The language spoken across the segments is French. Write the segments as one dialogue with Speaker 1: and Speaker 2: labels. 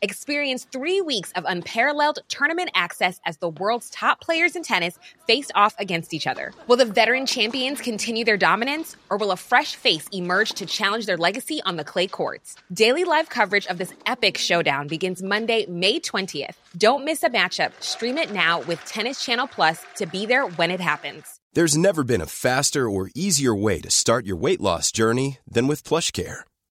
Speaker 1: Experience three weeks of unparalleled tournament access as the world's top players in tennis face off against each other. Will the veteran champions continue their dominance, or will a fresh face emerge to challenge their legacy on the clay courts? Daily live coverage of this epic showdown begins Monday, May 20th. Don't miss a matchup. Stream it now with Tennis Channel Plus to be there when it happens.
Speaker 2: There's never been a faster or easier way to start your weight loss journey than with PlushCare.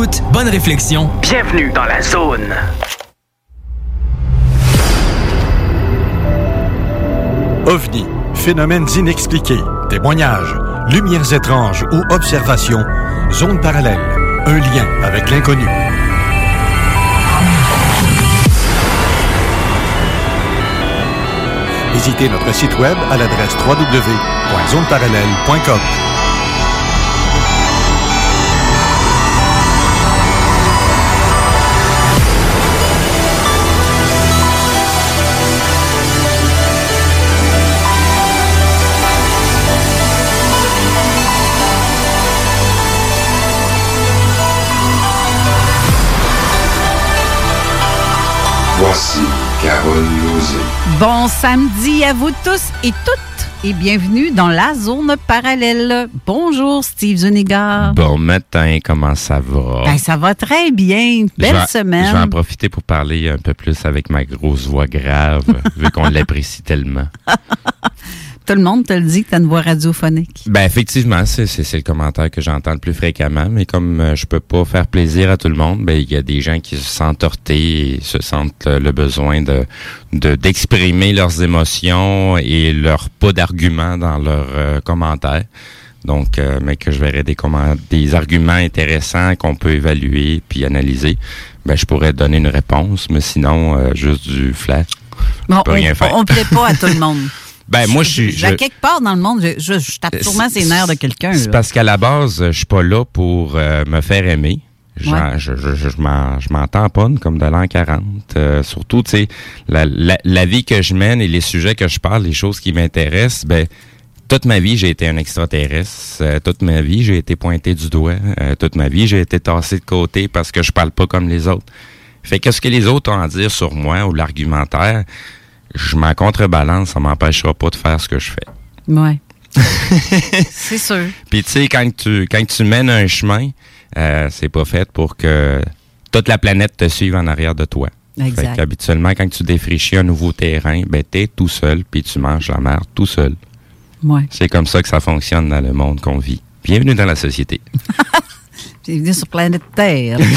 Speaker 3: Écoute, bonne réflexion.
Speaker 4: Bienvenue dans la zone.
Speaker 5: OVNI, phénomènes inexpliqués, témoignages, lumières étranges ou observations, zone parallèle, un lien avec l'inconnu. Visitez notre site web à l'adresse www.zoneparallèle.com.
Speaker 6: Voici Carole Lozé.
Speaker 7: Bon samedi à vous tous et toutes et bienvenue dans la zone parallèle. Bonjour Steve Zuniga.
Speaker 8: Bon matin, comment ça va?
Speaker 7: Ben, ça va très bien. Belle
Speaker 8: je vais,
Speaker 7: semaine.
Speaker 8: Je vais en profiter pour parler un peu plus avec ma grosse voix grave, vu qu'on l'apprécie tellement.
Speaker 7: Tout le monde te le dit que tu as une voix radiophonique.
Speaker 8: Ben effectivement, c'est, c'est, le commentaire que j'entends le plus fréquemment, mais comme euh, je peux pas faire plaisir à tout le monde, ben il y a des gens qui se sentent heurtés et se sentent euh, le besoin de, de d'exprimer leurs émotions et leur pas d'arguments dans leurs euh, commentaires. Donc, euh, mais que je verrais des comment des arguments intéressants qu'on peut évaluer puis analyser, ben je pourrais donner une réponse, mais sinon euh, juste du flat.
Speaker 7: Bon, on, on plaît pas à tout le monde.
Speaker 8: Ben moi je suis
Speaker 7: Je- quelque part dans le monde, je, je, je tape sûrement ses nerfs de quelqu'un.
Speaker 8: C'est parce qu'à la base, je suis pas là pour euh, me faire aimer.
Speaker 7: Ouais.
Speaker 8: Je, je, je, je m'en tamponne comme de l'an 40. Euh, surtout, tu sais, la, la, la vie que je mène et les sujets que je parle, les choses qui m'intéressent, ben toute ma vie, j'ai été un extraterrestre. Euh, toute ma vie, j'ai été pointé du doigt. Euh, toute ma vie, j'ai été tassé de côté parce que je parle pas comme les autres. Fait que ce que les autres ont à dire sur moi ou l'argumentaire, je m'en contrebalance, ça m'empêchera pas de faire ce que je fais.
Speaker 7: Ouais. c'est sûr.
Speaker 8: Puis tu sais, quand tu quand tu mènes un chemin, euh, c'est pas fait pour que toute la planète te suive en arrière de toi.
Speaker 7: Exact.
Speaker 8: Fait qu'habituellement, quand tu défrichis un nouveau terrain, ben t'es tout seul, puis tu manges la merde tout seul.
Speaker 7: Ouais.
Speaker 8: C'est comme ça que ça fonctionne dans le monde qu'on vit. Bienvenue dans la société.
Speaker 7: Bienvenue sur planète Terre.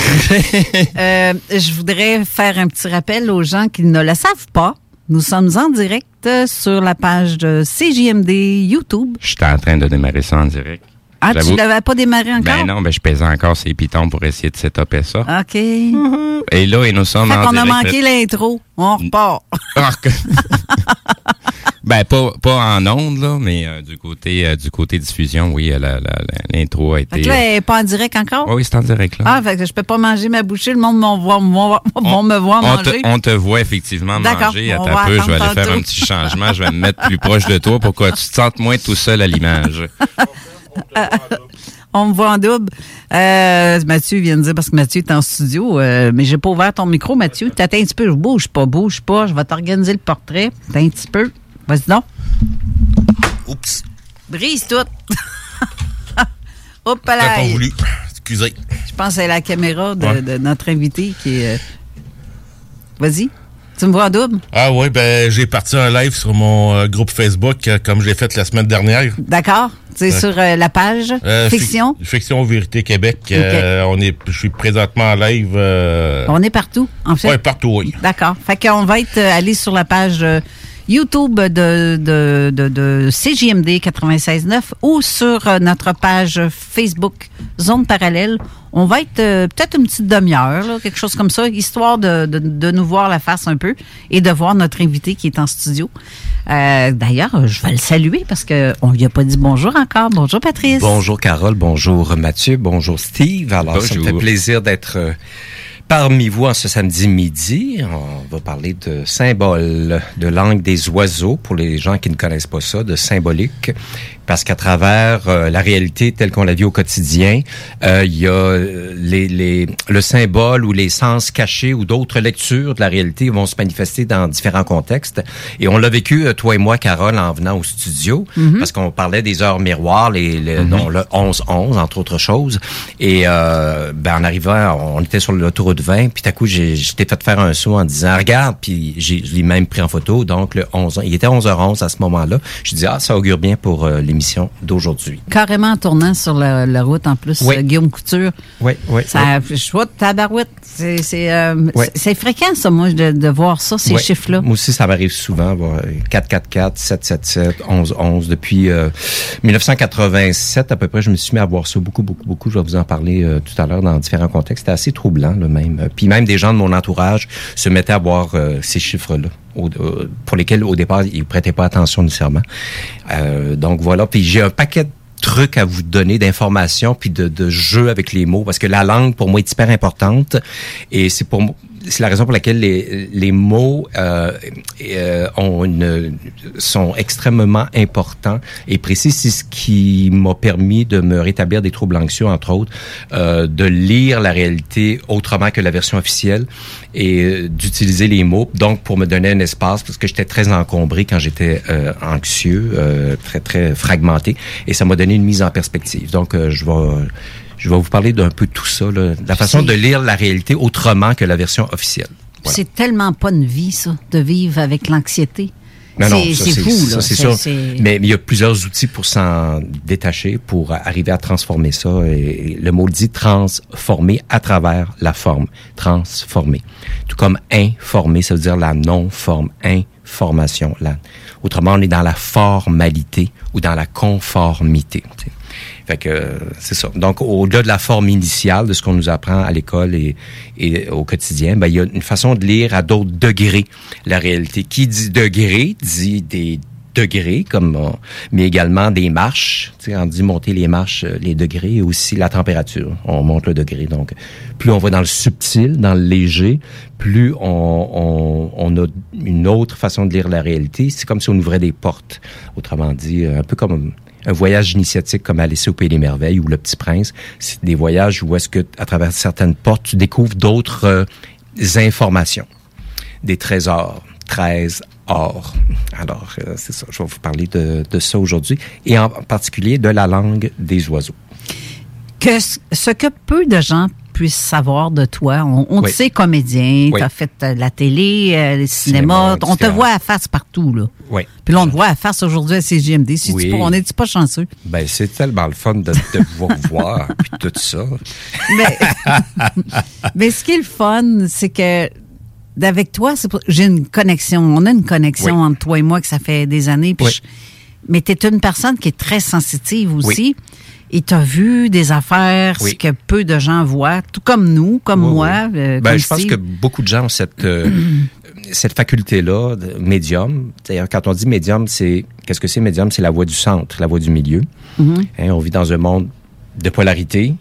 Speaker 7: Euh, je voudrais faire un petit rappel aux gens qui ne le savent pas. Nous sommes en direct euh, sur la page de CJMD YouTube.
Speaker 8: J'étais en train de démarrer ça en direct.
Speaker 7: Ah, tu l'avais pas démarré encore?
Speaker 8: Ben non, ben je pesais encore ces pitons pour essayer de setuper ça.
Speaker 7: OK.
Speaker 8: Et là, et nous sommes
Speaker 7: Fait
Speaker 8: en
Speaker 7: qu'on a
Speaker 8: direct.
Speaker 7: manqué l'intro. On repart.
Speaker 8: Ben pas pas en ondes là, mais euh, du côté euh, du côté diffusion, oui, euh, l'intro a été.
Speaker 7: que là, elle n'est pas en direct encore?
Speaker 8: Oui, oui, c'est en direct là.
Speaker 7: Ah, fait que je peux pas manger ma bouchée. Le monde m'en voit- m'en- vont me voir
Speaker 8: on, te,
Speaker 7: manger.
Speaker 8: on te voit effectivement manger.
Speaker 7: on
Speaker 8: Attends un peu, je vais aller faire un petit changement. Je vais me mettre plus proche de toi pour que tu te sentes moins tout seul à l'image.
Speaker 7: On me voit en double. Euh, Mathieu vient de dire, parce que Mathieu est en studio, euh, mais j'ai pas ouvert ton micro, Mathieu. T'attends un petit peu. Je bouge pas, bouge pas. Je vais t'organiser le portrait. T'as un petit peu. Vas-y donc.
Speaker 9: Oups,
Speaker 7: Brise tout. Hop là.
Speaker 9: pas voulu. Excusez.
Speaker 7: Je pense c'est la caméra de,
Speaker 9: Ouais.
Speaker 7: de notre invité qui est. euh, Vas-y. Tu me vois en double?
Speaker 9: Ah oui, ben j'ai parti un live sur mon euh, groupe Facebook euh, comme j'ai fait la semaine dernière.
Speaker 7: D'accord. C'est sur la page Fiction.
Speaker 9: Fic- Fiction? Vérité Québec. On est, je suis présentement en live.
Speaker 7: On est partout, en fait.
Speaker 9: ouais, partout, oui.
Speaker 7: D'accord. Fait qu'on va être allé sur la page YouTube de, de, de, de CJMD 96.9 ou sur euh, notre page Facebook Zone Parallèle. On va être euh, peut-être une petite demi-heure, là, quelque chose comme ça, histoire de, de, de nous voir la face un peu et de voir notre invité qui est en studio. Euh, D'ailleurs, je vais le saluer parce qu'on lui a pas dit bonjour encore. Bonjour Patrice.
Speaker 4: Bonjour Carole, bonjour Mathieu, bonjour Steve. Alors, ça me fait
Speaker 8: Bonjour.
Speaker 4: plaisir d'être euh, parmi vous en ce samedi midi. On va parler de symbole de langue des oiseaux pour les gens qui ne connaissent pas ça, de symbolique. Parce qu'à travers euh, la réalité telle qu'on la vit au quotidien, euh, il y a euh, les, les, le symbole ou les sens cachés ou d'autres lectures de la réalité vont se manifester dans différents contextes. Et on l'a vécu, euh, toi et moi, Carole, en venant au studio, parce qu'on parlait des heures miroirs, les, les- non, le 11-11, entre autres choses. Et euh, ben, en arrivant, on était sur l'autoroute 20, puis tout à coup, j'étais fait faire un saut en disant, regarde, puis j'ai- je l'ai même pris en photo. Donc, le 11, il était 11h11 à ce moment-là. Je dis, ah, ça augure bien pour euh, l'émission d'aujourd'hui.
Speaker 7: Carrément en tournant sur la, la route en plus,
Speaker 4: Oui.
Speaker 7: euh, Guillaume Couture.
Speaker 4: Oui, oui.
Speaker 7: Ça, je vois tabarouette. C'est c'est, euh, c'est- fréquent, ça, moi, de, de voir ça, ces chiffres-là.
Speaker 4: Moi aussi, ça m'arrive souvent. voir 444, 777, 1111. Depuis euh, 1987, à peu près, je me suis mis à voir ça beaucoup, beaucoup, beaucoup. Je vais vous en parler euh, tout à l'heure dans différents contextes. C'était assez troublant, là, même. Euh, Puis même des gens de mon entourage se mettaient à voir euh, ces chiffres-là. Euh, pour lesquels, au départ, ils prêtaient pas attention nécessairement. Euh, donc voilà. Puis j'ai un paquet de trucs à vous donner d'informations puis de, de jeux avec les mots parce que la langue pour moi est hyper importante et c'est pour c'est la raison pour laquelle les, les mots euh, euh, ont une, sont extrêmement importants et précis. C'est ce qui m'a permis de me rétablir des troubles anxieux, entre autres, euh, de lire la réalité autrement que la version officielle et euh, d'utiliser les mots, donc pour me donner un espace, parce que j'étais très encombré quand j'étais euh, anxieux, euh, très, très fragmenté, et ça m'a donné une mise en perspective. Donc, je vais... Je vais vous parler d'un peu tout ça, là, la façon de lire la réalité autrement que la version officielle. Voilà.
Speaker 7: C'est tellement pas une vie, ça, de vivre avec l'anxiété.
Speaker 4: Non, non,
Speaker 7: C'est fou, là.
Speaker 4: c'est sûr. Mais il y a plusieurs outils pour s'en détacher, pour arriver à transformer ça. Et le mot dit transformer à travers la forme. Transformer. Tout comme informer, ça veut dire la non-forme. Information. La- Autrement, on est dans la formalité ou dans la conformité. Fait que euh, c'est ça. Donc, au-delà de la forme initiale de ce qu'on nous apprend à l'école et, au quotidien, ben, il y a une façon de lire à d'autres degrés la réalité. Qui dit degré dit des degrés, comme on- mais également des marches. On dit monter les marches, euh, les degrés, et aussi la température. On monte le degré. Donc, plus on va dans le subtil, dans le léger, plus on, on, on a une autre façon de lire la réalité. C'est comme si on ouvrait des portes. Autrement dit, un peu comme un voyage initiatique comme Alice au Pays des Merveilles ou Le Petit Prince. C'est des voyages où est-ce que, à travers certaines portes, tu découvres d'autres euh, informations, des trésors, 13 or. Alors, euh, c'est ça. Je vais vous parler de, de ça aujourd'hui et en particulier de la langue des oiseaux.
Speaker 7: Que ce- que peu de gens puissent savoir de toi, on, on
Speaker 4: Oui.
Speaker 7: te sait comédien,
Speaker 4: Oui.
Speaker 7: tu as fait euh, la télé, euh, le cinéma,
Speaker 4: Cinéma,
Speaker 7: on te voit à face partout. là.
Speaker 4: Oui.
Speaker 7: Puis là, on te voit à face aujourd'hui à CGMD. Si tu, on n'est pas chanceux?
Speaker 4: Ben, c'est tellement le fun de, de vous voir puis tout ça.
Speaker 7: Mais, mais ce qui est le fun, c'est que d'avec toi, j'ai une connexion. On a une connexion
Speaker 4: Oui.
Speaker 7: entre toi et moi que ça fait des années. puis
Speaker 4: Oui.
Speaker 7: je- mais tu es une personne qui est très sensitive aussi. Et tu as vu des affaires
Speaker 4: Oui.
Speaker 7: ce que peu de gens voient, tout comme nous, comme
Speaker 4: Oui,
Speaker 7: moi.
Speaker 4: oui.
Speaker 7: euh,
Speaker 4: Ben,
Speaker 7: comme
Speaker 4: je pense que beaucoup de gens ont cette, euh, cette faculté-là, médium. D'ailleurs, quand on dit médium, c'est qu'est-ce que c'est médium? C'est la voix du centre, la voix du milieu.
Speaker 7: Mm-hmm.
Speaker 4: Hein, on vit dans un monde de polarité.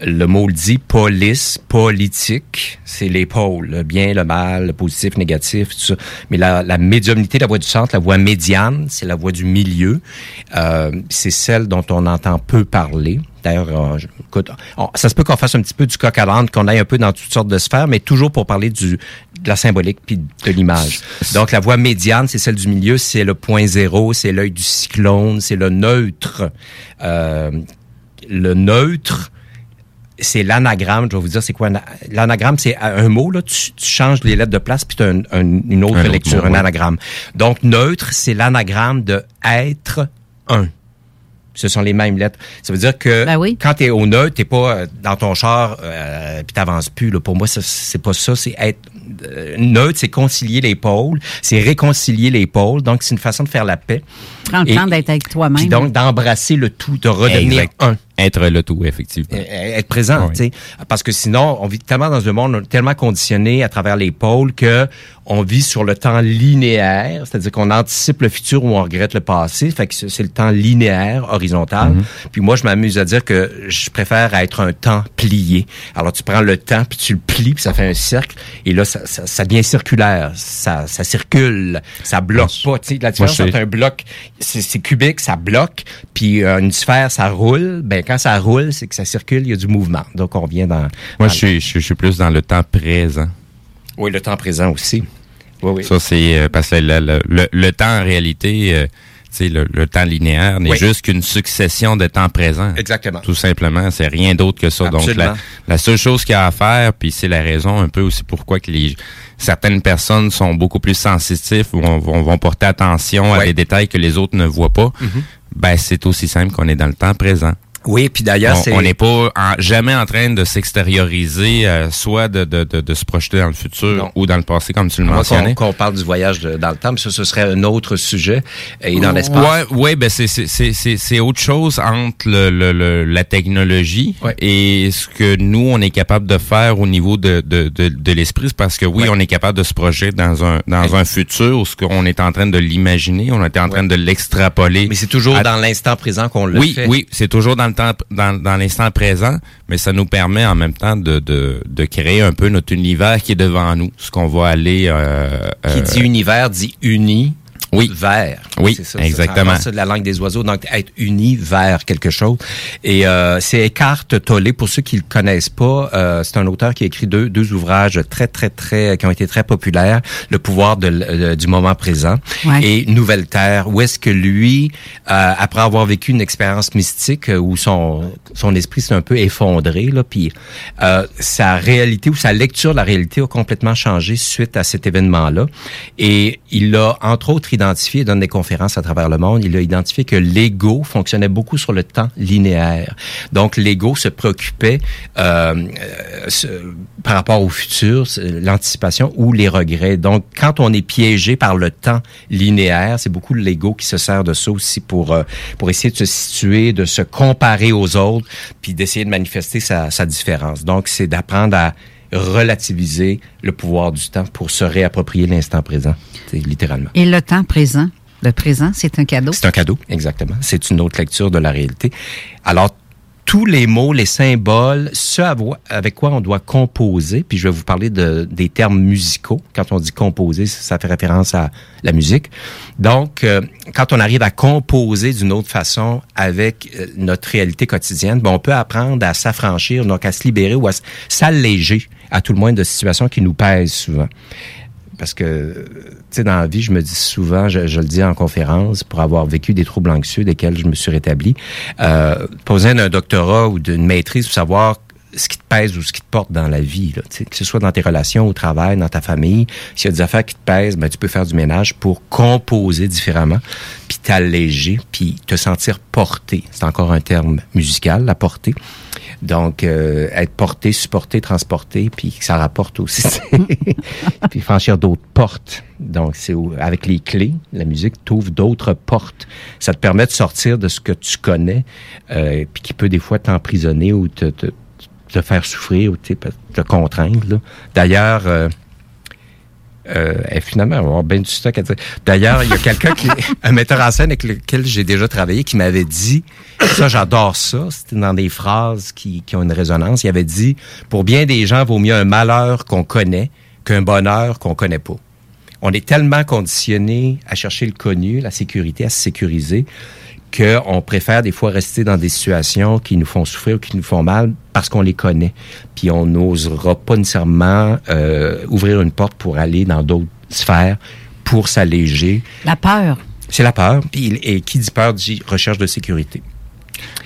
Speaker 4: Le mot le dit, police, politique, c'est les pôles, le bien, le mal, le positif, négatif, tout ça. Mais la, la médiumnité, la voix du centre, la voix médiane, c'est la voix du milieu. Euh, c'est celle dont on entend peu parler. D'ailleurs, euh, écoute, ça se peut qu'on fasse un petit peu du coq à l'âne, qu'on aille un peu dans toutes sortes de sphères, mais toujours pour parler du, de la symbolique puis de l'image. Donc, la voix médiane, c'est celle du milieu, c'est le point zéro, c'est l'œil du cyclone, c'est le neutre. Euh, le neutre, c'est l'anagramme. Je vais vous dire, c'est quoi? un- L'anagramme, c'est un mot, là, tu, tu changes les lettres de place, puis tu as une autre
Speaker 8: Un autre
Speaker 4: lecture,
Speaker 8: mot,
Speaker 4: un anagramme. Donc, neutre, c'est l'anagramme de être un. Ce sont les mêmes lettres. Ça veut dire que
Speaker 7: Ben oui.
Speaker 4: quand tu es au neutre, t'es pas euh, dans ton char euh, puis t'avances plus. Là. Pour moi, c'est pas ça. C'est être euh, neutre, c'est concilier les pôles, c'est réconcilier les pôles. Donc, c'est une façon de faire la paix.
Speaker 7: Prends le
Speaker 4: Et-
Speaker 7: temps d'être avec toi-même.
Speaker 4: Donc, d'embrasser le tout, de redevenir
Speaker 8: Exact.
Speaker 4: un.
Speaker 8: Être le tout, effectivement.
Speaker 4: Euh, être présent,
Speaker 8: Oui.
Speaker 4: tu sais. Parce que sinon, on vit tellement dans un monde tellement conditionné à travers les pôles que on vit sur le temps linéaire, c'est-à-dire qu'on anticipe le futur ou on regrette le passé. Fait que c'est le temps linéaire, horizontal. Puis moi, je m'amuse à dire que je préfère être un temps plié. Alors, tu prends le temps, puis tu le plies, puis ça fait un cercle. Et là, ça, ça, ça devient circulaire. Ça, ça circule. Ça bloque pas. Tu sais, la différence entre un bloc, c'est cubique, ça bloque. Puis euh, une sphère, ça roule. Ben quand ça roule, c'est que ça circule, il y a du mouvement. Donc on revient dans.
Speaker 8: Moi,
Speaker 4: dans
Speaker 8: je suis, je, suis- je suis plus dans le temps présent.
Speaker 4: Oui, le temps présent aussi. Oui, oui.
Speaker 8: Ça, c'est euh, parce que le, le, le- le temps, en réalité, euh, tu sais, le, le temps linéaire n'est
Speaker 4: Oui.
Speaker 8: juste qu'une succession de temps présents.
Speaker 4: Exactement.
Speaker 8: Tout simplement, c'est rien d'autre que ça. Donc, la, la seule chose qu'il y a à faire, puis c'est la raison un peu aussi pourquoi que les certaines personnes sont beaucoup plus sensitifs ou vont, vont, vont porter attention à des détails que les autres ne voient pas.
Speaker 4: Mhm.
Speaker 8: Ben, c'est aussi simple qu'on est dans le temps présent.
Speaker 4: Oui, puis d'ailleurs, c'est.
Speaker 8: On n'est pas en- jamais en train de s'extérioriser, euh, soit de, de, de, de se projeter dans le futur
Speaker 4: Non.
Speaker 8: ou dans le passé, comme tu le mentionnais.
Speaker 4: qu'on qu'on parle du voyage dans le temps, mais ça, ce serait un autre sujet. Et dans l'espace.
Speaker 8: Ouais, ouais, ben c'est c'est c'est c'est c'est autre chose entre le, le, le- la technologie
Speaker 4: Ouais.
Speaker 8: et ce que nous on est capable de faire au niveau de de de, de l'esprit, parce que oui,
Speaker 4: Ouais.
Speaker 8: on est capable de se projeter dans un dans un futur où ce qu'on est en train de l'imaginer, on est en train de l'extrapoler.
Speaker 4: Mais c'est toujours
Speaker 8: à-
Speaker 4: dans l'instant présent qu'on le
Speaker 8: oui,
Speaker 4: fait.
Speaker 8: oui, c'est toujours dans le temps, dans, dans l'instant présent, mais ça nous permet en même temps de, de, de créer un peu notre univers qui est devant nous, ce qu'on va aller. Euh,
Speaker 4: Qui
Speaker 8: euh,
Speaker 4: dit univers dit uni.
Speaker 8: Oui.
Speaker 4: Vers.
Speaker 8: Oui,
Speaker 4: C'est ça,
Speaker 8: exactement.
Speaker 4: C'est de la langue des oiseaux, donc être uni vers quelque chose. Et euh, c'est Eckhart Tolle, pour ceux qui le connaissent pas, euh, c'est un auteur qui a écrit deux, deux ouvrages très, très, très, qui ont été très populaires. Le pouvoir de euh, du moment présent
Speaker 7: Ouais.
Speaker 4: et Nouvelle Terre, où est-ce que lui, euh, après avoir vécu une expérience mystique euh, où son, son esprit s'est un peu effondré, là, puis euh, sa réalité ou sa lecture de la réalité a complètement changé suite à cet événement-là. Et il a, entre autres, identifié, il donne des conférences à travers le monde, il a identifié que l'ego fonctionnait beaucoup sur le temps linéaire. Donc, l'ego se préoccupait euh, euh, par rapport au futur, l'anticipation ou les regrets. Donc, quand on est piégé par le temps linéaire, c'est beaucoup l'ego qui se sert de ça aussi pour euh, pour essayer de se situer, de se comparer aux autres, puis d'essayer de manifester sa différence. Donc, c'est d'apprendre à relativiser le pouvoir du temps pour se réapproprier l'instant présent, littéralement.
Speaker 7: Et le temps présent, le présent, c'est un cadeau?
Speaker 4: C'est un cadeau, exactement. C'est une autre lecture de la réalité. Alors, tous les mots, les symboles, ce avec quoi on doit composer, puis je vais vous parler de, des termes musicaux. Quand on dit composer, ça fait référence à la musique. Donc, euh, quand on arrive à composer d'une autre façon avec euh, notre réalité quotidienne, ben, on peut apprendre à s'affranchir, donc à se libérer ou à s'alléger, à tout le moins, de situations qui nous pèsent souvent parce que, tu sais, dans la vie, je me dis souvent, je, le dis en conférence, pour avoir vécu des troubles anxieux desquels je me suis rétabli, euh, poser d'un doctorat ou d'une maîtrise pour savoir ce qui te pèse ou ce qui te porte dans la vie, là, que ce soit dans tes relations, au travail, dans ta famille. S'il y a des affaires qui te pèsent, ben, tu peux faire du ménage pour composer différemment, puis t'alléger, puis te sentir porté. C'est encore un terme musical, la portée. Donc, euh, être porté, supporté, transporté, puis que ça rapporte aussi. puis franchir d'autres portes. Donc, c'est avec les clés, la musique t'ouvre d'autres portes. Ça te permet de sortir de ce que tu connais, euh, puis qui peut des fois t'emprisonner ou te, faire souffrir ou te, contraindre. D'ailleurs, euh, euh, et finalement, bien du. D'ailleurs, il y a quelqu'un, qui, un metteur en scène avec lequel j'ai déjà travaillé, qui m'avait dit, ça, j'adore ça, c'était dans des phrases qui, qui ont une résonance. Il avait dit, pour bien des gens, vaut mieux un malheur qu'on connaît qu'un bonheur qu'on connaît pas. On est tellement conditionné à chercher le connu, la sécurité, à se sécuriser, qu'on préfère des fois rester dans des situations qui nous font souffrir ou qui nous font mal parce qu'on les connaît. Puis on n'osera pas nécessairement euh, ouvrir une porte pour aller dans d'autres sphères pour s'alléger.
Speaker 7: La peur.
Speaker 4: C'est la peur. Puis, et qui dit peur dit recherche de sécurité.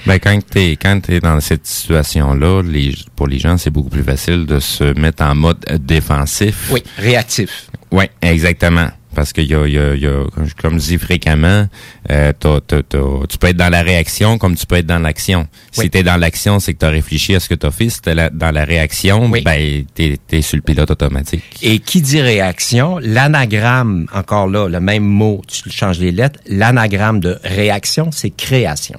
Speaker 8: Ben, quand t'es, quand t'es dans cette situation-là, les, pour les gens, c'est beaucoup plus facile de se mettre en mode défensif.
Speaker 4: Oui, réactif.
Speaker 8: Oui, exactement. Parce qu'il y a, y a, y a, comme je dis fréquemment, euh, t'as- t'as- t'as- tu peux être dans la réaction comme tu peux être dans l'action.
Speaker 4: Oui.
Speaker 8: Si t'es dans l'action, c'est que tu as réfléchi à ce que tu as fait. Si t'es la- dans la réaction,
Speaker 4: Oui.
Speaker 8: ben t'es es sur le pilote automatique.
Speaker 4: Et qui dit réaction, l'anagramme, encore là, le même mot, tu changes les lettres, l'anagramme de réaction, c'est création.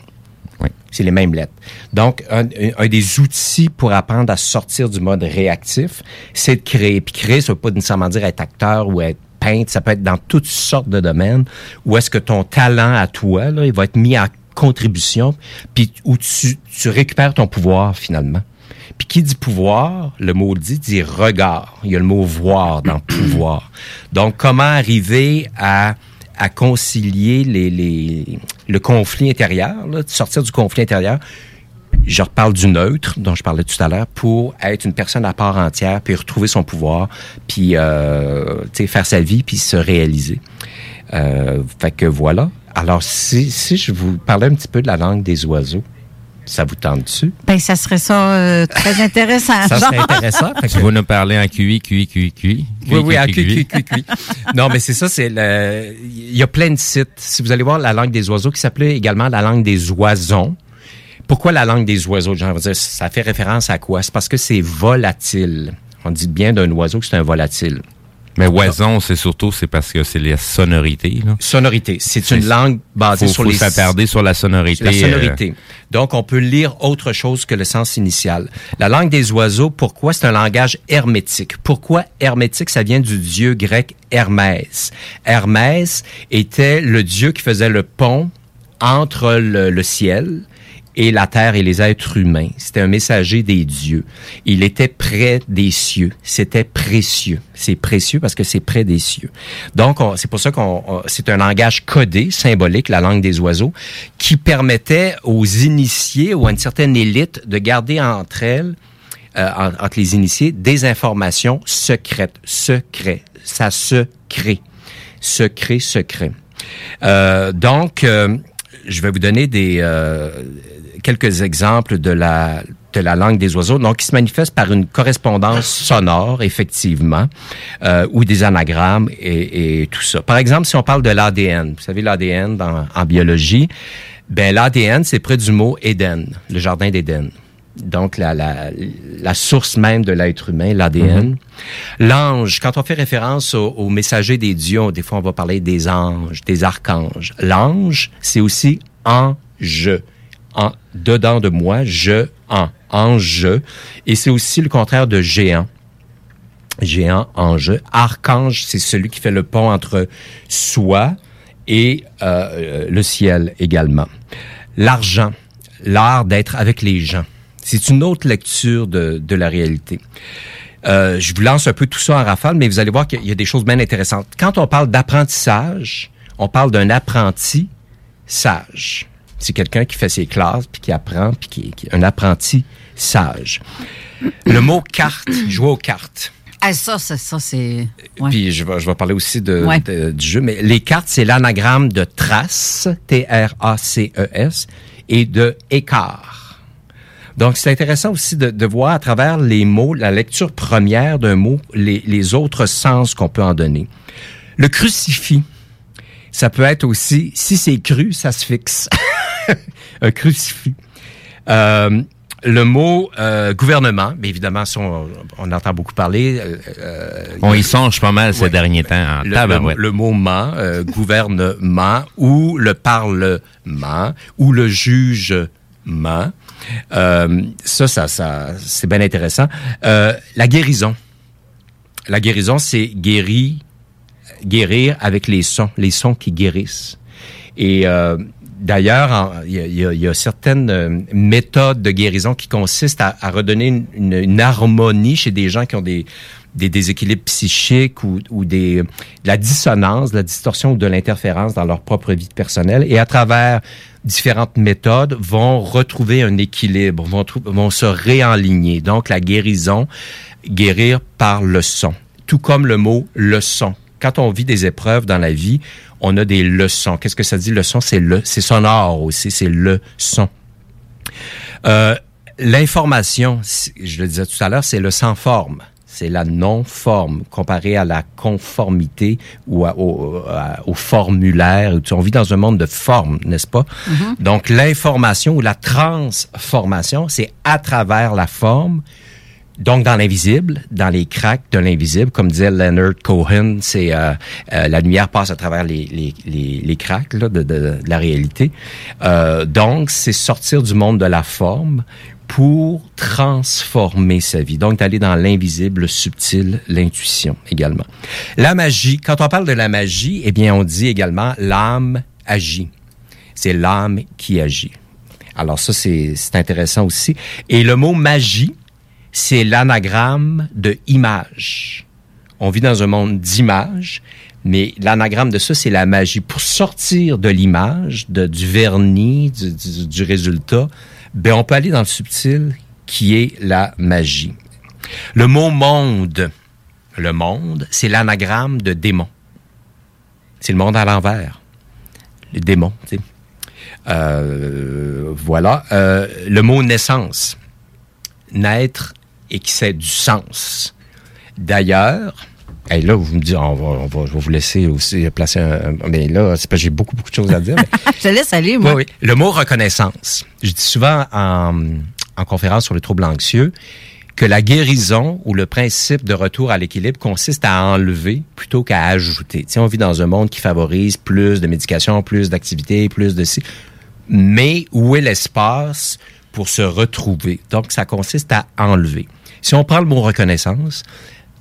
Speaker 8: Oui.
Speaker 4: C'est les mêmes lettres. Donc, un, un des outils pour apprendre à sortir du mode réactif, c'est de créer. Puis créer, ça veut pas nécessairement dire être acteur ou être peintre, ça peut être dans toutes sortes de domaines où est-ce que ton talent à toi, là, il va être mis en contribution, puis où tu, tu récupères ton pouvoir finalement. Puis qui dit pouvoir, le mot dit, dit regard. Il y a le mot voir dans pouvoir. Donc, comment arriver à, à concilier les, les, le conflit intérieur, là, de sortir du conflit intérieur. Je reparle du neutre dont je parlais tout à l'heure pour être une personne à part entière, puis retrouver son pouvoir, puis euh, tu sais, faire sa vie, puis se réaliser. Euh, fait que voilà. Alors, si, si je vous parlais un petit peu de la langue des oiseaux, ça vous tente dessus?
Speaker 7: Ben, ça serait ça euh, très intéressant.
Speaker 4: Ça serait intéressant. Fait que-
Speaker 8: Tu vas nous parler en QI, QI, QI, QI.
Speaker 4: Oui, oui, à QI, QI, QI. Non, mais c'est ça, c'est le. Il y a plein de sites. Si vous allez voir la langue des oiseaux, qui s'appelait également la langue des oisons. Pourquoi la langue des oiseaux? Genre, ça fait référence à quoi? C'est parce que c'est volatile. On dit bien d'un oiseau que c'est un volatile.
Speaker 8: Mais oison, c'est surtout c'est parce que c'est les sonorités. Là.
Speaker 4: Sonorité. C'est une langue basée
Speaker 8: Faut,
Speaker 4: sur
Speaker 8: faut
Speaker 4: les
Speaker 8: s'attarder sur la sonorité.
Speaker 4: La
Speaker 8: euh,
Speaker 4: sonorité. Donc, on peut lire autre chose que le sens initial. La langue des oiseaux, pourquoi c'est un langage hermétique? Pourquoi hermétique? Ça vient du dieu grec Hermès? Hermès était le dieu qui faisait le pont entre le, le ciel et la terre et les êtres humains. C'était un messager des dieux. Il était près des cieux. C'était précieux. C'est précieux parce que c'est près des cieux. Donc, on- c'est pour ça qu'on, on- c'est un langage codé, symbolique, la langue des oiseaux, qui permettait aux initiés ou à une certaine élite de garder entre elles euh, en- entre les initiés des informations secrètes. Secret. Ça se crée. Secret, secret. Euh, donc, euh, je vais vous donner des euh, quelques exemples de la de la langue des oiseaux, donc qui se manifeste par une correspondance sonore, effectivement, euh, ou des anagrammes et, et tout ça. Par exemple, si on parle de l'ADN, vous savez l'ADN en biologie, ben l'ADN c'est près du mot Éden, le jardin d'Éden. Donc la, la, la source même de l'être humain, l'ADN. L'ange, quand on fait référence au, au messager des dieux, des fois on va parler des anges, des archanges. L'ange, c'est aussi en je. En, dedans de moi, je, en, en je. Et c'est aussi le contraire de géant. Géant, ange. Archange, c'est celui qui fait le pont entre soi et euh, le ciel également. L'argent, l'art d'être avec les gens. C'est une autre lecture de, de la réalité. Euh, je vous lance un peu tout ça en rafale, mais vous allez voir qu'il y a des choses bien intéressantes. Quand on parle d'apprentissage, on parle d'un apprenti sage. C'est quelqu'un qui fait ses classes, puis qui apprend, puis qui, qui un apprenti sage. Le mot carte, jouer aux cartes.
Speaker 7: Ah, ça, ça, ça c'est. ouais.
Speaker 4: Puis je vais, je vais parler aussi de,
Speaker 7: Ouais.
Speaker 4: de- du jeu, mais les cartes, c'est l'anagramme de trace, T-R-A-C-E-S, et de écart. Donc, c'est intéressant aussi de, de voir à travers les mots, la lecture première d'un mot, les, les autres sens qu'on peut en donner. Le crucifix, ça peut être aussi, si c'est cru, ça se fixe. Un crucifix. Euh, le mot euh, gouvernement, mais évidemment, on, on entend beaucoup parler. euh,
Speaker 8: On y songe pas mal ces
Speaker 4: Ouais.
Speaker 8: derniers temps en
Speaker 4: le, le, le mot ment, euh, gouvernement, ou le parlement, ou le jugement. Euh, ça, ça, ça c'est bien intéressant. Euh, la guérison. La guérison, c'est guérir, guérir avec les sons, les sons qui guérissent. Et euh, d'ailleurs, il y, a- certaines euh, méthodes de guérison qui consistent à, redonner une, harmonie chez des gens qui ont des, déséquilibres psychiques ou, des, de la dissonance, de la distorsion ou de l'interférence dans leur propre vie personnelle. Et à travers différentes méthodes, vont retrouver un équilibre, vont, vont se réaligner. Donc, la guérison, guérir par le son. Tout comme le mot leçon. Quand on vit des épreuves dans la vie, on a des leçons. Qu'est-ce que ça dit leçon? C'est le, c'est sonore aussi, c'est le son. Euh, L'information, je le disais tout à l'heure, c'est le sans forme. c'est la non-forme comparée à la conformité ou à- au, à- au formulaire. On vit dans un monde de forme, n'est-ce pas? Donc, l'information ou la transformation, c'est à travers la forme donc, dans l'invisible, dans les cracks de l'invisible, comme disait Leonard Cohen, c'est euh, euh, la lumière passe à travers les, les, les, les cracks là, de, de- de la réalité. Euh, donc, c'est sortir du monde de la forme pour transformer sa vie. Donc, d'aller dans l'invisible, le subtil, l'intuition également. La magie, quand on parle de la magie, eh bien, on dit également l'âme agit. C'est l'âme qui agit. Alors ça, c'est c'est intéressant aussi. Et le mot magie, c'est l'anagramme de image. On vit dans un monde d'images, mais l'anagramme de ça, c'est la magie. Pour sortir de l'image, du vernis, du, résultat, ben on peut aller dans le subtil, qui est la magie. Le mot monde, le monde, c'est l'anagramme de démon. C'est le monde à l'envers. Les démons, tu sais. Euh, voilà. Euh, le mot naissance. Naître et qui c'est du sens. D'ailleurs, et là, vous me dites, on va, on va, je vais vous laisser aussi placer un. Mais là, c'est parce que j'ai beaucoup, beaucoup de choses à dire. mais-
Speaker 7: Je te laisse aller, moi.
Speaker 4: oui, oui. Le mot reconnaissance. Je dis souvent en, en conférence sur le trouble anxieux que la guérison ou le principe de retour à l'équilibre consiste à enlever plutôt qu'à ajouter. Tu sais, on vit dans un monde qui favorise plus de médication, plus d'activités, plus de. Mais où est l'espace pour se retrouver? Donc, ça consiste à enlever. Si on prend le mot reconnaissance,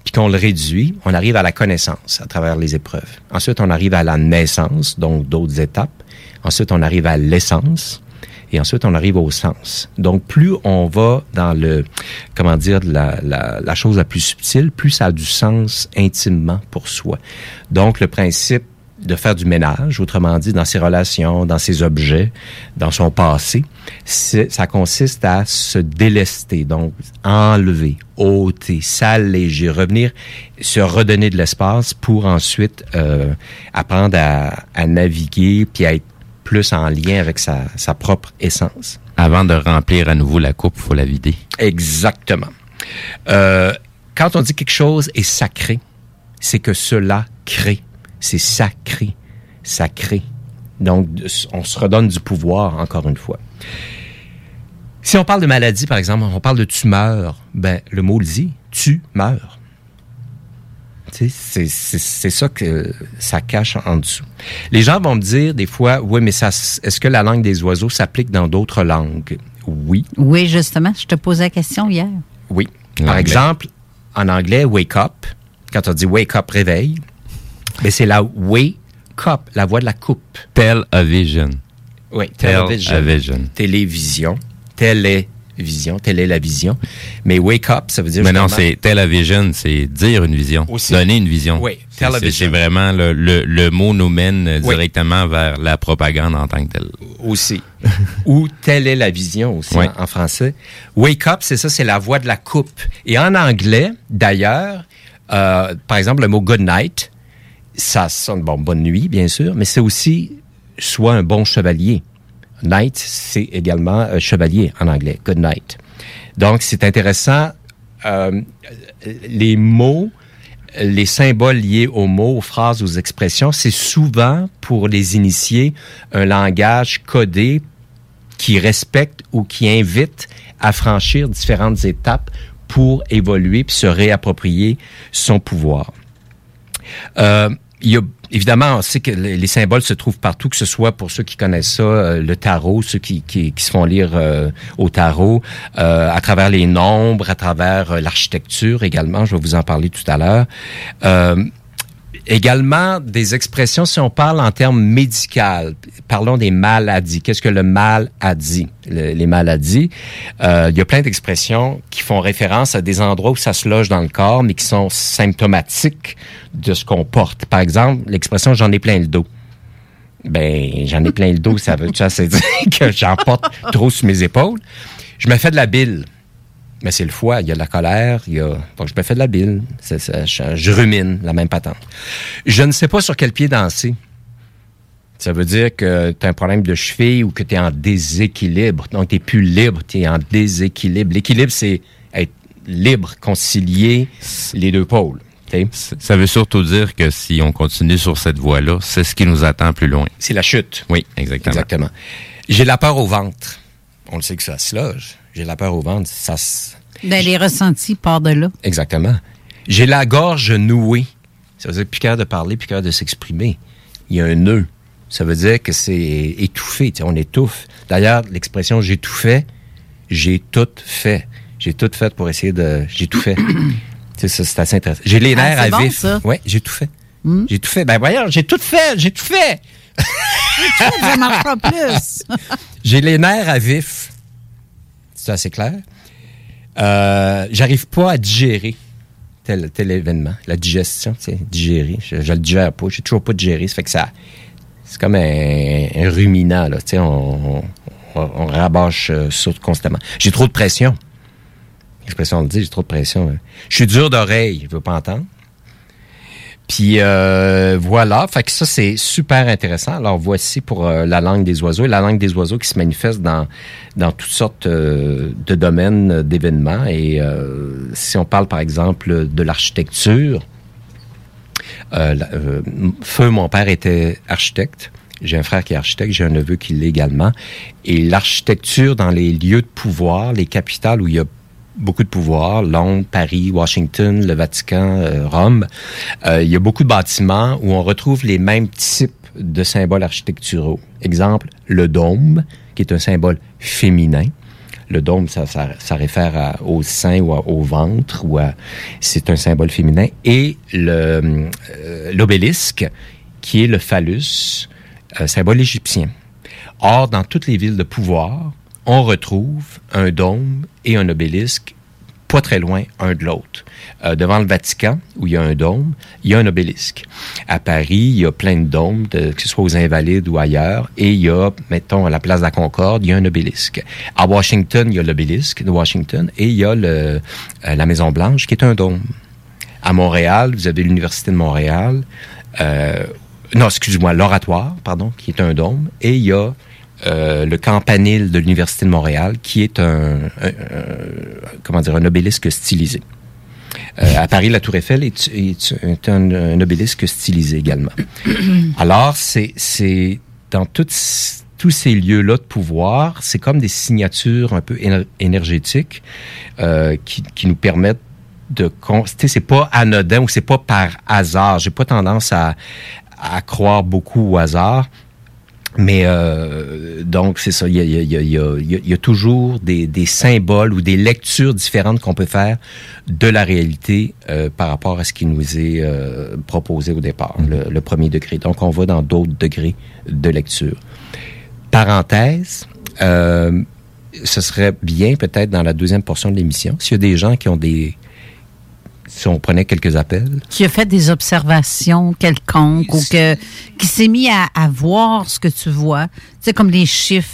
Speaker 4: puis qu'on le réduit, on arrive à la connaissance à travers les épreuves. Ensuite, on arrive à la naissance, donc d'autres étapes. Ensuite, on arrive à l'essence. Et ensuite, on arrive au sens. Donc, plus on va dans le, comment dire, la, la, la chose la plus subtile, plus ça a du sens intimement pour soi. Donc, le principe de faire du ménage, autrement dit, dans ses relations, dans ses objets, dans son passé, ça consiste à se délester, donc enlever, ôter, s'alléger, revenir, se redonner de l'espace pour ensuite euh, apprendre à, à naviguer puis à être plus en lien avec sa, sa propre essence.
Speaker 8: Avant de remplir à nouveau la coupe, il faut la vider.
Speaker 4: Exactement. Euh, quand on dit quelque chose est sacré, c'est que cela crée. C'est sacré. Sacré. Donc, on se redonne du pouvoir, encore une fois. Si on parle de maladie, par exemple, on parle de tumeur, ben, le mot le dit, tu meurs. Tu sais, C'est c'est- c'est ça que ça cache en dessous. Les gens vont me dire des fois, oui, mais est-ce que la langue des oiseaux s'applique dans d'autres langues? Oui.
Speaker 7: Oui, justement, je te posais la question hier.
Speaker 4: Oui. Par exemple, en anglais, wake up, quand on dit wake up, réveil, mais c'est la wake up, la voix de la coupe.
Speaker 8: Tell a vision.
Speaker 4: Oui,
Speaker 8: Tell
Speaker 4: télévision.
Speaker 8: a vision.
Speaker 4: Télévision. Télévision. Telle est la vision. Mais wake up, ça veut dire.
Speaker 8: Mais non, c'est tell a vision, c'est dire une vision,
Speaker 4: Aussi.
Speaker 8: donner une vision.
Speaker 4: Oui, a
Speaker 8: c'est-
Speaker 4: vision.
Speaker 8: C'est vraiment le, le, le mot nous mène euh,
Speaker 4: Oui.
Speaker 8: directement vers la propagande en tant que telle.
Speaker 4: aussi. Ou telle est la vision aussi
Speaker 8: Oui.
Speaker 4: en, en français. Wake up, c'est ça, c'est la voix de la coupe. Et en anglais, d'ailleurs, euh, par exemple, le mot good night, ça sonne, bon, bonne nuit, bien sûr, mais c'est aussi soit un bon chevalier. Knight, c'est également euh, chevalier en anglais. Good night. Donc, c'est intéressant. euh, les mots, les symboles liés aux mots, aux phrases, aux expressions, c'est souvent pour les initiés un langage codé qui respecte ou qui invite à franchir différentes étapes pour évoluer puis se réapproprier son pouvoir. Euh, il y a, évidemment, on sait que les les symboles se trouvent partout, que ce soit pour ceux qui connaissent ça, euh, le tarot, ceux qui, qui, qui se font lire euh, au tarot, euh, à travers les nombres, à travers euh, l'architecture également, je vais vous en parler tout à l'heure. Également des expressions, si on parle en termes médicaux, parlons des maladies. Qu'est-ce que le mal a dit? Le- les maladies, euh, il y a plein d'expressions qui font référence à des endroits où ça se loge dans le corps, mais qui sont symptomatiques de ce qu'on porte. Par exemple, l'expression « j'en ai plein le dos ». Ben, j'en ai plein le dos, ça veut dire que j'en porte trop sur mes épaules? Je me fais de la bile. Mais c'est le foie, il y a de la colère, il y a... Donc, je me fais de la bile. Ça, je, je rumine, la même patente. Je ne sais pas sur quel pied danser. Ça veut dire que tu as un problème de cheville ou que tu es en déséquilibre. Donc, tu plus libre, tu es en déséquilibre. L'équilibre, c'est être libre, concilier les deux pôles.
Speaker 8: Ça veut surtout dire que si on continue sur cette voie-là, c'est ce qui nous attend plus loin.
Speaker 4: C'est la chute.
Speaker 8: Oui, exactement.
Speaker 4: Exactement. J'ai la peur au ventre. On le sait que ça se loge. J'ai la peur au ventre. Ça.
Speaker 7: Ben, les ressentis partent de là.
Speaker 4: Exactement. J'ai la gorge nouée. Ça veut dire plus capable de parler, plus capable de s'exprimer. Il y a un nœud. Ça veut dire que c'est étouffé. Tu sais, on étouffe. D'ailleurs, l'expression j'ai tout fait, j'ai tout fait. J'ai tout fait pour essayer de. J'ai tout fait. c'est ça, c'est assez intéressant. J'ai les
Speaker 7: Ah,
Speaker 4: nerfs à
Speaker 7: bon,
Speaker 4: vif. Ouais, j'ai tout fait.
Speaker 7: Hmm?
Speaker 4: J'ai tout fait. Ben voyons, j'ai tout fait, j'ai tout fait.
Speaker 7: Ça marchera plus.
Speaker 4: J'ai les nerfs à vif. C'est assez clair. Euh, J'arrive pas à digérer tel, événement. La digestion, digérer. Je, je le digère pas. J'ai toujours pas digéré. Ça fait que ça. C'est comme un, ruminant, là. Tu sais, on, rabâche euh, constamment. J'ai trop de pression. L'expression on le dit, j'ai trop de pression. hein. Je suis dur d'oreille, je veux pas entendre. Puis euh, voilà, fait que ça c'est super intéressant. Alors voici pour euh, la langue des oiseaux, la langue des oiseaux qui se manifeste dans dans toutes sortes euh, de domaines d'événements. Et si on parle par exemple de l'architecture, la- Feu, mon père était architecte. J'ai un frère qui est architecte, j'ai un neveu qui l'est également. Et l'architecture dans les lieux de pouvoir, les capitales où il y a beaucoup de pouvoir, Londres, Paris, Washington, le Vatican, euh, Rome, euh, il y a beaucoup de bâtiments où on retrouve les mêmes types de symboles architecturaux. Exemple, le dôme, qui est un symbole féminin. Le dôme, ça, ça, ça réfère au sein ou au ventre, ou c'est un symbole féminin. Et euh, l'obélisque, qui est le phallus, symbole égyptien. Or, dans toutes les villes de pouvoir, on retrouve un dôme et un obélisque pas très loin un de l'autre. Euh, devant le Vatican, où il y a un dôme, il y a un obélisque. À Paris, il y a plein de dômes, que ce soit aux Invalides ou ailleurs, et il y a, mettons, à la place de la Concorde, il y a un obélisque. À Washington, il y a l'obélisque de Washington, et il y a euh, la Maison-Blanche, qui est un dôme. À Montréal, vous avez l'Université de Montréal, euh, non, excuse-moi, l'Oratoire, pardon, qui est un dôme, et il y a euh, le campanile de l'Université de Montréal, qui est un, un- un- comment dire, un obélisque stylisé. Euh, à Paris, la Tour Eiffel est, est- est un, un obélisque stylisé également. Alors, c'est, c'est dans toutes, tous ces lieux-là de pouvoir, c'est comme des signatures un peu éner- énergétiques euh, qui, qui nous permettent de con- tu sais, c'est pas anodin ou c'est pas par hasard. J'ai pas tendance à, à croire beaucoup au hasard. Mais euh, donc, c'est ça. Il y a, y y y toujours des, des symboles ou des lectures différentes qu'on peut faire de la réalité euh, par rapport à ce qui nous est euh, proposé au départ, le, le premier degré. Donc, on va dans d'autres degrés de lecture. Parenthèse, ce serait bien peut-être dans la deuxième portion de l'émission, s'il y a des gens qui ont des... Si on prenait quelques appels,
Speaker 7: Qui a fait des observations quelconques ou que, qui s'est mis à, à voir ce que tu vois? Tu sais, comme les chiffres.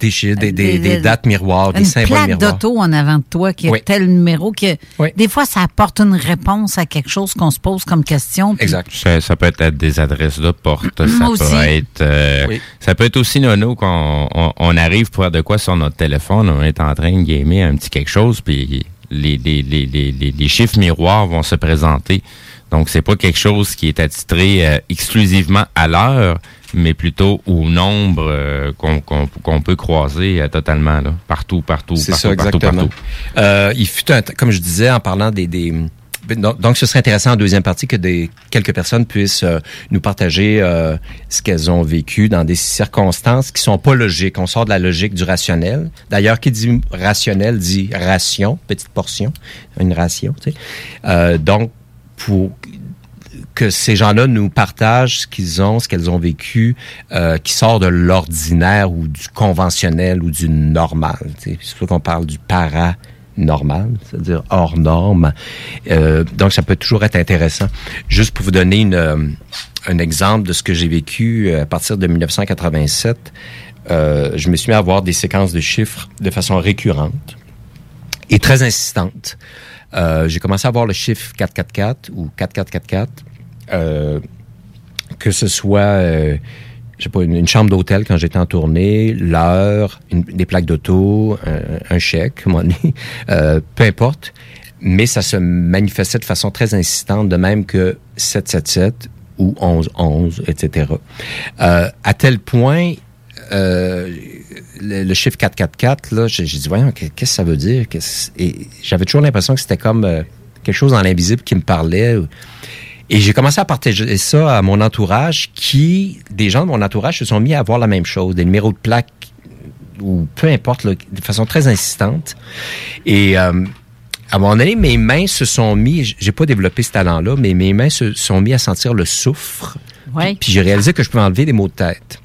Speaker 4: des, chiffres, des, des,
Speaker 7: Des-
Speaker 4: des
Speaker 7: des-
Speaker 4: dates miroirs, des
Speaker 7: une
Speaker 4: symboles
Speaker 7: plaque
Speaker 4: miroirs.
Speaker 7: d'auto en avant de toi qui a
Speaker 4: Oui.
Speaker 7: tel numéro que
Speaker 4: Oui.
Speaker 7: des fois ça apporte une réponse à quelque chose qu'on se pose comme question.
Speaker 4: Exact.
Speaker 8: Ça, ça peut être des adresses de porte, ça
Speaker 7: aussi.
Speaker 8: peut être euh,
Speaker 4: Oui.
Speaker 8: ça peut être aussi nono qu'on on, on arrive pour faire de quoi sur notre téléphone, on est en train de gamer un petit quelque chose puis les, les, les, les, les, chiffres miroirs vont se présenter. Donc c'est pas quelque chose qui est attitré euh, exclusivement à l'heure, mais plutôt au nombre euh, qu'on qu'on qu'on peut croiser euh, totalement là, partout partout
Speaker 4: C'est
Speaker 8: partout
Speaker 4: ça,
Speaker 8: partout
Speaker 4: exactement.
Speaker 8: partout.
Speaker 4: Euh, il fut un comme je disais, en parlant des... des donc, donc, ce serait intéressant en deuxième partie que des quelques personnes puissent euh, nous partager euh, ce qu'elles ont vécu dans des circonstances qui sont pas logiques. On sort de la logique du rationnel. D'ailleurs, qui dit rationnel dit ration, petite portion, une ration. Euh, donc, pour que ces gens-là nous partagent ce qu'ils ont, ce qu'elles ont vécu, qui sort de l'ordinaire ou du conventionnel ou du normal. C'est pour ça qu'on parle du paranormal, c'est-à-dire hors norme. Euh, donc, ça peut toujours être intéressant. Juste pour vous donner une, euh, un exemple de ce que j'ai vécu euh, à partir de 1987, euh, je me suis mis à avoir des séquences de chiffres de façon récurrente et très insistante. J'ai commencé à voir le chiffre 444 ou 4444, euh, que ce soit, je sais pas, une, chambre d'hôtel quand j'étais en tournée, l'heure, des plaques d'auto, un, un chèque, euh, peu importe. mais ça se manifestait de façon très insistante, de même que 777 ou 1111, etc. Euh, à tel point, euh, le, le chiffre 444, là, j'ai dit, voyons, qu'est- qu'est-ce que ça veut dire? Et j'avais toujours l'impression que c'était comme euh, quelque chose dans l'invisible qui me parlait. Et j'ai commencé à partager ça à mon entourage qui, des gens de mon entourage se sont mis à voir la même chose, des numéros de plaques ou peu importe, là, de façon très insistante. Et euh, à un moment donné, mes mains se sont mis, j'ai pas développé ce talent-là, mais mes mains se sont mis à sentir le soufre.
Speaker 7: Ouais.
Speaker 4: Puis j'ai réalisé que je pouvais enlever des maux de tête.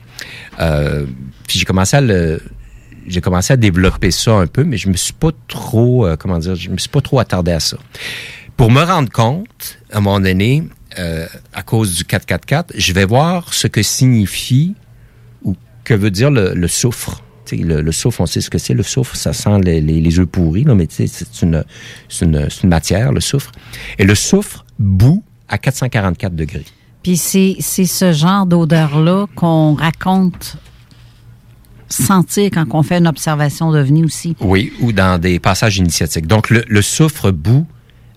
Speaker 4: Euh, puis j'ai commencé à le j'ai commencé à développer ça un peu, mais je me suis pas trop, euh, comment dire, je me suis pas trop attardé à ça. Pour me rendre compte, à un moment donné, euh, à cause du 444, je vais voir ce que signifie ou que veut dire le, le soufre. Le, le soufre, on sait ce que c'est. Le soufre, ça sent les, les, les œufs pourris, là, mais c'est une, matière, le soufre. Et le soufre bout à 444 degrés.
Speaker 7: Puis c'est c'est ce genre d'odeur-là qu'on raconte sentir quand on fait une observation d'OVNI aussi.
Speaker 4: Oui, ou dans des passages initiatiques. Donc, le, le soufre bout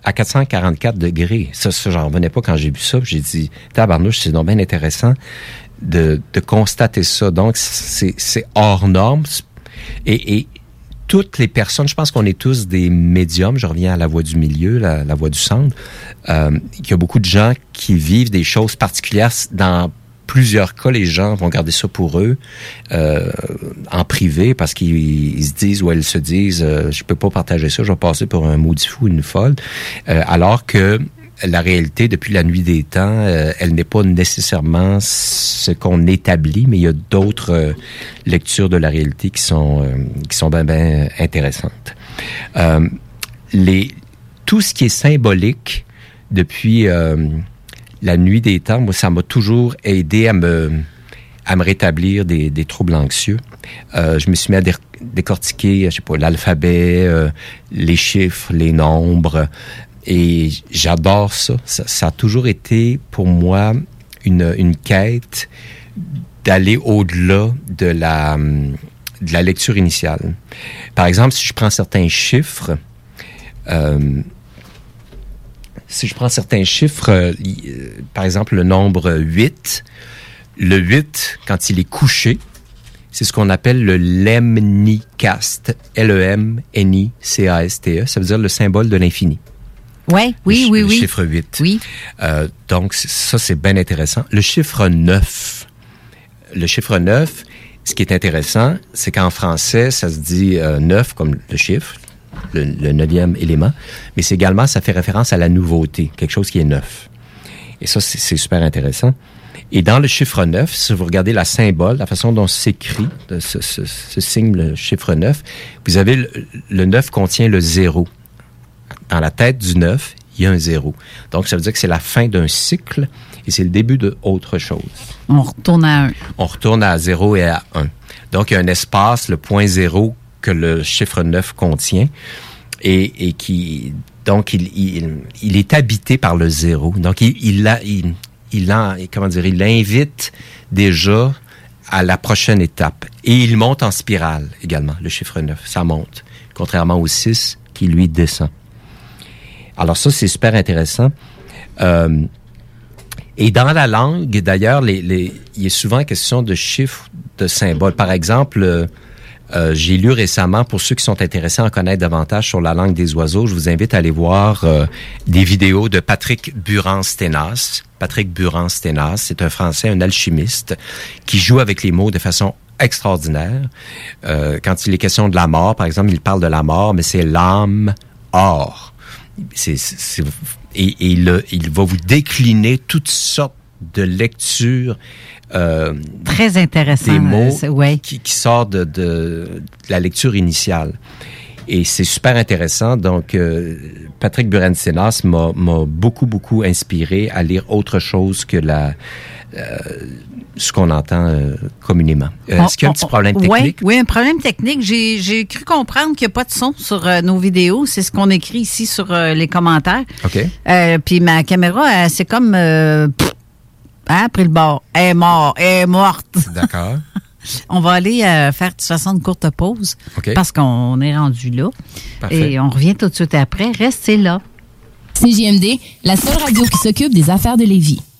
Speaker 4: à 444 degrés. Ça, ça j'en revenais pas quand j'ai vu ça. J'ai dit, tabarnouche, c'est donc bien intéressant de, de constater ça. Donc, c'est c'est hors norme. Et, et toutes les personnes, je pense qu'on est tous des médiums. Je reviens à la voix du milieu, la, la voix du centre. Euh, il y a beaucoup de gens qui vivent des choses particulières dans plusieurs cas, les gens vont garder ça pour eux euh, en privé parce qu'ils ils se disent ou elles se disent euh, je peux pas partager ça, je vais passer pour un maudit fou, une folle. Euh, alors que la réalité, depuis la nuit des temps, euh, elle n'est pas nécessairement ce qu'on établit, mais il y a d'autres euh, lectures de la réalité qui sont euh, qui sont bien bien intéressantes. Les tout ce qui est symbolique depuis la nuit des temps, moi, ça m'a toujours aidé à me, à me rétablir des, des troubles anxieux. Euh, je me suis mis à dé- décortiquer, je sais pas, l'alphabet, euh, les chiffres, les nombres, et j'adore ça. ça. ça a toujours été pour moi une, une quête d'aller au-delà de la, de la lecture initiale. Par exemple, si je prends certains chiffres, euh, si je prends certains chiffres, euh, euh, par exemple le nombre 8, le 8, quand il est couché, c'est ce qu'on appelle le lemnicast. L-E-M-N-I-C-A-S-T-E. Ça veut dire le symbole de l'infini.
Speaker 7: Ouais, oui,
Speaker 4: Le
Speaker 7: oui,
Speaker 4: chi- le
Speaker 7: oui.
Speaker 4: chiffre 8.
Speaker 7: Oui.
Speaker 4: Euh, donc, ça, c'est bien intéressant. Le chiffre 9. Le chiffre 9, ce qui est intéressant, c'est qu'en français, ça se dit euh, 9 comme le chiffre, le, le neuvième élément, mais c'est également, ça fait référence à la nouveauté, quelque chose qui est neuf. Et ça, c'est super intéressant. Et dans le chiffre 9, si vous regardez la symbole, la façon dont s'écrit ce, ce- ce signe, le chiffre 9, vous avez le, le 9 contient le 0 dans la tête du 9, il y a un zéro. Donc, ça veut dire que c'est la fin d'un cycle et c'est le début de autre chose.
Speaker 7: On retourne à un.
Speaker 4: On retourne à 0 et à 1. Donc, il y a un espace, le point zéro, que le chiffre 9 contient et, qui, donc, il, il, est habité par le zéro. Donc, il, il, a- il, dire, il invite déjà à la prochaine étape. Et il monte en spirale également, le chiffre 9. Ça monte, contrairement au 6 qui, lui, descend. Alors ça, c'est super intéressant. Euh, et dans la langue, d'ailleurs, les, il est souvent question de chiffres, de symboles. Par exemple, euh, j'ai lu récemment, pour ceux qui sont intéressés à en connaître davantage sur la langue des oiseaux, je vous invite à aller voir euh, des vidéos de Patrick Buran-Sténas. Patrick Buran-Sténas, c'est un Français, un alchimiste, qui joue avec les mots de façon extraordinaire. Euh, quand il est question de la mort, par exemple, il parle de la mort, mais c'est l'âme or. C'est, c'est- c'est- et, et le- il va vous décliner toutes sortes de lectures euh,
Speaker 7: Très intéressant.
Speaker 4: des mots
Speaker 7: euh, ouais.
Speaker 4: qui, qui sortent de, de- de la lecture initiale. Et c'est super intéressant. Donc, euh, Patrick Buren-Sénas m'a beaucoup, beaucoup inspiré à lire autre chose que la, euh, ce qu'on entend euh, communément. Euh, Est-ce qu'il y a un petit problème technique?
Speaker 7: oui, un problème technique. J'ai cru comprendre qu'il n'y a pas de son sur euh, nos vidéos. C'est ce qu'on écrit ici sur les commentaires.
Speaker 4: OK.
Speaker 7: Puis ma caméra, c'est comme... Pff, hein, pris le bord. Elle est morte. Elle est morte.
Speaker 4: D'accord.
Speaker 7: On va aller euh, faire de toute façon une courte pause
Speaker 4: OK.
Speaker 7: parce qu'on est rendu là.
Speaker 4: Parfait.
Speaker 7: Et on revient tout de suite après. Restez là.
Speaker 10: CJMD, la seule radio qui s'occupe des affaires de Lévis.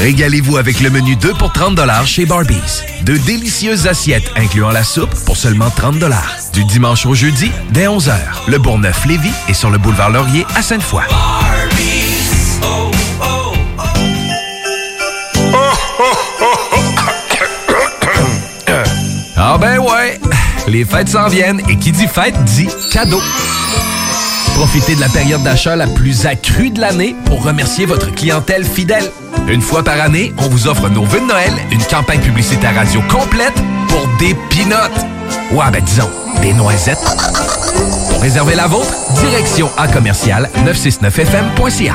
Speaker 11: Régalez-vous avec le menu 2 pour 30 chez Barbies. De délicieuses assiettes incluant la soupe pour seulement 30 Du dimanche au jeudi, dès 11h. Le Bourgneuf-Lévis est sur le boulevard Laurier à Sainte-Foy. Ah ben ouais, les fêtes s'en viennent et qui dit fête dit cadeau. Profitez de la période d'achat la plus accrue de l'année pour remercier votre clientèle fidèle. Une fois par année, on vous offre nos vœux de Noël, une campagne publicitaire radio complète pour des pinottes. Ouais, ben disons, des noisettes. Pour réserver la vôtre, direction à commercial 969fm.ca.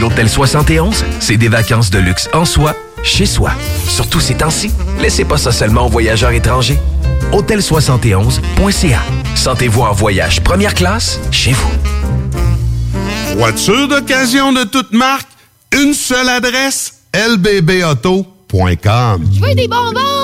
Speaker 11: L'Hôtel 71, c'est des vacances de luxe en soi, chez soi. Surtout ces temps-ci, laissez pas ça seulement aux voyageurs étrangers. Hôtel71.ca. Sentez-vous en voyage première classe chez vous.
Speaker 12: Voiture d'occasion de toute marque, une seule adresse, lbbauto.com.
Speaker 13: Je veux des bonbons!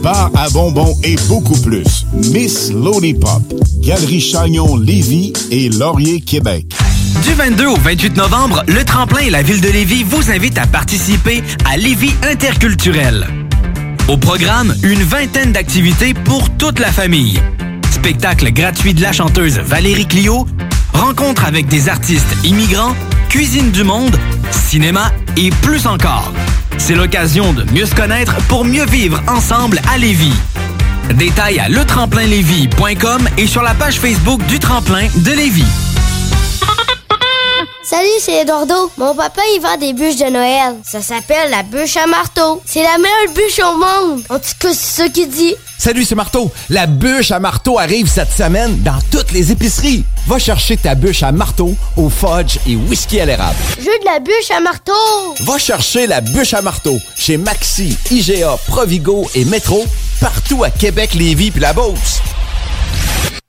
Speaker 14: bar à bonbons et beaucoup plus. Miss Lollipop, Galerie Chagnon Lévis et Laurier Québec.
Speaker 3: Du 22 au 28 novembre, le Tremplin et la Ville de Lévis vous invitent à participer à Lévis Interculturel. Au programme, une vingtaine d'activités pour toute la famille. Spectacle gratuit de la chanteuse Valérie Clio, rencontre avec des artistes immigrants, cuisine du monde, cinéma et plus encore. C'est l'occasion de mieux se connaître pour mieux vivre ensemble à Lévis. Détails à letremplinlévis.com et sur la page Facebook du Tremplin de Lévis.
Speaker 13: Salut, c'est Eduardo. Mon papa, il vend des bûches de Noël. Ça s'appelle la bûche à marteau. C'est la meilleure bûche au monde. En tout cas, c'est ça qu'il dit.
Speaker 15: Salut, c'est Marteau. La bûche à marteau arrive cette semaine dans toutes les épiceries. Va chercher ta bûche à marteau au fudge et whisky à l'érable.
Speaker 13: Je veux de la bûche à marteau.
Speaker 15: Va chercher la bûche à marteau chez Maxi, IGA, Provigo et Métro, partout à Québec, Lévis puis la Beauce.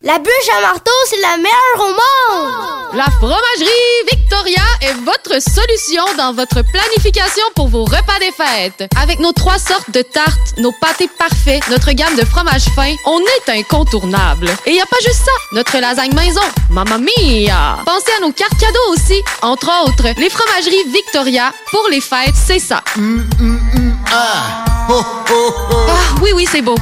Speaker 13: La bûche à marteau, c'est la meilleure au monde.
Speaker 16: La fromagerie Victoria est votre solution dans votre planification pour vos repas des fêtes. Avec nos trois sortes de tartes, nos pâtés parfaits, notre gamme de fromages fins, on est incontournable. Et y a pas juste ça, notre lasagne maison, mamma mia! Pensez à nos cartes cadeaux aussi. Entre autres, les fromageries Victoria, pour les fêtes, c'est ça.
Speaker 15: Ah!
Speaker 16: Ah, oui, oui, c'est beau.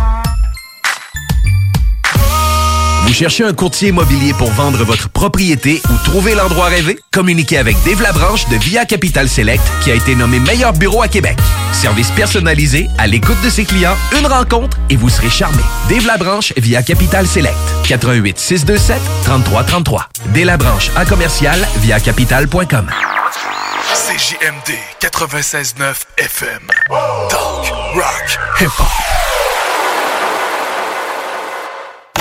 Speaker 11: Vous cherchez un courtier immobilier pour vendre votre propriété ou trouver l'endroit rêvé? Communiquez avec Dave Labranche de Via Capital Select qui a été nommé meilleur bureau à Québec. Service personnalisé, à l'écoute de ses clients, une rencontre et vous serez charmé. Dave Labranche via Capital Select. 88 627 3333. Dave Labranche à commercial via capital.com.
Speaker 17: CJMD 96.9 FM. Talk, rock, hip-hop.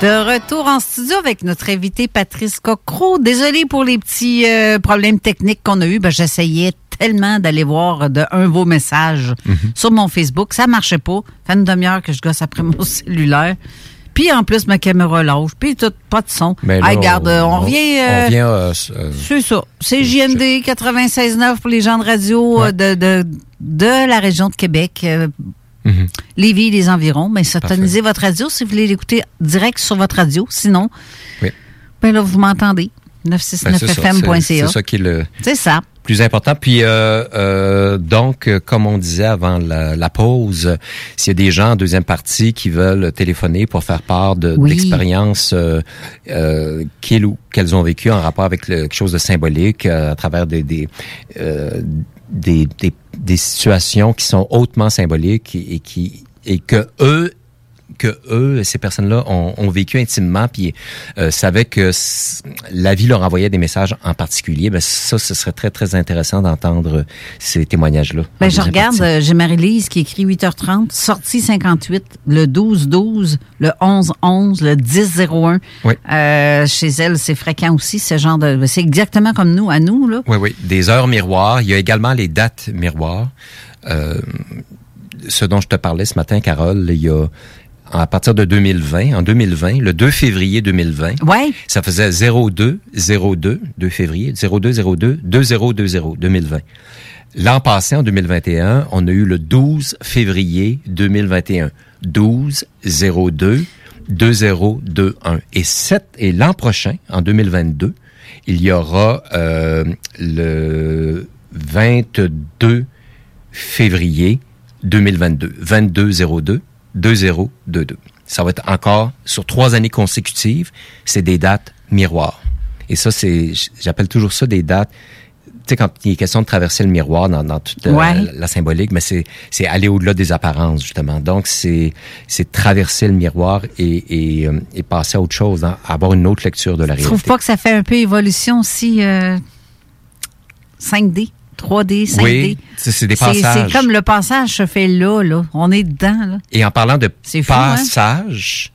Speaker 7: De retour en studio avec notre invité Patrice Cocro. Désolé pour les petits euh, problèmes techniques qu'on a eus. Ben, J'essayais tellement d'aller voir de un vos messages
Speaker 4: Mhm.
Speaker 7: sur mon Facebook. Ça marchait pas. Fait une demi-heure que je gosse après mon cellulaire. Puis en plus, ma caméra lâche. Puis tout, pas de son.
Speaker 4: Mais Ben là,
Speaker 7: Hey, regarde, euh, on, revient...
Speaker 4: On
Speaker 7: euh,
Speaker 4: revient euh, s- euh,
Speaker 7: c'est ça. C'est JMD 96.9 pour les gens de radio euh, de, de, de la région de Québec. Euh,
Speaker 4: Mhm.
Speaker 7: Lévis et les environs. Mais syntonisez votre radio si vous voulez l'écouter direct sur votre radio. Sinon,
Speaker 4: Oui.
Speaker 7: ben là, vous m'entendez.
Speaker 4: ben, c'est ça,
Speaker 7: 969fm.ca.
Speaker 4: C'est c'est ça qui est le
Speaker 7: C'est ça.
Speaker 4: plus important. Puis euh, euh, donc, comme on disait avant la, la pause, s'il y a des gens en deuxième partie qui veulent téléphoner pour faire part de-
Speaker 7: Oui.
Speaker 4: d'expériences euh, euh, qu'ils ou qu'elles ont vécues en rapport avec le- quelque chose de symbolique euh, à travers des des, euh, des, des des situations qui sont hautement symboliques et, qui et que eux que eux, ces personnes-là, ont, ont vécu intimement, puis euh, savaient que la vie leur envoyait des messages en particulier. Ben ça, ce serait très très intéressant d'entendre ces témoignages-là.
Speaker 7: Ben,
Speaker 4: en
Speaker 7: je regarde, euh, j'ai Marie-Lise qui écrit 8h30, sortie 58, le 12-12, le 11-11, le 10-01.
Speaker 4: Oui.
Speaker 7: Euh, chez elle, c'est fréquent aussi, ce genre de... C'est exactement comme nous, à nous, là.
Speaker 4: Oui, oui. Des heures miroirs. Il y a également les dates miroirs. Euh, ce dont je te parlais ce matin, Carole, il y a à partir de 2020, en 2020, le 2 février 2020,
Speaker 7: ouais.
Speaker 4: ça faisait 02 02 2 février 02 02 2020 2020. L'an passé, en 2021, on a eu le 12 février 2021. 12 02 2021. Et, sept- et l'an prochain, en 2022, il y aura euh, le 22 février 2022. 22 02 2022. Ça va être encore sur trois années consécutives. C'est des dates miroirs. Et ça, c'est, j'appelle toujours ça des dates. Tu sais, quand il est question de traverser le miroir dans, dans toute euh,
Speaker 7: Ouais.
Speaker 4: la, la symbolique, mais c'est, c'est aller au-delà des apparences, justement. Donc, c'est, c'est traverser le miroir et, et, euh, et passer à autre chose, hein, avoir une autre lecture de la
Speaker 7: Tu
Speaker 4: réalité.
Speaker 7: trouves pas que ça fait un peu évolution aussi euh, 5D, 3D, 5D?
Speaker 4: Oui, c'est c'est des
Speaker 7: C'est-
Speaker 4: passages.
Speaker 7: C'est comme le passage se fait là, là. On est dedans, là.
Speaker 4: Et en parlant de
Speaker 7: C'est fou, hein?
Speaker 4: passage,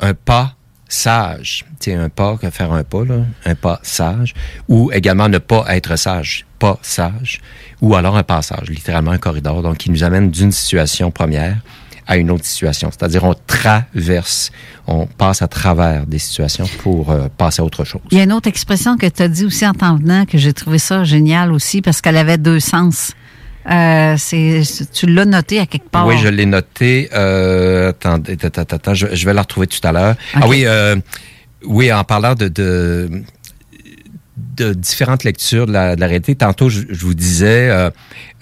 Speaker 4: un pas sage, sais, un pas, faire un pas, là, un pas sage, ou également ne pas être sage, pas sage, ou alors un passage, littéralement un corridor, donc qui nous amène d'une situation première à une autre situation. C'est-à-dire, on traverse, on passe à travers des situations pour euh, passer à autre chose.
Speaker 7: Il y a une autre expression que tu as dit aussi en t'en venant que j'ai trouvé ça génial aussi parce qu'elle avait deux sens. Euh, c'est, tu l'as noté à quelque part.
Speaker 4: Oui, je l'ai noté. Euh, attendez, attends, attends, attends, je, je vais la retrouver tout à l'heure. Ah oui, euh, oui, en parlant de, de, de différentes lectures de la, de la réalité, tantôt je, je vous disais, euh,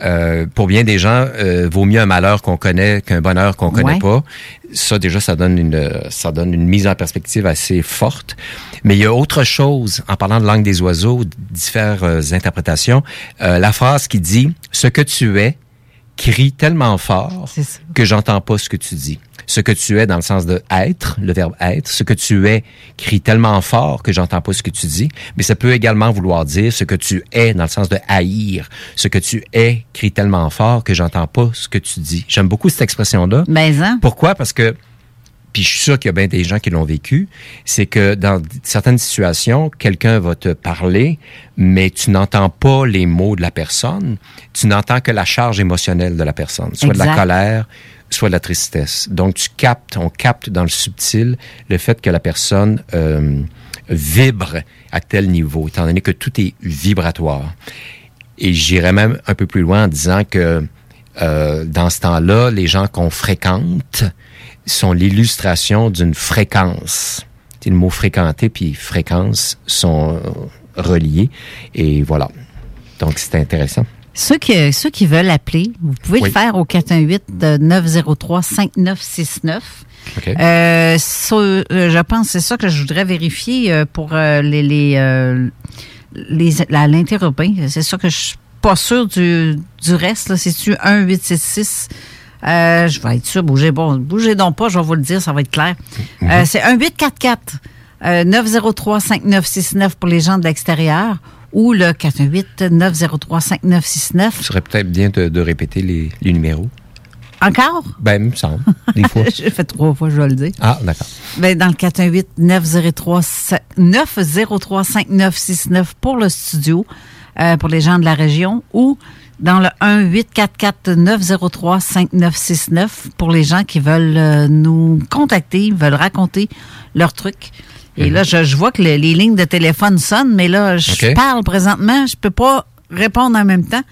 Speaker 4: euh, pour bien des gens, euh, vaut mieux un malheur qu'on connaît qu'un bonheur qu'on connaît
Speaker 7: Ouais.
Speaker 4: pas. Ça déjà, ça donne une, ça donne une mise en perspective assez forte. Mais il y a autre chose en parlant de langue des oiseaux, différentes interprétations. La phrase qui dit "Ce que tu es crie tellement fort que j'entends pas ce que tu dis." Ce que tu es dans le sens de être, le verbe être, ce que tu es crie tellement fort que j'entends pas ce que tu dis, mais ça peut également vouloir dire ce que tu es dans le sens de haïr. Ce que tu es crie tellement fort que j'entends pas ce que tu dis. J'aime beaucoup cette expression-là.
Speaker 7: Mais hein?
Speaker 4: Pourquoi? Parce que puis je suis sûr qu'il y a bien des gens qui l'ont vécu, c'est que dans certaines situations, quelqu'un va te parler, mais tu n'entends pas les mots de la personne, tu n'entends que la charge émotionnelle de la personne, soit de la colère, soit de la tristesse. Donc tu captes, on capte dans le subtil le fait que la personne euh, vibre à tel niveau, étant donné que tout est vibratoire. Et j'irais même un peu plus loin en disant que euh, dans ce temps-là, les gens qu'on fréquente sont l'illustration d'une fréquence. Sais, le mot fréquenter puis fréquence sont euh, reliés. Et voilà. Donc, c'est intéressant.
Speaker 7: Ceux qui, ceux qui veulent appeler, vous pouvez
Speaker 4: Oui.
Speaker 7: le faire au 418-903-5969.
Speaker 4: OK.
Speaker 7: Euh, sur- euh, je pense, c'est ça que je voudrais vérifier euh, pour euh, les, les, euh, les la- l'interurbain. C'est ça que je suis pas sûre du, du reste. C'est-tu 1866? Euh, je vais être sûr, bougez, bon, bougez donc pas, je vais vous le dire, ça va être clair. Euh, c'est 1844 euh, 903-5969 pour les gens de l'extérieur ou le 418-903-5969.
Speaker 4: Ce serait peut-être bien de, de répéter les, les numéros.
Speaker 7: Encore?
Speaker 4: Ben, il me semble, des fois.
Speaker 7: J'ai fait trois fois, je vais le dire.
Speaker 4: Ah, d'accord.
Speaker 7: Ben, dans le 418-903-5969 pour le studio, euh, pour les gens de la région, ou dans le 1-844-903-5969 pour les gens qui veulent euh, nous contacter, veulent raconter leur truc. Et là, je, je vois que le- les lignes de téléphone sonnent, mais là, je parle présentement, je peux pas répondre en même temps.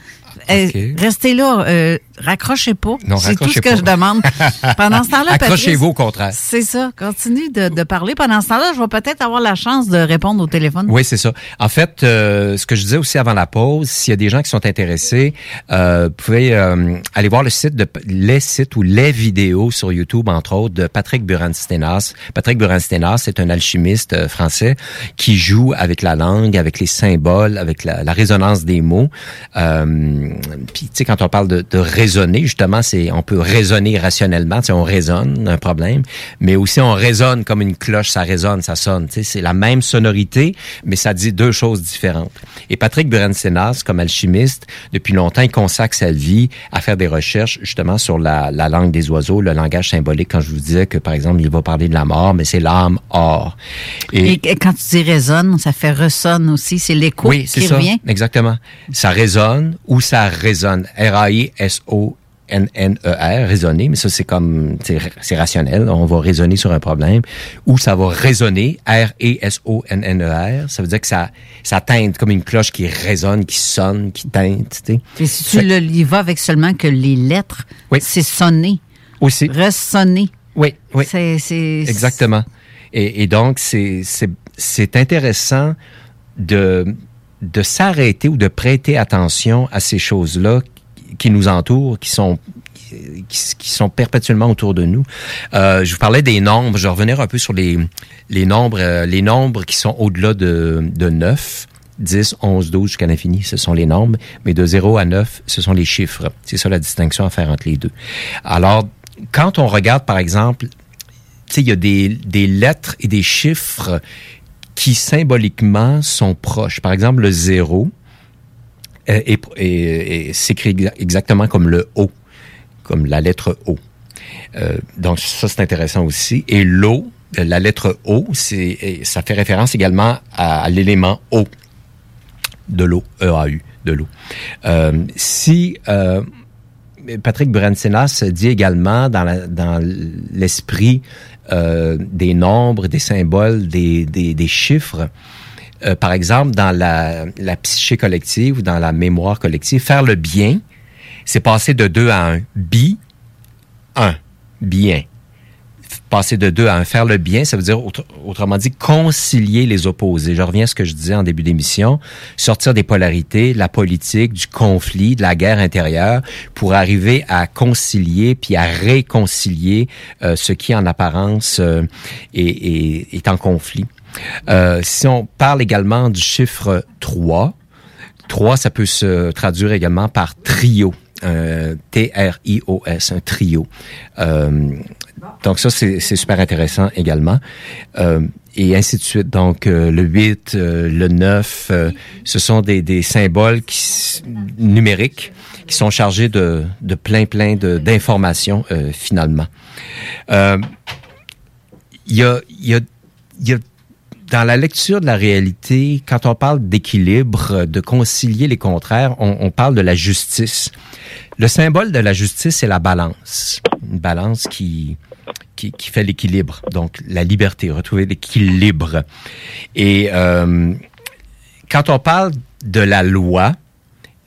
Speaker 7: Euh. Restez là, euh, raccrochez pas.
Speaker 4: Non,
Speaker 7: C'est tout ce que
Speaker 4: pas.
Speaker 7: je demande. Pendant ce temps-là,
Speaker 4: Accrochez-vous au contraire.
Speaker 7: c'est ça. Continue de, de parler. Pendant ce temps-là, je vais peut-être avoir la chance de répondre au téléphone.
Speaker 4: Oui, c'est ça. En fait, euh, ce que je disais aussi avant la pause, s'il y a des gens qui sont intéressés, euh, vous pouvez euh, aller voir le site de les sites ou les vidéos sur YouTube, entre autres, de Patrick Buran-Sténas. Patrick Buran-Sténas, c'est un alchimiste euh, français qui joue avec la langue, avec les symboles, avec la, la résonance des mots. Euh, Puis, tu sais, quand on parle de, de raisonner, justement, c'est on peut raisonner rationnellement, on raisonne un problème, mais aussi on résonne comme une cloche, ça résonne, ça sonne. C'est la même sonorité, mais ça dit deux choses différentes. Et Patrick Burensenas, comme alchimiste, depuis longtemps, il consacre sa vie à faire des recherches justement sur la, la langue des oiseaux, le langage symbolique. Quand je vous disais que, par exemple, il va parler de la mort, mais c'est l'âme or.
Speaker 7: Et, et quand tu dis résonne, ça fait ressonne aussi. C'est l'écho
Speaker 4: Oui, c'est
Speaker 7: qui
Speaker 4: ça.
Speaker 7: revient.
Speaker 4: Exactement. Ça résonne ou ça résonne. R-A-I-S-O. N-N-E-R, raisonner, mais ça c'est comme, c'est rationnel, on va raisonner sur un problème, ou ça va résonner, R-E-S-O-N-N-E-R, ça veut dire que ça, ça teinte comme une cloche qui résonne, qui sonne, qui teinte, tu.
Speaker 7: Et si tu le y vas avec seulement que les lettres, c'est sonner.
Speaker 4: Aussi.
Speaker 7: Ressonner.
Speaker 4: Oui, oui.
Speaker 7: C'est,
Speaker 4: Exactement. Et, et donc, c'est- c'est c'est intéressant de, de s'arrêter ou de prêter attention à ces choses-là qui- nous entourent, qui sont qui, sont perpétuellement autour de nous. Euh, je vous parlais des nombres. Je revenir un peu sur les, les nombres, euh, les nombres qui sont au-delà de, de 9. 10, 11, 12 jusqu'à l'infini, ce sont les nombres, mais de 0 à 9, ce sont les chiffres. C'est ça la distinction à faire entre les deux. Alors, quand on regarde, par exemple, il y a des, des lettres et des chiffres qui symboliquement sont proches. Par exemple, le 0 euh, est- est- est- s'écrit exa- exactement comme le O, comme la lettre O. Euh, donc, ça, c'est intéressant aussi. Et l'eau, la lettre O, c'est, et ça fait référence également à, l'élément O de l'eau, E-A-U, de l'eau. Euh, si euh, Patrick Buransenas dit également dans, la- dans l'esprit euh, des nombres, des symboles, des, des, des chiffres, euh, par exemple, dans la, la psyché collective ou dans la mémoire collective, faire le bien, c'est passer de 2 à 1. Bi, 1. Bien. Passer de 2 à 1. Faire le bien, ça veut dire, autre- autrement dit, concilier les opposés. Je reviens à ce que je disais en début d'émission. Sortir des polarités, de la politique, du conflit, de la guerre intérieure, pour arriver à concilier puis à réconcilier euh, ce qui, en apparence, euh, est, est- est en conflit. Euh, si on parle également du chiffre 3, 3, ça peut se traduire également par trio. Euh, T-R-I-O-S, un trio. Euh, donc ça, c'est super intéressant également. Euh, et ainsi de suite. Donc euh, le 8, euh, le 9, euh, ce sont des, des symboles qui, numériques qui sont chargés de, de plein, plein d'informations finalement. Il y a, y a, y a dans la lecture de la réalité, quand on parle d'équilibre, de concilier les contraires, on, parle de la justice. Le symbole de la justice, c'est la balance. Une balance qui, qui, qui fait l'équilibre. Donc, la liberté, retrouver l'équilibre. Et euh, quand on parle de la loi,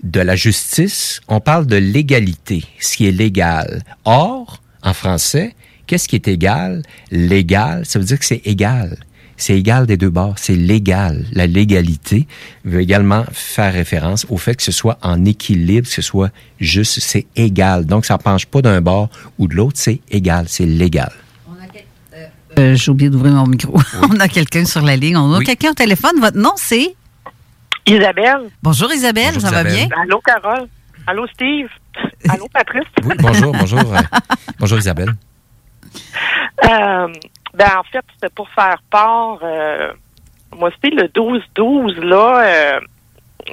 Speaker 4: de la justice, on parle de l'égalité, ce qui est légal. Or, en français, Qu'est-ce qui est égal? Légal, ça veut dire que c'est égal. C'est égal des deux bords, c'est légal. La légalité veut également faire référence au fait que ce soit en équilibre, que ce soit juste, c'est égal. Donc, ça ne penche pas d'un bord ou de l'autre, c'est égal, c'est légal.
Speaker 7: Euh, J'ai oublié d'ouvrir mon micro. On a quelqu'un sur la ligne. On a quelqu'un au téléphone. Votre nom, c'est?
Speaker 18: Isabelle.
Speaker 7: Bonjour Isabelle,
Speaker 4: Bonjour,
Speaker 7: ça va bien?
Speaker 18: Allô, Carole. Allô, Steve. Allô, Patrice.
Speaker 4: Oui, bonjour, bonjour. euh, bonjour Isabelle.
Speaker 18: Euh, ben, en fait, c'était pour faire part. Euh, moi, c'était le 12-12, là. euh,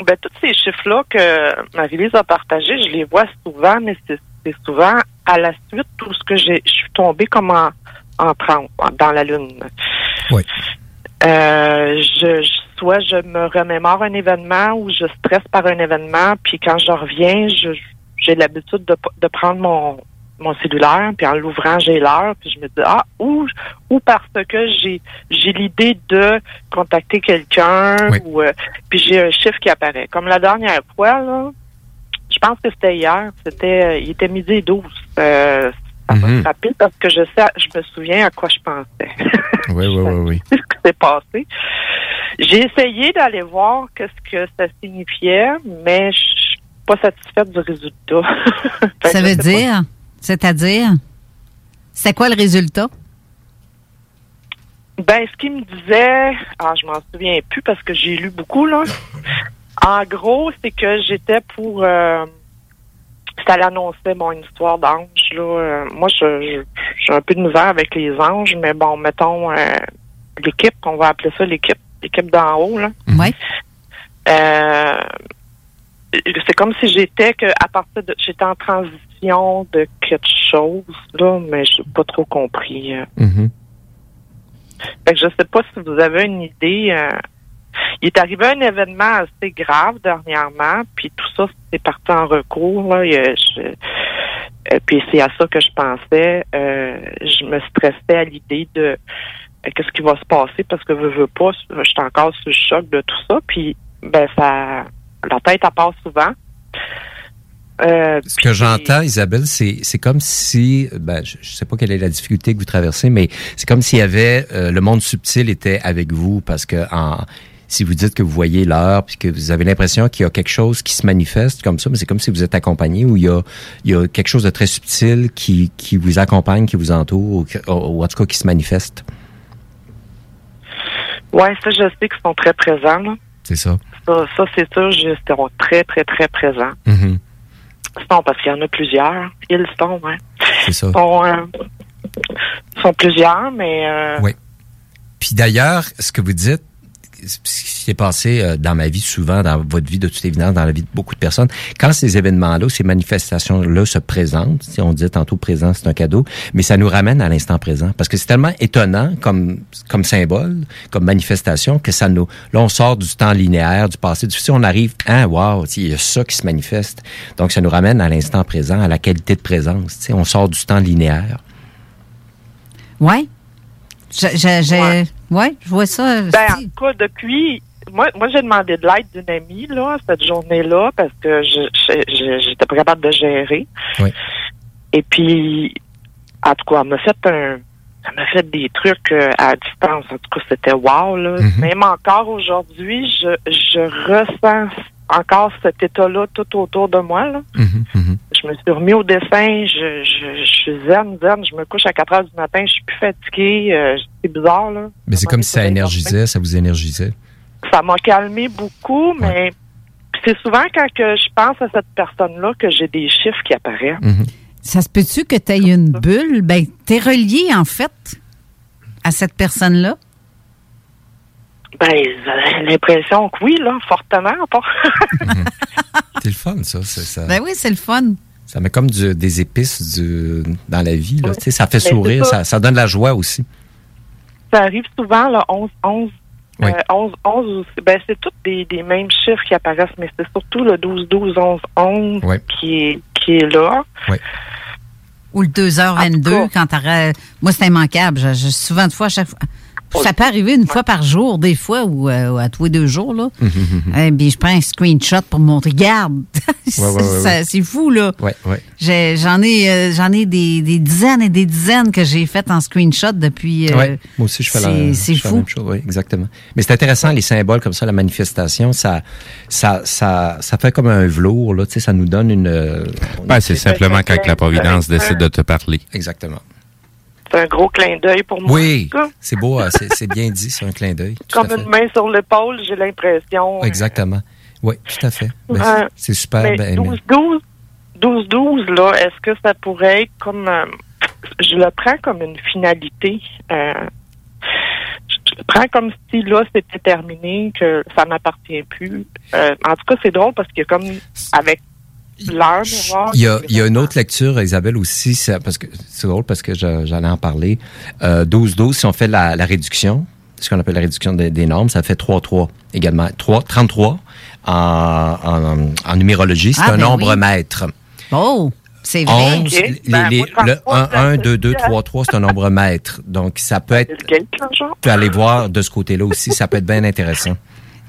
Speaker 18: ben, tous ces chiffres-là que Marie-Lise a partagés, je les vois souvent, mais c'est souvent à la suite tout ce que j'ai. Je suis tombée comme en, en transe, dans la lune.
Speaker 4: Oui.
Speaker 18: Euh, je, je- soit je me remémore un événement ou je stresse par un événement, puis quand je reviens, je j'ai l'habitude de, de prendre mon mon cellulaire, puis en l'ouvrant, j'ai l'heure, puis je me dis ah ou ou parce que j'ai j'ai l'idée de contacter quelqu'un ou euh, puis j'ai un chiffre qui apparaît. Comme la dernière fois là, je pense que c'était hier, c'était euh, il était midi et 12. Euh, ça m'a frappé parce que je sais je me souviens à quoi je pensais.
Speaker 4: Oui, oui, oui, oui.
Speaker 18: ce qui s'est passé. J'ai essayé d'aller voir qu'est-ce que ça signifiait, mais je suis pas satisfaite du résultat.
Speaker 7: Ça veut
Speaker 18: pas.
Speaker 7: Dire? C'est-à-dire? C'est quoi le résultat?
Speaker 18: Ben, ce qu'il me disait, ah, je m'en souviens plus parce que j'ai lu beaucoup, là. En gros, c'est que j'étais pour. Euh, ça l'annonçait, mon histoire d'ange, là. Euh, moi, j'ai un peu de misère avec les anges, mais bon, mettons, euh, l'équipe, on va appeler ça l'équipe, l'équipe d'en haut, là.
Speaker 7: Oui.
Speaker 18: Euh, c'est comme si j'étais que à partir de j'étais en transition de quelque chose là, mais je n'ai pas trop compris. euh.
Speaker 4: Mhm.
Speaker 18: Fait que je sais pas si vous avez une idée. euh, il est arrivé un événement assez grave dernièrement, puis tout ça c'est parti en recours. Là, je- euh, puis c'est à ça que je pensais. Euh, je me stressais à l'idée de qu'est-ce qui va se passer parce que veux, veux pas, je suis encore sous le choc de tout ça. Puis ben ça, la tête elle passe souvent. Euh,
Speaker 4: Ce que j'entends, Isabelle, c'est c'est comme si, ben, je, je sais pas quelle est la difficulté que vous traversez, mais c'est comme s'il y avait euh, le monde subtil était avec vous parce que en si vous dites que vous voyez l'heure puis que vous avez l'impression qu'il y a quelque chose qui se manifeste comme ça, mais c'est comme si vous êtes accompagné ou il y a il y a quelque chose de très subtil qui qui vous accompagne, qui vous entoure ou, ou en tout cas qui se manifeste.
Speaker 18: ouais, ça je sais qu'ils sont très présents. Là.
Speaker 4: C'est ça.
Speaker 18: Ça, ça c'est sûr, ils seront très très très présents.
Speaker 4: Mhm.
Speaker 18: Non, parce qu'il y en a plusieurs. Ils sont, ouais.
Speaker 4: C'est ça.
Speaker 18: Ils sont, euh, sont plusieurs, mais euh,
Speaker 4: Oui. Puis d'ailleurs, ce que vous dites, ce qui s'est passé euh, dans ma vie souvent, dans votre vie de toute évidence, dans la vie de beaucoup de personnes, quand ces événements-là, ces manifestations-là se présentent, si on dit tantôt présent, c'est un cadeau, mais ça nous ramène à l'instant présent. Parce que c'est tellement étonnant comme, comme symbole, comme manifestation, que ça nous... Là, on sort du temps linéaire, du passé, du futur, on arrive, ah, wow, il y a ça qui se manifeste. Donc, ça nous ramène à l'instant présent, à la qualité de présence. On sort du temps linéaire.
Speaker 7: Je, je, je- ouais, je vois ça.
Speaker 18: ben, en tout cas, depuis. Moi, moi j'ai demandé de l'aide d'une amie, là, cette journée-là, parce que j'étais pas capable de gérer.
Speaker 4: Oui.
Speaker 18: Et puis, en tout cas, elle m'a fait un. Elle m'a fait des trucs euh, à distance. En tout cas, c'était wow, là.
Speaker 4: Mhm.
Speaker 18: Même encore aujourd'hui, je, je ressens encore cet état-là tout autour de moi, là. Je me suis remis au dessin, je, je, je suis zen, zen, je me couche à 4 heures du matin, je suis plus fatiguée, euh, c'est bizarre, là.
Speaker 4: Mais c'est comme si ça énergisait, ça vous énergisait?
Speaker 18: Ça m'a calmé beaucoup, mais c'est souvent quand que je pense à cette personne-là que j'ai des chiffres qui apparaissent.
Speaker 7: Ça se peut-tu que tu aies une bulle? Ben, tu es relié, en fait, à cette personne-là?
Speaker 18: Ben, j'ai l'impression que oui, là, fortement. Pas.
Speaker 4: C'est le fun, ça. c'est ça.
Speaker 7: Ben oui, c'est le fun.
Speaker 4: Ça met comme du- des épices du, dans la vie. Là. Tu sais, Ça fait
Speaker 18: c'est
Speaker 4: sourire,
Speaker 18: ça.
Speaker 4: ça, ça donne la joie aussi.
Speaker 18: ça arrive souvent, là, 11, 11.
Speaker 4: Oui.
Speaker 18: euh, 11, 11 aussi. Ben, c'est tous des, des mêmes chiffres qui apparaissent, mais c'est surtout le 12, 12, 11, 11
Speaker 4: Oui.
Speaker 18: qui, est, qui est là.
Speaker 7: Ou le 2h22, quand t'arrêtes. Moi, c'est immanquable. Je, je- souvent de fois, à chaque fois. Ça peut arriver une fois par jour, des fois, ou euh, à tous les deux jours, là. Eh bien, je prends un screenshot pour montrer. Regarde!
Speaker 4: Ouais, ouais, ouais,
Speaker 7: Ça-
Speaker 4: ouais.
Speaker 7: C'est fou, là.
Speaker 4: Ouais, ouais.
Speaker 7: J'ai- J'en ai, euh, j'en ai des, des dizaines et des dizaines que j'ai faites en screenshot depuis. euh,
Speaker 4: Ouais, moi aussi, je fais, la, je fais la
Speaker 7: fou.
Speaker 4: même chose. Oui, exactement. Mais c'est intéressant, les symboles comme ça, la manifestation, ça, ça, ça, ça fait comme un velours, là, tu sais, ça nous donne une... euh,
Speaker 8: Ben, c'est simplement quand la Providence décide de te parler.
Speaker 4: Exactement.
Speaker 18: C'est un gros clin d'œil pour moi.
Speaker 4: Oui, c'est beau, euh, c'est bien dit, c'est un clin d'œil.
Speaker 18: Comme une main sur l'épaule, j'ai l'impression.
Speaker 4: Exactement. Oui, tout à fait. Ben,
Speaker 18: Ouais.
Speaker 4: c'est- super.
Speaker 18: Mais
Speaker 4: ben,
Speaker 18: 12-12, 12-12, là, est-ce que ça pourrait être comme. euh, je le prends comme une finalité. euh, je le prends comme si là, c'était terminé, que ça m'appartient plus. Euh, en tout cas, c'est drôle parce que, comme avec l'heure miroir.
Speaker 4: Il y a, il y a une autre lecture, Isabelle, aussi, c'est- parce que c'est drôle parce que j'allais en parler. Euh, 12-12, si on fait la, la réduction, ce qu'on appelle la réduction des, des normes, ça fait 3-3 également. 3, 33 en, en, en numérologie, c'est
Speaker 7: Ah,
Speaker 4: un
Speaker 7: ben
Speaker 4: nombre
Speaker 7: oui.
Speaker 4: maître.
Speaker 7: Oh, c'est vrai.
Speaker 4: 11, les- les- le 1, 1, 2, 2, 3, 3, c'est un nombre maître. Donc, ça peut être... Tu peux aller voir de ce côté-là aussi, ça peut être bien intéressant.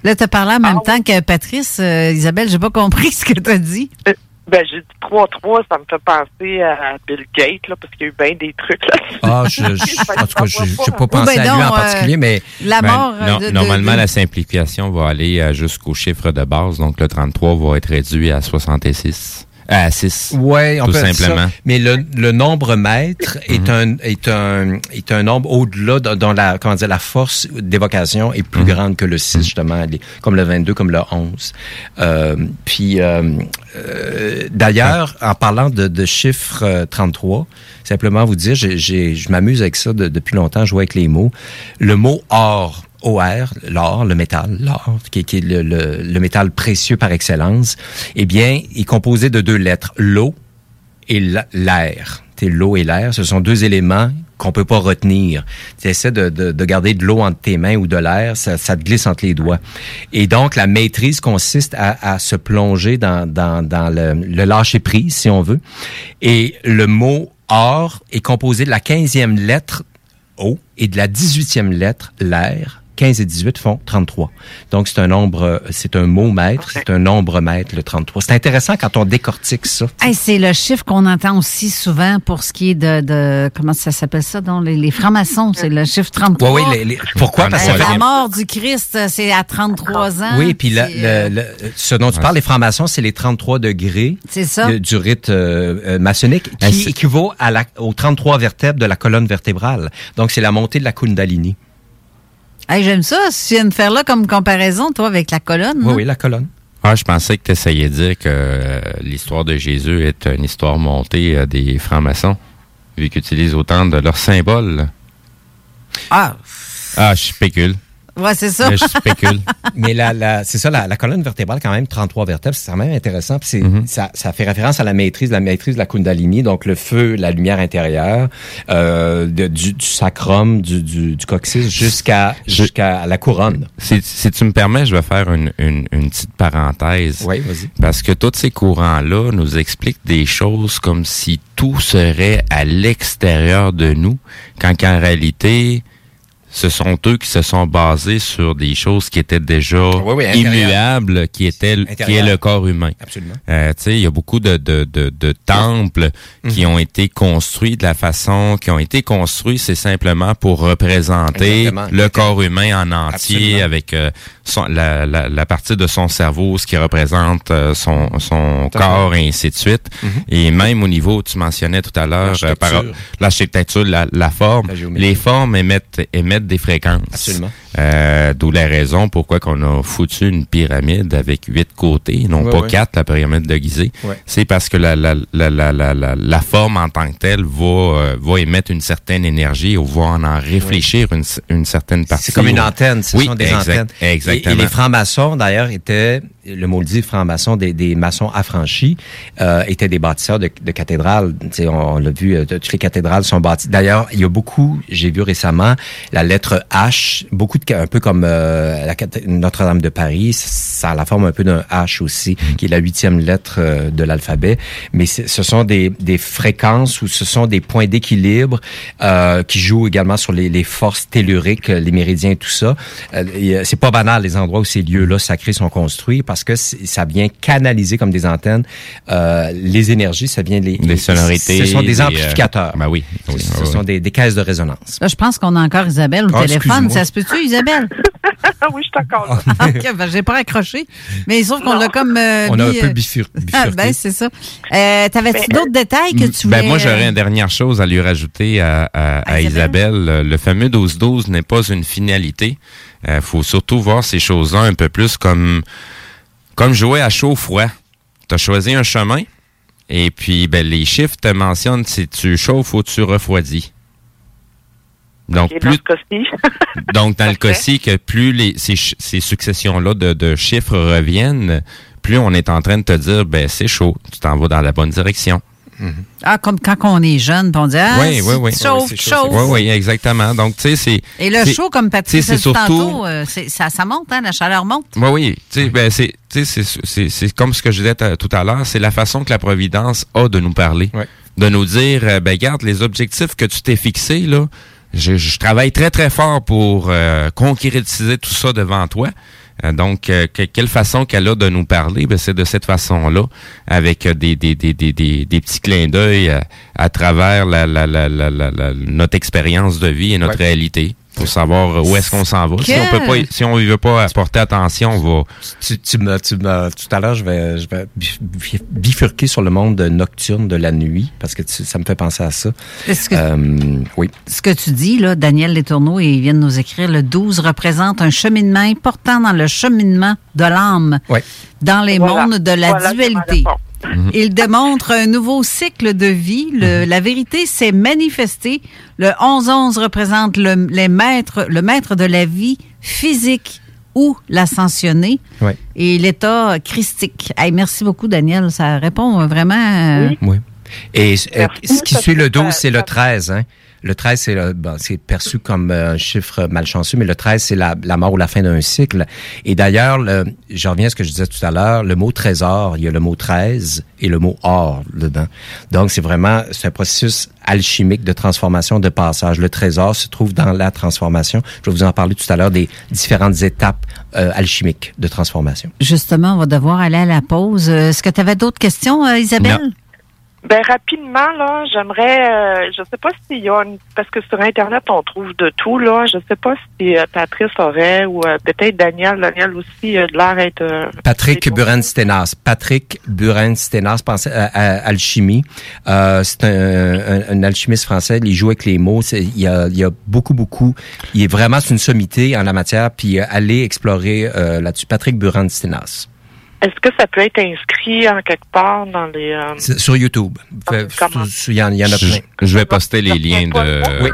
Speaker 7: Là, tu as parlé en
Speaker 18: Ah
Speaker 7: même temps que Patrice. Euh, Isabelle, j'ai pas compris ce que tu as dit.
Speaker 18: Ben, j'ai dit 3-3, ça me fait penser à Bill Gates, là, parce qu'il y a eu bien des trucs là.
Speaker 4: Ah, je, je- en tout cas, je n'ai pas pensé
Speaker 7: ben
Speaker 4: à lui en
Speaker 7: euh,
Speaker 4: particulier, mais...
Speaker 7: la
Speaker 8: Ben,
Speaker 7: mort euh,
Speaker 8: non,
Speaker 7: de- de-
Speaker 8: normalement,
Speaker 7: de-
Speaker 8: la simplification va aller euh, jusqu'au chiffre de base. Donc, le 33 va être réduit à 66. Euh, À 6.
Speaker 4: Ouais, on
Speaker 8: tout
Speaker 4: peut dire
Speaker 8: simplement.
Speaker 4: ça. Mais le, le nombre maître est un est un est un nombre au-delà de- dont la comment dire la force d'évocation est plus grande que le 6 justement, les- comme le 22 comme le 11. Euh, puis euh, euh, d'ailleurs en parlant de, de chiffre euh, 33, simplement vous dire j'ai- je m'amuse avec ça de- depuis longtemps, je joue avec les mots. Le mot or OR, l'or, le métal, l'or, qui, qui est le, le- le métal précieux par excellence, eh bien, est composé de deux lettres, l'eau et la- l'air. L'eau et l'air, ce sont deux éléments qu'on peut pas retenir. Tu essaies de, de, de garder de l'eau entre tes mains ou de l'air, ça, ça te glisse entre les doigts. Et donc, la maîtrise consiste à, à se plonger dans, dans, dans le, le lâcher-prise, si on veut. Et le mot or est composé de la quinzième lettre O et de la 18e lettre, l'air. 15 et 18 font 33. Donc, c'est un nombre, euh, c'est un mot maître, c'est un nombre maître, le 33. C'est intéressant quand on décortique ça.
Speaker 7: Hey, c'est le chiffre qu'on entend aussi souvent pour ce qui est de, de comment ça s'appelle ça, donc les, les francs-maçons, c'est le chiffre 33.
Speaker 4: Oui, oui, les- les- pourquoi? Parce que
Speaker 7: la mort du Christ, c'est à 33 ans.
Speaker 4: Oui, puis
Speaker 7: euh,
Speaker 4: le- le- ce dont tu parles, les francs-maçons, c'est les 33 degrés
Speaker 7: C'est ça.
Speaker 4: de- du rite euh, maçonnique
Speaker 8: Ah,
Speaker 4: qui équivaut à la, aux 33 vertèbres de la colonne vertébrale. Donc, c'est la montée de la Kundalini.
Speaker 7: Hey, j'aime ça. Si tu viens de faire là comme comparaison, toi, avec la colonne.
Speaker 4: Oui,
Speaker 7: hein?
Speaker 4: oui, la colonne.
Speaker 8: Ah, je pensais que tu essayais de dire que euh, l'histoire de Jésus est une histoire montée euh, des francs-maçons, vu qu'ils utilisent autant de leurs symboles.
Speaker 7: Ah,
Speaker 8: Ah, je spécule.
Speaker 7: Ouais, c'est ça.
Speaker 8: Je spécule.
Speaker 4: Mais la, la, c'est ça, la, la colonne vertébrale, quand même, 33 vertèbres, c'est quand même intéressant. Puis c'est,
Speaker 8: Mm-hmm.
Speaker 4: ça, ça fait référence à la maîtrise, la maîtrise de la Kundalini, donc le feu, la lumière intérieure, euh, de- du, du sacrum, du, du, du coccyx jusqu'à jusqu'à la couronne.
Speaker 8: Si, si tu me permets, je vais faire une, une, une petite parenthèse.
Speaker 4: Oui, vas-y.
Speaker 8: Parce que tous ces courants-là nous expliquent des choses comme si tout serait à l'extérieur de nous, quand qu'en réalité, ce sont eux qui se sont basés sur des choses qui étaient déjà
Speaker 4: Oui, oui, intérieur.
Speaker 8: immuables, qui étaient qui est le corps humain.
Speaker 4: Absolument.
Speaker 8: Euh, tu sais, il y a beaucoup de, de, de, de temples qui
Speaker 4: Mhm.
Speaker 8: ont été construits de la façon qui ont été construits, c'est simplement pour représenter
Speaker 4: Exactement.
Speaker 8: le corps humain en entier
Speaker 4: Absolument.
Speaker 8: avec euh, son, la, la, la partie de son cerveau, ce qui représente euh, son, son corps et ainsi de suite.
Speaker 4: Mhm.
Speaker 8: Et même au niveau, tu mentionnais tout à l'heure, euh,
Speaker 4: L'architecture.
Speaker 8: la, la forme, les formes émettent, émettent des fréquences.
Speaker 4: Absolument.
Speaker 8: Euh, D'où la raison pourquoi qu'on a foutu une pyramide avec huit côtés, non
Speaker 4: Ouais,
Speaker 8: pas
Speaker 4: ouais.
Speaker 8: quatre, la pyramide de Gizeh.
Speaker 4: Ouais.
Speaker 8: C'est parce que la, la, la, la, la, la, la forme en tant que telle va, euh, va émettre une certaine énergie ou va en, en réfléchir une, une certaine partie.
Speaker 4: C'est comme une antenne, ce
Speaker 8: Oui,
Speaker 4: sont des
Speaker 8: exact-
Speaker 4: antennes.
Speaker 8: Exactement.
Speaker 4: Et, et les francs-maçons, d'ailleurs, étaient le mot le dit, francs-maçons, des, des maçons affranchis, euh, étaient des bâtisseurs de, de cathédrales. On, on l'a vu, toutes les cathédrales sont bâties. D'ailleurs, il y a beaucoup, j'ai vu récemment, la lettre H, beaucoup de, un peu comme euh, Notre-Dame de Paris, ça a la forme un peu d'un H aussi, qui est la huitième lettre euh, de l'alphabet. Mais ce sont des, des fréquences ou ce sont des points d'équilibre euh, qui jouent également sur les, les forces telluriques, les méridiens et tout ça. C'est pas banal les endroits où ces lieux-là sacrés sont construits parce que ça vient canaliser comme des antennes euh, les énergies, ça vient les,
Speaker 8: Les sonorités.
Speaker 4: Ce sont des
Speaker 8: euh,
Speaker 4: amplificateurs.
Speaker 8: ben oui. oui,
Speaker 4: ce
Speaker 8: oui,
Speaker 4: sont
Speaker 8: oui.
Speaker 4: des, des caisses de résonance.
Speaker 7: Là, je pense qu'on a encore Isabelle au
Speaker 4: Ah,
Speaker 7: téléphone.
Speaker 4: excuse-moi.
Speaker 7: Ça se peut-tu, Isabelle?
Speaker 18: oui, je suis encore là.
Speaker 7: Ah, OK, ben, j'ai pas accroché. Mais sauf qu'on l'a comme. euh,
Speaker 4: On a un peu
Speaker 7: euh,
Speaker 4: bifur-
Speaker 7: Ah,
Speaker 4: bifurqué.
Speaker 7: ben, c'est ça. Euh, T'avais-tu d'autres détails que tu voulais.
Speaker 8: Ben moi, j'aurais une dernière chose à lui rajouter à, à- à Isabelle? Le fameux 12-12 n'est pas une finalité. Il faut surtout voir ces choses-là un peu plus comme, comme jouer à chaud-froid. Tu as choisi un chemin et puis ben, les chiffres te mentionnent si tu chauffes ou tu refroidis. Donc,
Speaker 18: Et dans
Speaker 8: plus,
Speaker 18: ce cas-ci,
Speaker 8: donc, dans le que plus les, ces, successions-là de, de chiffres reviennent, plus on est en train de te dire, ben c'est chaud, tu t'en vas dans la bonne direction.
Speaker 7: Ah, comme quand on est jeune, on dit, ah,
Speaker 8: oui, oui, oui.
Speaker 7: chauffe, chauffe.
Speaker 8: Oui, oui, exactement. Donc, tu sais, c'est.
Speaker 7: Et le chaud, comme Patrice
Speaker 8: c'est surtout.
Speaker 7: tantôt, euh, ça, ça monte, hein, la chaleur monte.
Speaker 8: Oui, oui. Tu sais, ben, c'est, tu sais, c'est, c'est, c'est comme ce que je disais tout à l'heure, c'est la façon que la Providence a de nous parler. De nous dire, euh, ben, garde, les objectifs que tu t'es fixés, là, je, je travaille très, très fort pour euh, concrétiser tout ça devant toi. Euh, donc, euh, que- quelle façon qu'elle a de nous parler, ben, c'est de cette façon-là, avec euh, des, des, des, des, des, des petits clins d'œil euh, à travers la, la, la, la, la- la- notre expérience de vie et notre réalité. Pour savoir où est-ce qu'on s'en va. Si on peut pas, si on ne veut pas porter attention, on va.
Speaker 4: Tu, tu me, tu me- tout à l'heure, je vais, je vais bif- bif- bifurquer sur le monde nocturne de la nuit parce que tu- ça me fait penser à ça.
Speaker 7: Est-ce que-
Speaker 4: Euh, oui.
Speaker 7: Ce que tu dis, là, Daniel Letourneau, et il vient de nous écrire, le 12 représente un cheminement important dans le cheminement de l'âme,
Speaker 4: Ouais.
Speaker 7: dans les
Speaker 18: Voilà.
Speaker 7: mondes de la
Speaker 18: Voilà,
Speaker 7: dualité.
Speaker 18: Réponse.
Speaker 7: Il démontre un nouveau cycle de vie. Le- La vérité s'est manifestée. Le 11-11 représente le, les maîtres, le maître de la vie physique ou l'ascensionné
Speaker 4: Ouais.
Speaker 7: et l'état christique. Hey, merci beaucoup, Daniel. Ça répond vraiment. euh,
Speaker 4: Oui. Et euh, ce qui suit le
Speaker 7: fait-
Speaker 4: 12, c'est le 13. Hein? Le 13, c'est bon, perçu comme un chiffre malchanceux, mais le 13, c'est la, la mort ou la fin d'un cycle. Et d'ailleurs, le- je reviens à ce que je disais tout à l'heure, le mot trésor, il y a le mot 13 et le mot or dedans. Donc, c'est vraiment, c'est un processus alchimique de transformation, de passage. Le trésor se trouve dans la transformation. Je vais vous en parler tout à l'heure des différentes étapes euh, alchimiques de transformation.
Speaker 7: Justement, on va devoir aller à la pause. Euh, Est-ce que tu avais d'autres questions, euh, Isabelle?
Speaker 18: Ben rapidement là, j'aimerais, euh, je sais pas s'il y a une, parce que sur internet on trouve de tout là. Je sais pas si euh, Patrice aurait ou euh, peut-être Daniel, Daniel aussi a de l'air d'être. euh,
Speaker 4: Patrick Buren-Stenas. Patrick Buren-Stenas, pense à, à- alchimie. Euh, c'est un, un- un alchimiste français. Il joue avec les mots. Il y, a, il y a beaucoup, beaucoup. Il est vraiment une sommité en la matière. Puis euh, allez explorer euh, là-dessus. Patrick Buren-Stenas.
Speaker 18: Est-ce que ça peut être inscrit en quelque part dans les euh,
Speaker 4: Sur YouTube. Il y en, il y en a
Speaker 8: Je,
Speaker 4: plein.
Speaker 8: je vais poster les liens de.
Speaker 4: Oui.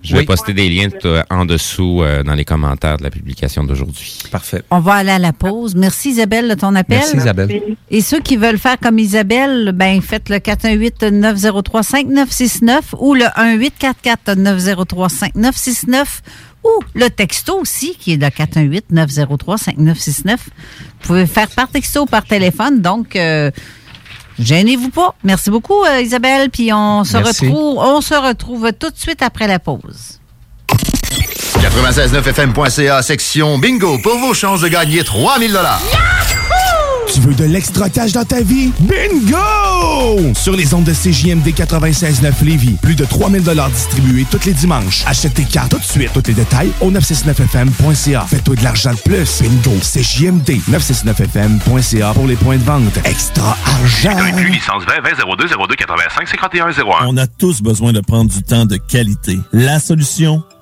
Speaker 8: Je vais
Speaker 4: Oui.
Speaker 8: poster des liens euh, en dessous euh, dans les commentaires de la publication d'aujourd'hui.
Speaker 4: Parfait.
Speaker 7: On va aller à la pause. Merci Isabelle de ton appel.
Speaker 8: Merci, Isabelle.
Speaker 7: Et ceux qui veulent faire comme Isabelle, ben faites le 418-903-5969 ou le 1844-903-5969 ou le texto aussi qui est le 418-903-5969. Vous pouvez faire par texto ou par téléphone. Donc, euh, gênez-vous pas. Merci beaucoup euh, Isabelle. Puis on se
Speaker 11: Merci.
Speaker 7: retrouve, on se retrouve tout de suite après la pause.
Speaker 11: 969fm.ca, section bingo, pour vos chances de gagner 3000 dollars.
Speaker 19: Tu veux de l'extra cash dans ta vie? Bingo! Sur les ondes de CJMD 96.9 Lévis, plus de 3000 distribués tous les dimanches. Achète tes cartes tout de suite. Tous les détails au 969fm.ca. Fais-toi de l'argent de plus. Bingo! CJMD 969fm.ca pour les points de vente. Extra argent!
Speaker 20: licence 20 20 02 02 85 51 01.
Speaker 21: On a tous besoin de prendre du temps de qualité. La solution,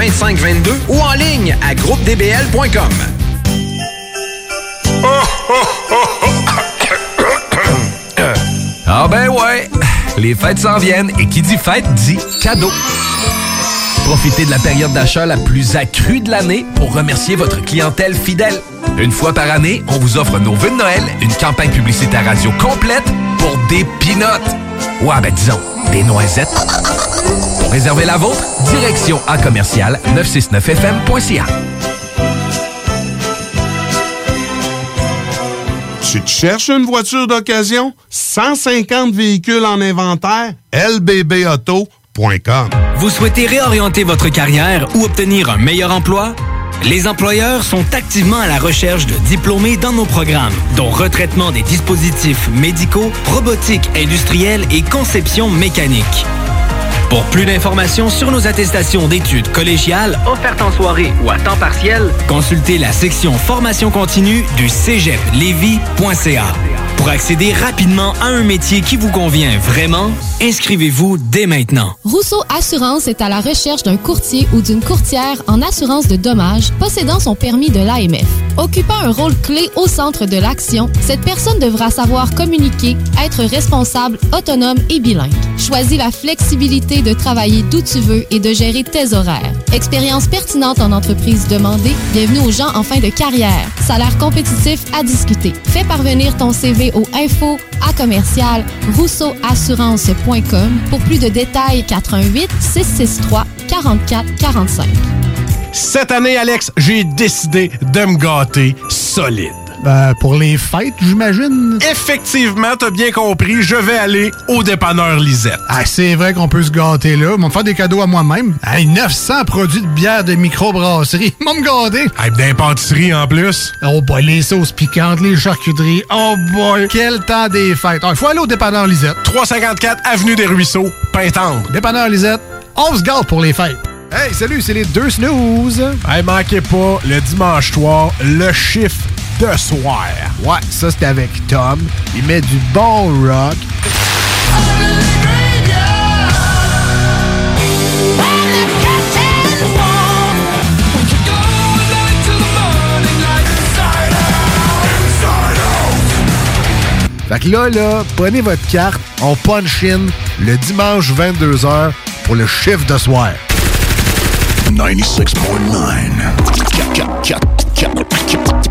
Speaker 22: 2522 ou en ligne à groupedbl.com.
Speaker 11: Ah ben ouais, les fêtes s'en viennent et qui dit fête dit cadeau. Profitez de la période d'achat la plus accrue de l'année pour remercier votre clientèle fidèle. Une fois par année, on vous offre nos vœux de Noël, une campagne publicitaire radio complète pour des pinottes. Ouais, ben disons, des noisettes. Pour réserver la vôtre, direction à commercial 969fm.ca.
Speaker 12: Tu te cherches une voiture d'occasion? 150 véhicules en inventaire? lbbauto.com
Speaker 3: Vous souhaitez réorienter votre carrière ou obtenir un meilleur emploi? Les employeurs sont activement à la recherche de diplômés dans nos programmes, dont retraitement des dispositifs médicaux, robotique industrielle et conception mécanique. Pour plus d'informations sur nos attestations d'études collégiales offertes en soirée ou à temps partiel, consultez la section formation continue du cégeplevy.ca. Pour accéder rapidement à un métier qui vous convient vraiment, inscrivez-vous dès maintenant.
Speaker 10: Rousseau Assurance est à la recherche d'un courtier ou d'une courtière en assurance de dommages possédant son permis de l'AMF. Occupant un rôle clé au centre de l'action, cette personne devra savoir communiquer, être responsable, autonome et bilingue. Choisis la flexibilité de travailler d'où tu veux et de gérer tes horaires. Expérience pertinente en entreprise demandée, bienvenue aux gens en fin de carrière. Salaire compétitif à discuter. Fais parvenir ton CV au info à commercial rousseauassurance.com pour plus de détails 88 663 44 45.
Speaker 23: Cette année, Alex, j'ai décidé de me gâter solide.
Speaker 24: Ben, pour les fêtes, j'imagine.
Speaker 23: Effectivement, t'as bien compris, je vais aller au dépanneur Lisette.
Speaker 24: Ah, c'est vrai qu'on peut se gâter là. Ils me faire des cadeaux à moi-même. Hey, 900 produits de bière de microbrasserie. Ils me gâter.
Speaker 23: Hey, d'impantisserie en plus.
Speaker 24: Oh boy, les sauces piquantes, les charcuteries. Oh boy, quel temps des fêtes. Il faut aller au dépanneur Lisette.
Speaker 23: 354 Avenue des Ruisseaux, Pintendre.
Speaker 24: Dépanneur Lisette, on se gâte pour les fêtes. Hey, salut, c'est les deux snooze.
Speaker 23: Hey, manquez pas, le dimanche soir, le chiffre de soir.
Speaker 24: Ouais, ça c'est avec Tom. Il met du bon rock. Fait que là, là, prenez votre carte, on punch in le dimanche 22h pour le chiffre de soir.
Speaker 25: 96.9.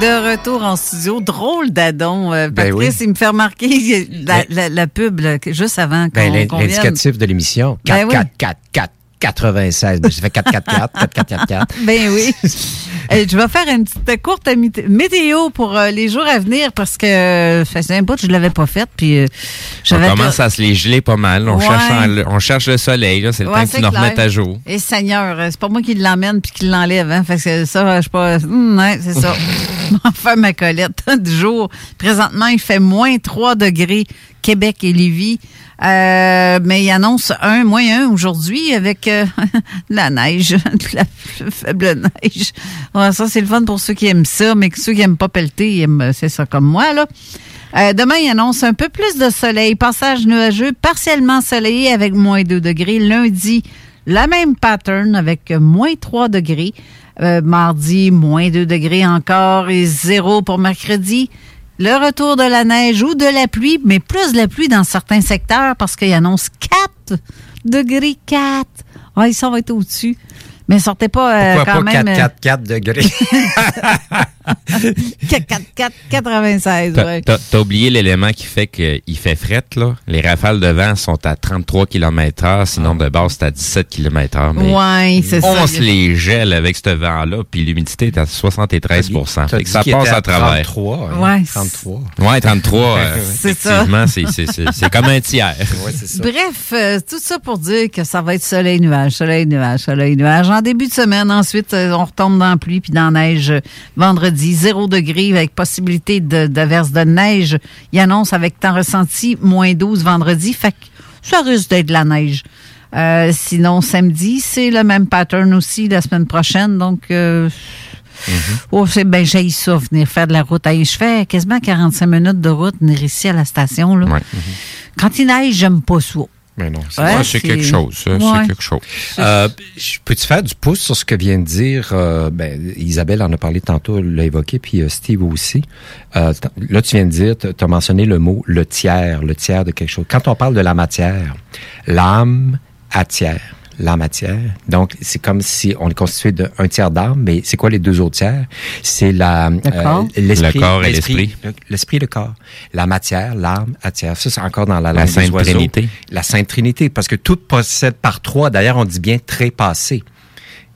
Speaker 7: De retour en studio, drôle d'adon. Euh,
Speaker 4: Ben
Speaker 7: Patrice,
Speaker 4: oui.
Speaker 7: il me fait remarquer la, la, la pub là, juste avant qu'on
Speaker 4: Ben,
Speaker 7: qu'on vienne.
Speaker 4: L'indicatif de l'émission.
Speaker 7: Ben
Speaker 4: 4,
Speaker 7: oui.
Speaker 4: 4, 4, 4, 96. Ben, J'ai fait 4, 4, 4, 4, 4, 4, 4.
Speaker 7: Ben oui. Euh, je vais faire une petite courte mé- météo pour euh, les jours à venir parce que euh, ça faisait un bout que je l'avais pas faite. Puis
Speaker 8: On commence à se les geler pas mal. On,
Speaker 7: Ouais.
Speaker 8: cherche, en- on cherche le soleil. C'est le
Speaker 7: Ouais,
Speaker 8: temps que tu nous remettes à jour.
Speaker 7: Et Seigneur, c'est pas moi qui l'emmène puis qui l'enlève. Hein. Fait que ça, je suis pas. Ouais, c'est ça. Faire ma colette du jour. Présentement, il fait moins 3 degrés Québec et Lévis. Euh, mais il annonce un, un aujourd'hui avec euh, la neige, la faible neige. Ouais, ça, c'est le fun pour ceux qui aiment ça, mais ceux qui aiment pas pelleter, aiment- c'est ça comme moi, là. Euh, demain, il annonce un peu plus de soleil, passage nuageux, partiellement ensoleillé avec moins 2 degrés. Lundi, la même pattern avec moins 3 degrés. Euh, mardi, moins 2 degrés encore et zéro pour mercredi. Le retour de la neige ou de la pluie, mais plus de la pluie dans certains secteurs parce qu'il annonce 4 degrés 4. Ouais, ça va être au-dessus. Mais sortez pas euh,
Speaker 4: Pourquoi
Speaker 7: quand
Speaker 4: pas
Speaker 7: même...
Speaker 4: 4, 4, 4 degrés?
Speaker 7: 4, 4, 4, 96,
Speaker 8: T'as-
Speaker 7: ouais.
Speaker 8: T'as t'as oublié l'élément qui fait qu'il fait fret, là? Les rafales de vent sont à 33 km heure, sinon de base, c'est à 17 km heure. Mais
Speaker 7: Ouais, c'est
Speaker 8: on
Speaker 7: ça.
Speaker 8: se les gèle avec ce vent-là, puis l'humidité est à 73
Speaker 4: T'as
Speaker 8: Fait que
Speaker 4: dit
Speaker 8: ça passe
Speaker 4: était
Speaker 8: à travers.
Speaker 4: 33, hein?
Speaker 7: Ouais.
Speaker 4: 33.
Speaker 8: Ouais, 33, euh,
Speaker 7: C'est ça.
Speaker 8: effectivement, c'est- c'est c'est- c'est comme un tiers.
Speaker 4: Ouais, c'est ça.
Speaker 7: Bref, euh, tout ça pour dire que ça va être soleil-nuage, soleil-nuage, soleil-nuage. En début de semaine, ensuite, euh, on retombe dans la pluie puis dans la neige vendredi. 0 degré avec possibilité de, d'averse de neige. Il annonce avec temps ressenti moins 12 vendredi. Fait que ça risque d'être de la neige. Euh, sinon, samedi, c'est le même pattern aussi la semaine prochaine. Donc, euh, oh, c'est bien, j'ai ça, venir faire de la route. Hey, je fais quasiment 45 minutes de route, venir ici à la station. Là. Quand il neige, j'aime pas ça.
Speaker 4: Mais non,
Speaker 7: c'est- Ouais, c'est quelque chose,
Speaker 8: ça,
Speaker 7: Ouais.
Speaker 8: c'est quelque chose.
Speaker 4: Euh, je- Peux-tu faire du pouce sur ce que vient de dire euh, ben, Isabelle en a parlé tantôt, elle l'a évoqué, puis euh, Steve aussi. Euh, là, tu viens de dire, tu as mentionné le mot le tiers, le tiers de quelque chose. Quand on parle de la matière, l'âme à tiers, la matière. Donc, c'est comme si on est constitué d'un tiers d'âme, mais c'est quoi les deux autres tiers? C'est la euh,
Speaker 8: corps.
Speaker 4: l'esprit,
Speaker 8: Le corps et
Speaker 4: l'esprit,
Speaker 8: l'esprit.
Speaker 4: le- l'esprit et le corps. La matière, l'âme, à tiers. Ça, c'est encore dans la
Speaker 8: La Sainte. Trinité.
Speaker 4: La Sainte Trinité, parce que tout possède par trois. D'ailleurs, on dit bien trépassé.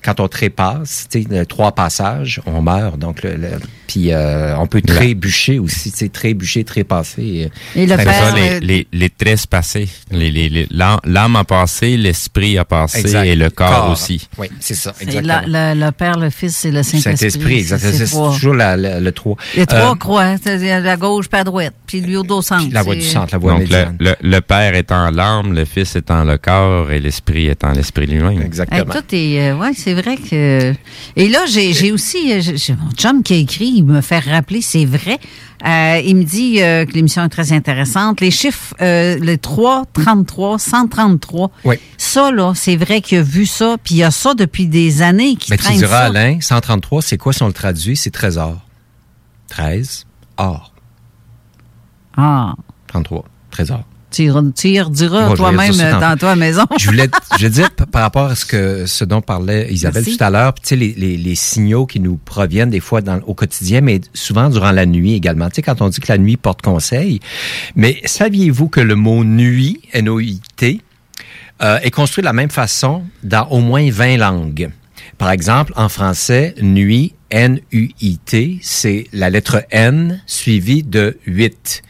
Speaker 4: Quand on trépasse, tu sais, le trois passages, on meurt. Donc, le, le- puis euh, on peut trébucher aussi, tu sais, trébucher, trépasser.
Speaker 7: Et le
Speaker 8: C'est
Speaker 7: père,
Speaker 8: ça,
Speaker 7: euh,
Speaker 8: les, les, les. Les, les, les- l'âme a passé, l'esprit a passé
Speaker 4: Exact.
Speaker 8: et le corps,
Speaker 4: Corps.
Speaker 8: aussi.
Speaker 4: Oui, c'est ça, exactement.
Speaker 7: la- la- le Père, le Fils et le Saint-Esprit.
Speaker 4: Saint-Esprit, exact.
Speaker 7: C'est-
Speaker 4: toujours la- la- le trois.
Speaker 7: A trois
Speaker 4: Euh,
Speaker 7: croix, la gauche puis à droite, puis lui au dos centre.
Speaker 4: la voie du centre, la voie
Speaker 8: Donc, le,
Speaker 4: médiane.
Speaker 8: le, le Père étant l'âme, le Fils étant le corps et l'Esprit étant l'Esprit lui-même.
Speaker 7: Hey, tout est, euh, ouais, c'est vrai que. Et là, j'ai aussi, euh, j'ai mon chum qui a écrit, il me fait rappeler, c'est vrai. Euh, il me dit euh, que l'émission est très intéressante. Les chiffres, euh, le 3, 33, 133.
Speaker 4: Oui.
Speaker 7: Ça, là, c'est vrai qu'il a vu ça, puis il y a ça depuis des années qui
Speaker 4: Mais tu diras,
Speaker 7: ça.
Speaker 4: Alain, 133, c'est quoi si on le traduit? C'est trésor. 13, or.
Speaker 7: Ah,
Speaker 4: 33, trésor.
Speaker 7: Tu y- rediras
Speaker 4: Bon,
Speaker 7: toi-même euh, dans toi maison.
Speaker 4: Je voulais, je dire par rapport à ce que ce dont parlait Isabelle
Speaker 7: Merci.
Speaker 4: tout à l'heure, tu sais les, les, les signaux qui nous proviennent des fois dans, au quotidien, mais souvent durant la nuit également. Tu sais quand on dit que la nuit porte conseil, mais saviez-vous que le mot nuit, N-O-I-T, euh, est construit de la même façon dans au moins 20 langues? Par exemple, en français, nuit, N-U-I-T, c'est la lettre N suivie de 8.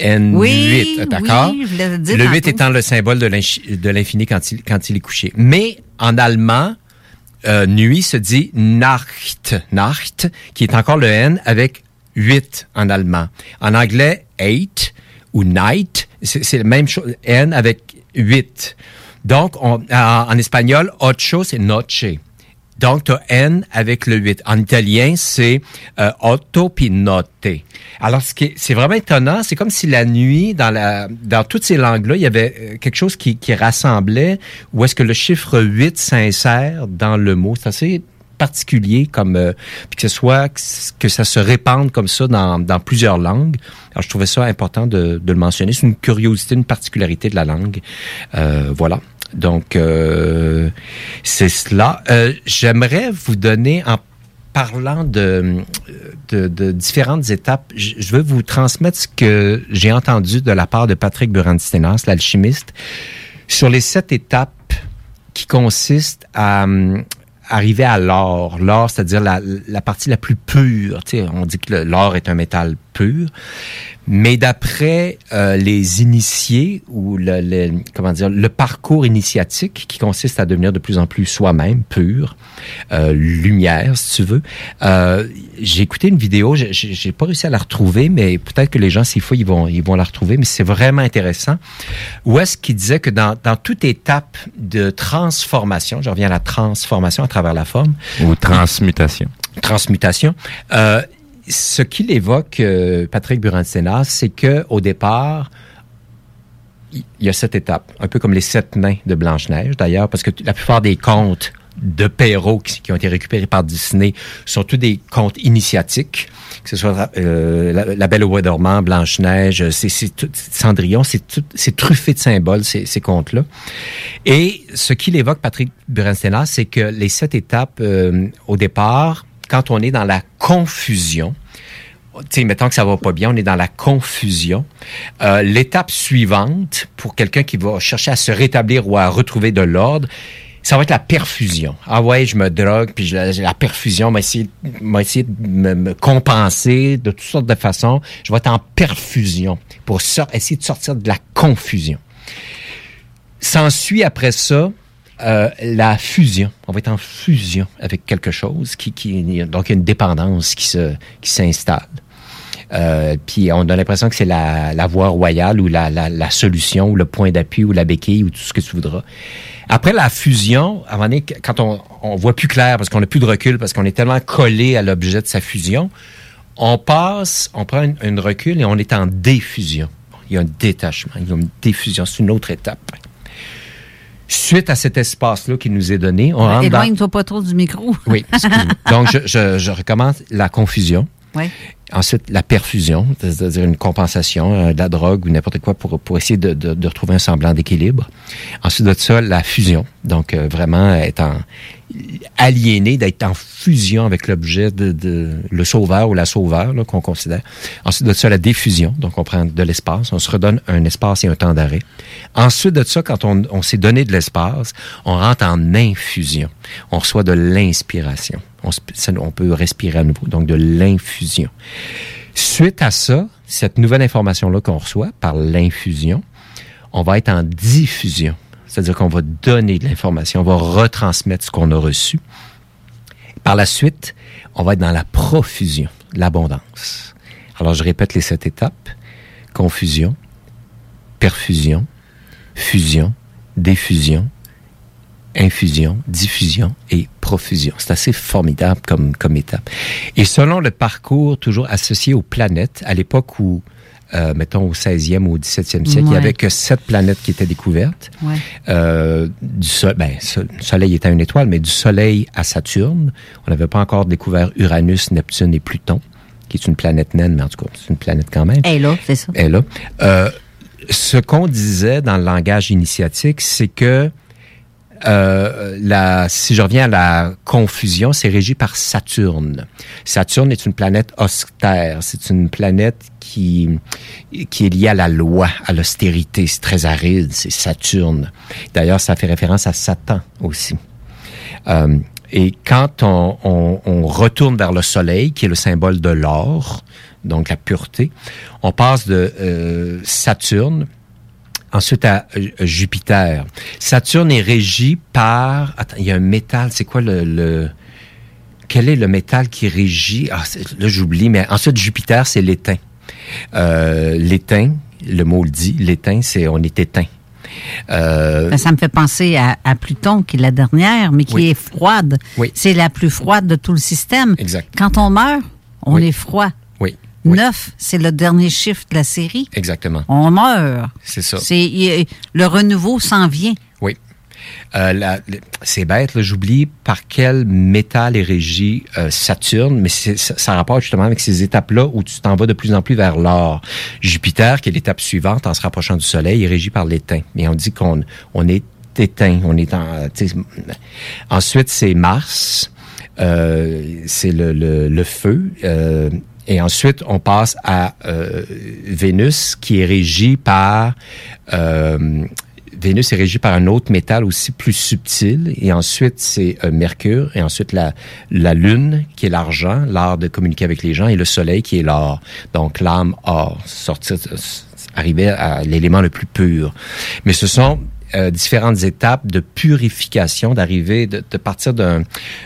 Speaker 4: N8,
Speaker 7: Oui,
Speaker 4: d'accord?
Speaker 7: oui,
Speaker 4: Le 8
Speaker 7: tantôt.
Speaker 4: étant le symbole de l'infini quand il, quand il est couché. Mais en allemand, euh, nuit se dit Nacht, Nacht, qui est encore le N avec 8 en allemand. En anglais, 8 ou night, c'est c'est la même chose, N avec 8. Donc, on, en, en espagnol, ocho, c'est noche. Donc, tu as N avec le 8. En italien, c'est euh, otto puis notte. Alors, ce qui est- c'est vraiment étonnant, c'est comme si la nuit, dans, la, dans toutes ces langues-là, il y avait euh, quelque chose qui, qui rassemblait, ou est-ce que le chiffre 8 s'insère dans le mot? C'est assez particulier comme euh, puis que ce soit que ça se répande comme ça dans, dans plusieurs langues. Alors je trouvais ça important de, de le mentionner. C'est une curiosité, une particularité de la langue. Euh, voilà. Donc euh, c'est cela. Euh, J'aimerais vous donner en parlant de, différentes étapes, je veux vous transmettre ce que j'ai entendu de la part de Patrick Burandistenas, l'alchimiste, sur les sept étapes qui consistent à hum, arriver à l'or. L'or, c'est-à-dire la, partie la plus pure. On dit que l'or est un métal pur. Mais d'après euh, les initiés ou le, le- comment dire le parcours initiatique qui consiste à devenir de plus en plus soi-même, pur, euh, lumière, si tu veux. Euh, j'ai écouté une vidéo, j'ai- pas réussi à la retrouver, mais peut-être que les gens s'il faut ils vont ils vont la retrouver. Mais c'est vraiment intéressant. Où est-ce qu'il disait que dans dans toute étape de transformation, je reviens à la transformation à travers la forme
Speaker 8: Ou transmutation.
Speaker 4: transmutation. Euh, ce qu'il évoque, euh, Patrick Buran-Sénat, c'est que au départ, il y a cette étape, un peu comme les sept nains de Blanche-Neige, d'ailleurs, parce que la plupart des contes de Perrault qui, ont été récupérés par Disney sont tous des contes initiatiques, que ce soit euh, la, Belle au bois dormant, Blanche-Neige, c'est, Cendrillon, c'est, truffé de symboles, ces, ces contes-là. Et ce qu'il évoque, Patrick Burenstella, c'est que les sept étapes, euh, au départ, quand on est dans la confusion, sais, mettons que ça va pas bien, on est dans la confusion. Euh, L'étape suivante, pour quelqu'un qui va chercher à se rétablir ou à retrouver de l'ordre, ça va être la perfusion. Ah ouais, je me drogue, puis la, la perfusion m'a essayé, m'a essayé de me, me compenser de toutes sortes de façons. Je vais être en perfusion pour essayer de sortir de la confusion. S'ensuit après ça euh, la fusion. On va être en fusion avec quelque chose qui, qui donc une dépendance qui se qui s'installe. Euh, puis on a l'impression que c'est la, la voie royale ou la, la, la solution ou le point d'appui ou la béquille ou tout ce que tu voudras. Après la fusion, à un moment quand on, on voit plus clair parce qu'on n'a plus de recul, parce qu'on est tellement collé à l'objet de sa fusion, on passe, on prend une, une recul et on est en défusion. Il y a un détachement, il y a une diffusion, c'est une autre étape. Suite à cet espace-là qui nous est donné, on rentre dans...
Speaker 7: Éloigne-toi pas trop du micro.
Speaker 4: Oui. Donc, je, je, je recommence la confusion.
Speaker 7: Oui.
Speaker 4: Ensuite, la perfusion, c'est-à-dire une compensation, euh, de la drogue ou n'importe quoi pour, pour essayer de, de, de retrouver un semblant d'équilibre. Ensuite de ça, la fusion. Donc, euh, vraiment être en, aliéné, d'être en fusion avec l'objet de, de le sauveur ou la sauveur qu'on considère. Ensuite de ça, la diffusion. Donc, on prend de l'espace, on se redonne un espace et un temps d'arrêt. Ensuite de ça, quand on, s'est donné de l'espace, on rentre en infusion. On reçoit de l'inspiration. On, on peut respirer à nouveau, donc de l'infusion. Suite à ça, cette nouvelle information-là qu'on reçoit par l'infusion, on va être en diffusion. C'est-à-dire qu'on va donner de l'information, on va retransmettre ce qu'on a reçu. Par la suite, on va être dans la profusion, l'abondance. Alors, je répète les sept étapes. Confusion, perfusion, fusion, diffusion, infusion, diffusion et profusion. C'est assez formidable comme, comme étape. Et selon le parcours toujours associé aux planètes, à l'époque où, euh, mettons au 16e ou au 17e siècle, il n'y avait que sept planètes qui étaient découvertes.
Speaker 7: Ouais.
Speaker 4: Euh, du so- ben, so- le Soleil était une étoile, mais du Soleil à Saturne, on n'avait pas encore découvert Uranus, Neptune et Pluton, qui est une planète naine, mais en tout cas, c'est une planète quand même.
Speaker 7: Et là, c'est ça.
Speaker 4: est là. Euh, ce qu'on disait dans le langage initiatique, c'est que euh, la, si je reviens à la confusion, c'est régi par Saturne. Saturne est une planète austère. C'est une planète qui, qui est liée à la loi, à l'austérité. C'est très aride. C'est Saturne. D'ailleurs, ça fait référence à Satan aussi. Euh, et quand on, on- on retourne vers le soleil, qui est le symbole de l'or, donc la pureté, on passe de euh, Saturne ensuite à euh, Jupiter. Saturne est régi par... Attends, il y a un métal, c'est quoi le... le- quel est le métal qui régit... Ah, là, j'oublie, mais ensuite, Jupiter, c'est l'étain. Euh, l'étain, le mot le dit, l'étain, c'est on est éteint. Euh,
Speaker 7: Ben, ça me fait penser à, à Pluton, qui est la dernière, mais qui
Speaker 4: Oui.
Speaker 7: est froide.
Speaker 4: Oui.
Speaker 7: C'est la plus froide de tout le système.
Speaker 4: Exact.
Speaker 7: Quand on meurt, on
Speaker 4: Oui.
Speaker 7: est froid.
Speaker 4: Oui,
Speaker 7: Neuf, c'est le dernier chiffre de la série.
Speaker 4: exactement.
Speaker 7: On meurt.
Speaker 4: C'est ça.
Speaker 7: C'est le renouveau s'en vient.
Speaker 4: Oui. Euh, c'est bête, j'oublie par quel métal est régi euh, Saturne, mais c'est- ça, ça rapporte justement avec ces étapes-là où tu t'en vas de plus en plus vers l'or. Jupiter, qui est l'étape suivante en se rapprochant du Soleil, est régi par l'étain. Mais on dit qu'on on est éteint, on est en... sais, Ensuite, c'est Mars, euh, c'est le, le, le feu. euh, et ensuite, on passe à euh, Vénus, qui est régie par euh, Vénus est régie par un autre métal aussi plus subtil. Et ensuite, c'est euh, Mercure. Et ensuite, la, la Lune, qui est l'argent, l'art de communiquer avec les gens. Et le Soleil, qui est l'or. Donc, l'âme or, sortir, arriver à l'élément le plus pur. Mais ce sont euh, différentes étapes de purification, d'arriver, de, de partir d'un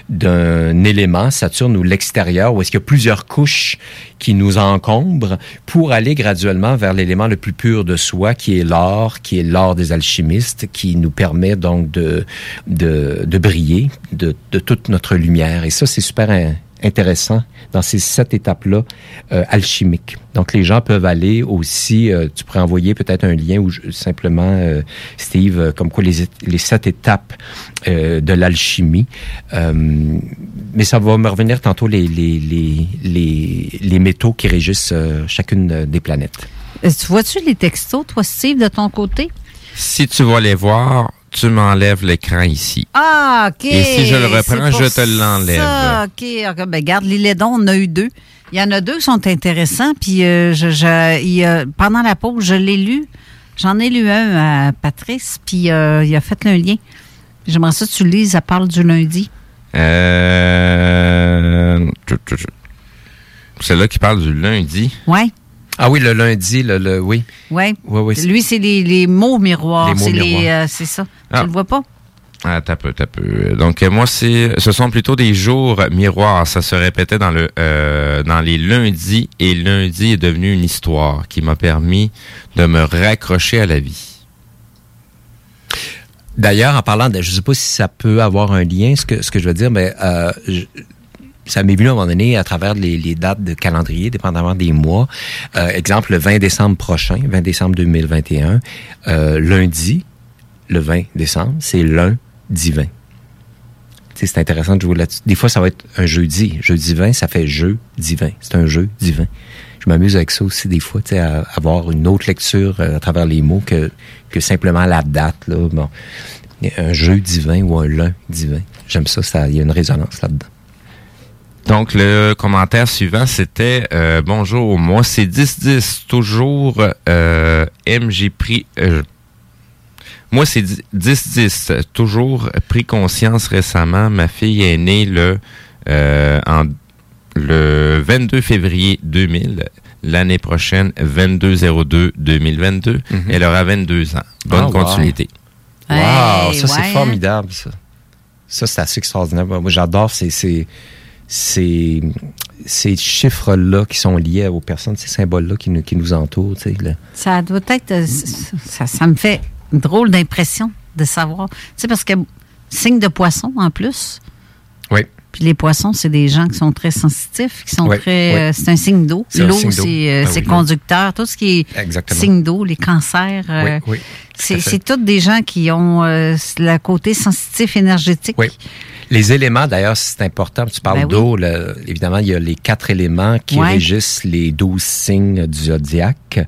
Speaker 4: d'un élément, Saturne ou l'extérieur, où est-ce qu'il y a plusieurs couches qui nous encombrent pour aller graduellement vers l'élément le plus pur de soi, qui est l'or, qui est l'or des alchimistes, qui nous permet donc de, de, de briller de, de toute notre lumière. Et ça, c'est super intéressant dans ces sept étapes-là euh, alchimiques. Donc, les gens peuvent aller aussi, euh, tu pourrais envoyer peut-être un lien ou simplement, euh, Steve, comme quoi les, les sept étapes euh, de l'alchimie. Euh, mais ça va me revenir tantôt les, les, les, les, les métaux qui régissent euh, chacune des planètes.
Speaker 7: Tu vois-tu les textos, toi, Steve, de ton côté?
Speaker 8: Si tu vas les voir, tu m'enlèves l'écran ici.
Speaker 7: Ah, OK.
Speaker 8: Et si je le reprends, je te l'enlève.
Speaker 7: ça, OK. OK. Ben, garde, Lilédon, on a eu deux. Il y en a deux qui sont intéressants. Puis, euh, je, je- il pendant la pause, je l'ai lu. J'en ai lu un à Patrice, puis euh, il a fait un lien. J'aimerais ça que tu le lises, ça parle du lundi.
Speaker 8: Euh... C'est là qui parle du lundi.
Speaker 7: Ouais.
Speaker 4: Ah oui, le lundi, le, le oui. Oui, oui.
Speaker 7: Lui, c'est les, les mots miroirs.
Speaker 8: Les mots
Speaker 7: les,
Speaker 8: miroirs.
Speaker 7: euh, c'est ça.
Speaker 8: Ah.
Speaker 7: Tu le vois pas?
Speaker 8: Ah, t'as peu, t'as peu. Donc euh, moi, c'est, ce sont plutôt des jours miroirs. Ça se répétait dans le, euh, dans les lundis, et lundi est devenu une histoire qui m'a permis de me raccrocher à la vie.
Speaker 4: D'ailleurs, en parlant de, je sais pas si ça peut avoir un lien, ce que, ce que je veux dire, mais euh, je- ça m'est venu à un moment donné à travers les, les dates de calendrier, dépendamment des mois. Euh, exemple, le 20 décembre prochain, 20 décembre 2021, euh, lundi, le 20 décembre, c'est l'un divin. Tu sais, c'est intéressant de jouer là-dessus. Des fois, ça va être un jeudi. Jeudi 20, ça fait jeu divin. C'est un jeu divin. Je m'amuse avec ça aussi des fois, à avoir une autre lecture euh, à travers les mots que, simplement la date. Là. Bon. Un jeu divin ou un lun divin. J'aime ça, ça, il y a une résonance là-dedans.
Speaker 8: Donc le commentaire suivant c'était euh, bonjour, moi c'est 10-10, toujours euh, M j'ai pris euh, moi c'est 10-10, toujours pris conscience récemment, ma fille est née le euh, en le 22 février 2000, l'année prochaine 22 02 2022, elle aura 22 ans. Bonne
Speaker 4: Ah, wow.
Speaker 8: continuité.
Speaker 4: Wow,
Speaker 7: Hey,
Speaker 4: ça c'est
Speaker 7: ouais, hein?
Speaker 4: formidable, ça. Ça, c'est assez extraordinaire. Moi, j'adore ces, ces, ces, ces chiffres-là qui sont liés aux personnes, ces symboles-là qui nous, qui nous entourent. Tu sais, là.
Speaker 7: Ça doit être. euh, Ça, ça me fait une drôle d'impression de savoir. Tu sais, parce que signe de poisson en plus.
Speaker 4: Oui.
Speaker 7: Puis les poissons, c'est des gens qui sont très sensitifs, qui sont
Speaker 4: Oui,
Speaker 7: très.
Speaker 4: oui.
Speaker 7: euh, c'est un signe d'eau. L'eau, c'est euh, c'est
Speaker 4: oui.
Speaker 7: conducteur. Tout ce qui est
Speaker 4: Exactement.
Speaker 7: signe d'eau, les cancers. euh,
Speaker 4: Oui,
Speaker 7: C'est
Speaker 4: tout
Speaker 7: tous des gens qui ont euh, le côté sensitif énergétique.
Speaker 4: Les éléments, d'ailleurs, c'est important. Tu parles
Speaker 7: Ben
Speaker 4: d'eau. Évidemment, il y a les quatre éléments qui
Speaker 7: Ouais.
Speaker 4: régissent les douze signes du zodiaque.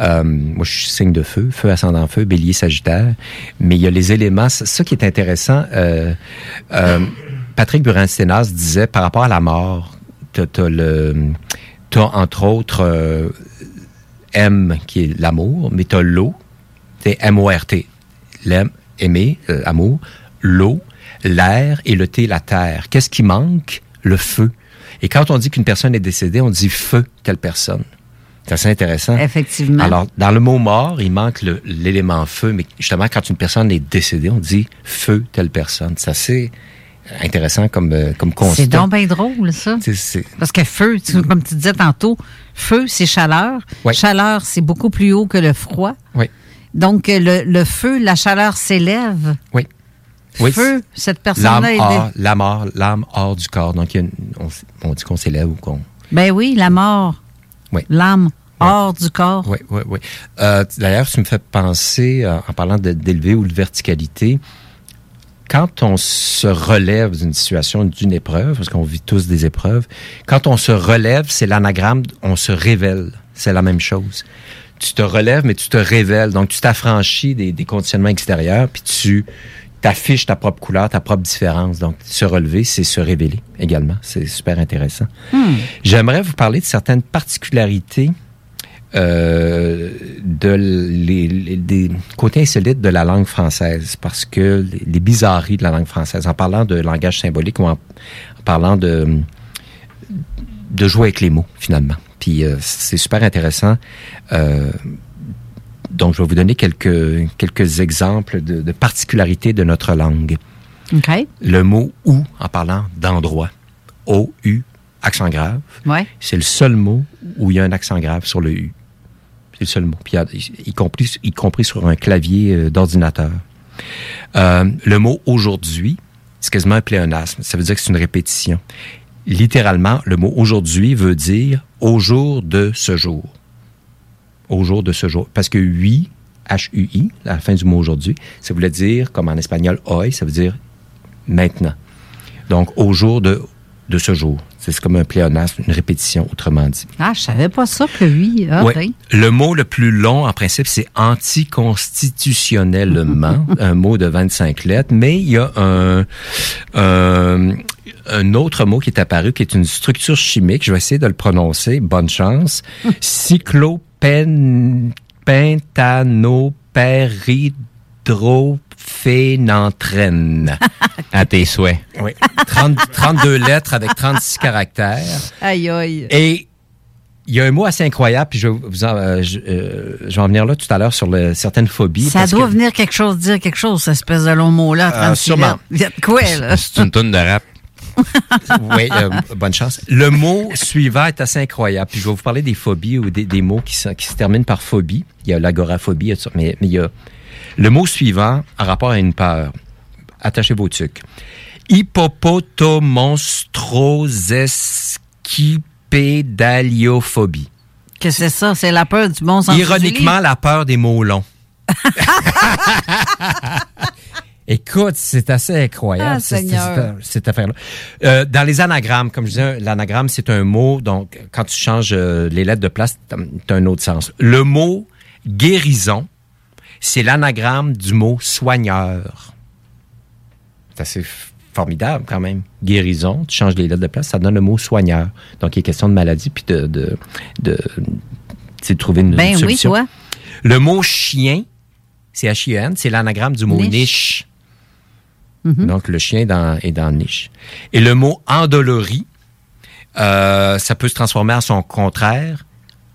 Speaker 4: Euh, moi, je suis signe de feu, feu ascendant feu, bélier, sagittaire. Mais il y a les éléments. Ça qui est intéressant. Euh, euh, Patrick Burin-Sténas disait par rapport à la mort, t'as as le, t'as entre autres M qui est l'amour, mais t'as l'eau, c'est M-O-R-T. L'aime, aimer, euh, amour, l'eau, l'air et le T, la terre. Qu'est-ce qui manque? Le feu. Et quand on dit qu'une personne est décédée, on dit feu telle personne? C'est assez intéressant.
Speaker 7: Effectivement.
Speaker 4: Alors, dans le mot mort, il manque le- l'élément feu, mais justement, quand une personne est décédée, on dit feu telle personne. C'est assez intéressant comme, euh, comme constat.
Speaker 7: C'est donc bien drôle, ça. Parce que feu, tu- comme tu disais tantôt, feu, c'est chaleur.
Speaker 4: Oui.
Speaker 7: Chaleur, c'est beaucoup plus haut que le froid.
Speaker 4: Oui.
Speaker 7: Donc, le, le feu, la chaleur s'élève.
Speaker 4: Oui. Oui,
Speaker 7: Feu, cette personne-là est...
Speaker 4: hors, la mort, l'âme hors du corps. Donc, une- on, dit qu'on s'élève ou qu'on...
Speaker 7: Ben oui, la mort.
Speaker 4: Oui.
Speaker 7: L'âme hors du corps.
Speaker 4: Oui, oui, oui. Euh, D'ailleurs, tu me fais penser, euh, en parlant d'élever ou de verticalité, quand on se relève d'une situation, d'une épreuve, parce qu'on vit tous des épreuves, quand on se relève, c'est l'anagramme, on se révèle. C'est la même chose. Tu te relèves, mais tu te révèles. Donc, tu t'affranchis des, des conditionnements extérieurs, puis tu t'affiches ta propre couleur, ta propre différence. Donc, se relever, c'est se révéler également. C'est super intéressant.
Speaker 7: Hmm.
Speaker 4: J'aimerais vous parler de certaines particularités euh, de les, les- des côtés insolites de la langue française, parce que les, les bizarreries de la langue française, en parlant de langage symbolique ou en, en parlant de de jouer avec les mots finalement. Puis euh, c'est super intéressant. Euh, donc je vais vous donner quelques quelques exemples de, de particularités de notre langue.
Speaker 7: OK.
Speaker 4: Le mot ou en parlant d'endroit, O U accent grave.
Speaker 7: Ouais.
Speaker 4: C'est le seul mot où il y a un accent grave sur le U. C'est le seul mot. Puis, y compris, y compris sur un clavier euh, d'ordinateur. Euh, le mot aujourd'hui, c'est quasiment un pléonasme. Ça veut dire que c'est une répétition. Littéralement, le mot aujourd'hui veut dire au jour de ce jour. Au jour de ce jour. Parce que oui, H-U-I, à la fin du mot aujourd'hui, ça voulait dire, comme en espagnol, hoy, ça veut dire maintenant. Donc, au jour de, de ce jour. C'est comme un pléonasme, une répétition, autrement dit.
Speaker 7: Ah, je savais pas ça que oui. Ah,
Speaker 4: Ouais. Le mot le plus long, en principe, c'est anticonstitutionnellement, un mot de 25 lettres, mais il y a un, un, un autre mot qui est apparu, qui est une structure chimique, je vais essayer de le prononcer, bonne chance, cyclopentanoperidrophénanthène.
Speaker 8: À tes souhaits.
Speaker 4: Oui. 30 32 lettres avec 36 caractères.
Speaker 7: Aïe, aïe.
Speaker 4: Et il y a un mot assez incroyable, puis je, vais vous en, euh, je, euh, je vais en venir là tout à l'heure sur le- certaines phobies.
Speaker 7: Ça
Speaker 4: parce
Speaker 7: doit
Speaker 4: que-
Speaker 7: venir quelque chose, dire quelque chose, cette espèce de long mot-là.
Speaker 4: Euh,
Speaker 7: 36
Speaker 4: sûrement.
Speaker 7: quoi, là?
Speaker 8: C'est une tonne de rap.
Speaker 4: Oui, euh, bonne chance. Le mot suivant est assez incroyable. Puis je vais vous parler des phobies ou des, des mots qui, se- qui se terminent par phobie. Il y a l'agoraphobie, mais, mais il y a le mot suivant en rapport à une peur. Attachez vos tucs. Hippopotomonstroesquipédaliophobie.
Speaker 7: Qu'est-ce que c'est ça? C'est la peur du bon sens.
Speaker 4: Ironiquement, la peur des mots longs. Écoute, c'est assez incroyable,
Speaker 7: Ah,
Speaker 4: cette, affaire-là. Euh, dans les anagrammes, comme je disais, l'anagramme, c'est un mot, donc quand tu changes euh, les lettres de place, tu as un autre sens. Le mot guérison, c'est l'anagramme du mot soigneur. C'est assez formidable quand même. Guérison, tu changes les lettres de place, ça donne le mot soigneur. Donc, il est question de maladie, puis de, de, de, trouver une,
Speaker 7: Ben
Speaker 4: une
Speaker 7: oui,
Speaker 4: solution.
Speaker 7: toi.
Speaker 4: Le mot chien, c'est H-I-E-N, c'est l'anagramme du mot
Speaker 7: Niche.
Speaker 4: niche.
Speaker 7: Mhm.
Speaker 4: Donc, le chien est dans, est dans niche. Et le mot endolorie, euh, ça peut se transformer en son contraire,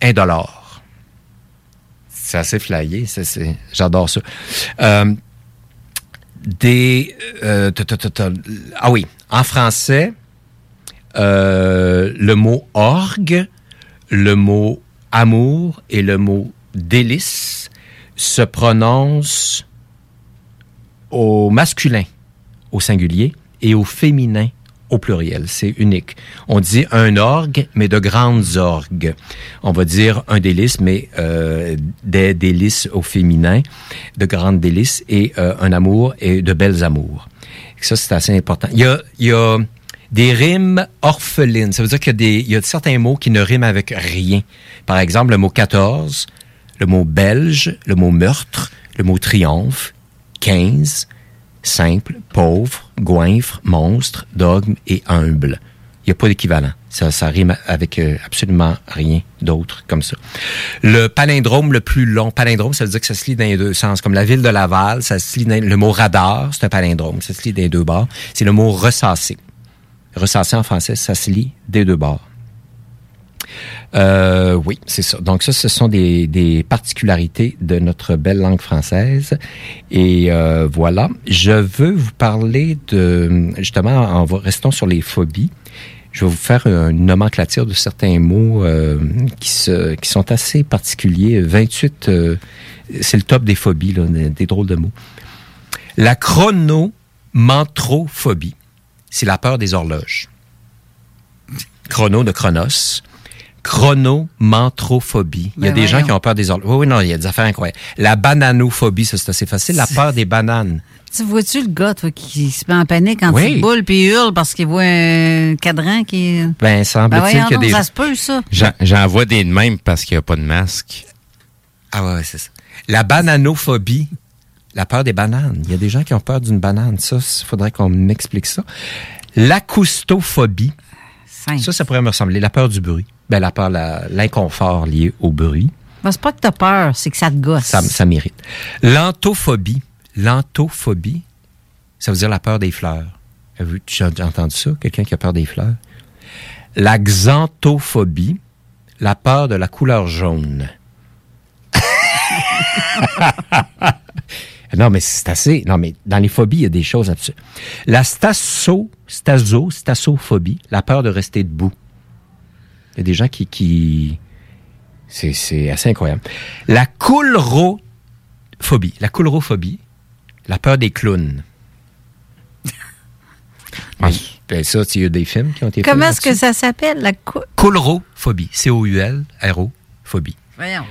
Speaker 4: indolore. C'est assez flyé, j'adore ça. Euh, des, euh, ah oui, en français, euh, le mot orgue, le mot amour et le mot délice se prononcent au masculin au singulier et au féminin au pluriel. C'est unique. On dit un orgue, mais de grandes orgues. On va dire un délice, mais euh, des délices au féminin, de grandes délices, et euh, un amour et de belles amours. Ça, c'est assez important. Il y a, il y a des rimes orphelines. Ça veut dire qu'il y y a certains mots qui ne riment avec rien. Par exemple, le mot 14, le mot belge, le mot meurtre, le mot triomphe, 15, simple, pauvre, goinfre, monstre, dogme et humble. Il n'y a pas d'équivalent. Ça, rime avec euh, absolument rien d'autre comme ça. Le palindrome le plus long, palindrome, ça veut dire que ça se lit dans les deux sens. Comme la ville de Laval, ça se lit dans, le mot radar, c'est un palindrome, ça se lit des deux bords. C'est le mot ressassé. Ressassé en français, ça se lit des deux bords. Euh, oui, c'est ça. Donc ça, ce sont des, des particularités de notre belle langue française. Et euh, voilà, je veux vous parler de, justement, en restons sur les phobies. Je vais vous faire une nomenclature de certains mots euh, qui, se, qui sont assez particuliers. 28, euh, c'est le top des phobies, là, des, des drôles de mots. La chronomantrophobie, c'est la peur des horloges. Chrono de chronos. Chronomantrophobie. Il y a
Speaker 7: Ben
Speaker 4: des gens qui ont peur des horloges. Oui, oui, non, il y a des affaires incroyables. La bananophobie, ça c'est assez facile. La peur des bananes.
Speaker 7: Tu vois-tu le gars, toi, qui se met en panique quand
Speaker 4: Oui.
Speaker 7: il boule puis il hurle parce qu'il voit un cadran qui.
Speaker 4: Ben,
Speaker 7: Ben
Speaker 4: semble-t-il
Speaker 7: voyons
Speaker 4: qu'il y a des...
Speaker 7: ça se peut, ça.
Speaker 8: J'en- J'en vois des de même parce qu'il n'y a pas de masque.
Speaker 4: Ah ouais, c'est ça. La bananophobie, la peur des bananes. Il y a des gens qui ont peur d'une banane. Ça, il faudrait qu'on m'explique ça. L'acoustophobie. Ça, ça pourrait me ressembler. La peur du bruit. Ben, la peur, l'inconfort lié au bruit.
Speaker 7: Ben, c'est pas que t'as peur, c'est que ça te gosse.
Speaker 4: Ça, ça mérite. L'antophobie. L'antophobie, ça veut dire la peur des fleurs. Tu as entendu ça? Quelqu'un qui a peur des fleurs? La xanthophobie, la peur de la couleur jaune. non, mais c'est assez. Non, mais dans les phobies, il y a des choses là-dessus. La staso, staso, stasophobie, la peur de rester debout. Il y a des gens qui. qui c'est, c'est assez incroyable. La coulrophobie. La coulrophobie, la peur des clowns. Ben, ben, ça, il y a des films qui ont été
Speaker 7: Comment est-ce que ça s'appelle, la cou...
Speaker 4: Coulrophobie. C-O-U-L-R-O-phobie.
Speaker 7: Voyons.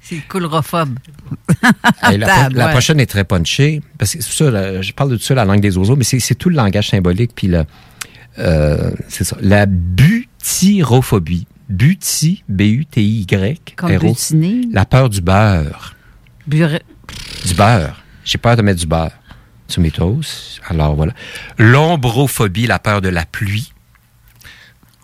Speaker 7: C'est coulrophobe.
Speaker 4: La,
Speaker 7: Table,
Speaker 4: la
Speaker 7: ouais.
Speaker 4: prochaine est très punchée. Parce que c'est ça, je parle de tout ça, la langue des oiseaux, mais c'est, c'est tout le langage symbolique. Puis le, euh, c'est ça. La butyrophobie. Buty, B-U-T-I-Y.
Speaker 7: Comme
Speaker 4: R-O.
Speaker 7: butiner.
Speaker 4: La peur du beurre.
Speaker 7: Bure-
Speaker 4: Du beurre. J'ai peur de mettre du beurre sur mes toasts. Alors voilà. L'ombrophobie, la peur de la pluie.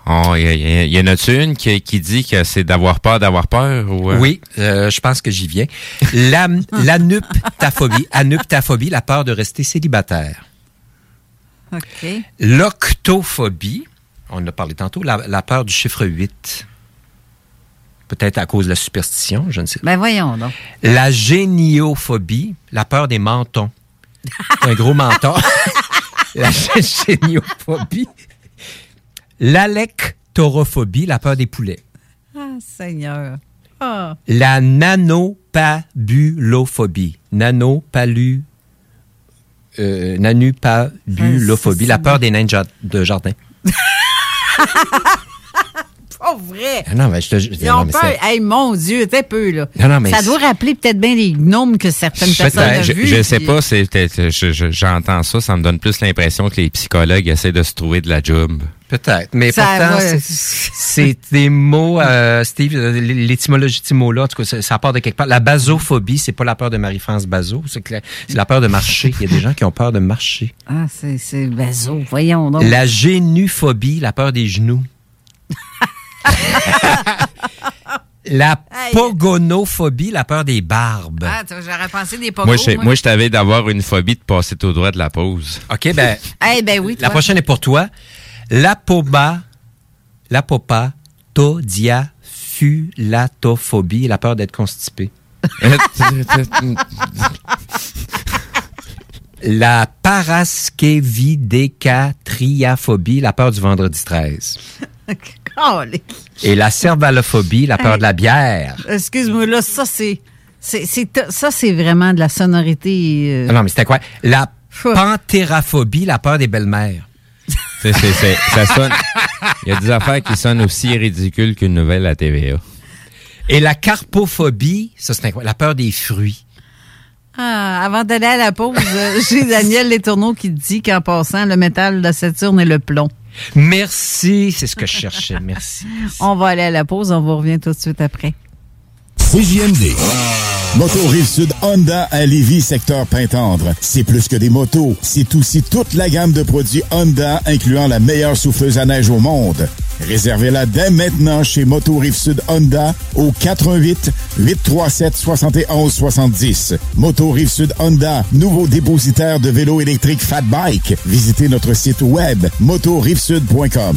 Speaker 8: Oh, il y, a- il y en a-tu une qui, qui dit que c'est d'avoir peur d'avoir peur? Ou, euh?
Speaker 4: Oui, euh, je pense que j'y viens. La, l'anuptaphobie. Anuptaphobie, la peur de rester célibataire.
Speaker 7: OK.
Speaker 4: L'octophobie, on en a parlé tantôt, la, la peur du chiffre 8. Peut-être à cause de la superstition, je ne sais pas.
Speaker 7: Ben voyons donc.
Speaker 4: La géniophobie, la peur des mentons. Un gros menton. la géniophobie. L'alectorophobie, la peur des poulets.
Speaker 7: Ah, Seigneur. Ah.
Speaker 4: La nanopabulophobie. Nanopalu. Euh, nanupabulophobie, la peur des nains de jardin.
Speaker 7: Pas vrai.
Speaker 4: Ah non, mais je te je-
Speaker 7: Ils
Speaker 4: non,
Speaker 7: ont peur. Hey, mon Dieu, t'es peu, là.
Speaker 4: Non, non, mais
Speaker 7: ça doit rappeler peut-être bien les gnomes que certaines personnes ont
Speaker 8: je,
Speaker 7: vus.
Speaker 8: je sais pas, c'est, c'est- je- je- j'entends ça, ça me donne plus l'impression que les psychologues essaient de se trouver de la job.
Speaker 4: Peut-être, mais
Speaker 7: Ça,
Speaker 4: pourtant, c'est- des mots, euh, Steve, euh, l'étymologie de ces mots-là, en tout cas, ça, ça part de quelque part. La basophobie, c'est pas la peur de Marie-France Bazot, c'est la- peur de marcher. Il y a des gens qui ont peur de marcher.
Speaker 7: Ah, c'est, c'est bazo. Voyons donc.
Speaker 4: La génuphobie, la peur des genoux. la pogonophobie, la peur des barbes.
Speaker 7: Ah, tu vois, j'aurais pensé des pogos.
Speaker 8: Moi, je, moi, je t'avais d'avoir une phobie de passer tout droit de la pause.
Speaker 4: OK, ben,
Speaker 7: Eh ben oui,
Speaker 4: la
Speaker 7: toi.
Speaker 4: prochaine est pour toi. L'apoba, l'apopa, todiafulatophobie, la peur d'être constipé. La paraskevidécatriaphobie, la peur du vendredi 13.
Speaker 7: Calique.
Speaker 4: Et la cervalophobie, la peur
Speaker 7: Hey.
Speaker 4: de la bière.
Speaker 7: Excuse-moi, là, ça, c'est. ça, c'est vraiment de la sonorité. euh,
Speaker 4: Non, mais c'était quoi? La panthéraphobie, la peur des belles-mères.
Speaker 8: C'est- ça sonne. Il y a des affaires qui sonnent aussi ridicules qu'une nouvelle à TVA.
Speaker 4: Et la carpophobie, ça c'est incroyable, la peur des fruits.
Speaker 7: Ah, avant d'aller à la pause, euh, j'ai Daniel Letourneau qui dit qu'en passant, le métal de Saturne et le plomb.
Speaker 4: Merci, c'est ce que je cherchais. Merci.
Speaker 7: On va aller à la pause, on vous revient tout de suite après.
Speaker 14: CJMD. Moto Rive-Sud Honda à Lévis, secteur Pintendre. C'est plus que des motos, c'est aussi toute la gamme de produits Honda, incluant la meilleure souffleuse à neige au monde. Réservez-la dès maintenant chez Moto Rive-Sud Honda au 88 837 71 70. Moto Rive-Sud Honda, nouveau dépositaire de vélos électriques Fat Bike. Visitez notre site web motorivesud.com.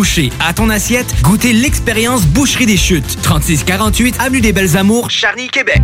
Speaker 3: boucher à ton assiette. Goûtez l'expérience Boucherie des Chutes. 3648 Avenue des Belles Amours, Charny, Québec.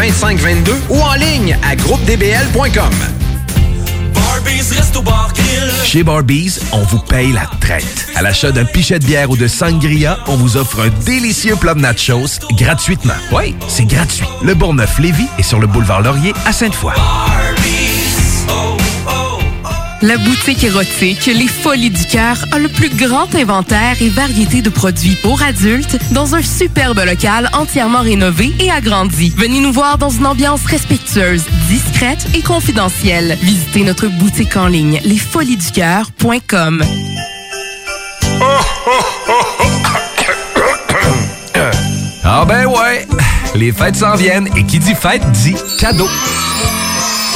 Speaker 22: 2522 ou en ligne à groupedbl.com.
Speaker 11: Chez Barbies, on vous paye la traite. À l'achat d'un pichet de bière ou de sangria, on vous offre un délicieux plat de nachos gratuitement. Oui, c'est gratuit. Le Bourgneuf-Lévis est sur le boulevard Laurier à Sainte-Foy.
Speaker 26: La boutique érotique Les Folies du Cœur a le plus grand inventaire et variété de produits pour adultes dans un superbe local entièrement rénové et agrandi. Venez nous voir dans une ambiance respectueuse, discrète et confidentielle. Visitez notre boutique en ligne lesfoliesducoeur.com.
Speaker 11: Ah ben ouais, les fêtes s'en viennent et qui dit fête dit cadeau.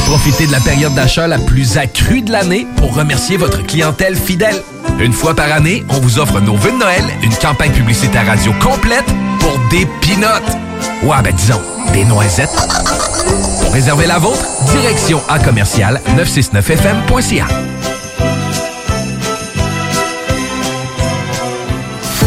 Speaker 11: Profitez de la période d'achat la plus accrue de l'année pour remercier votre clientèle fidèle. Une fois par année, on vous offre nos vœux de Noël, une campagne publicitaire radio complète pour des pinottes. Ouais, ben disons, des noisettes. Pour réserver la vôtre, direction à commercial 969fm.ca.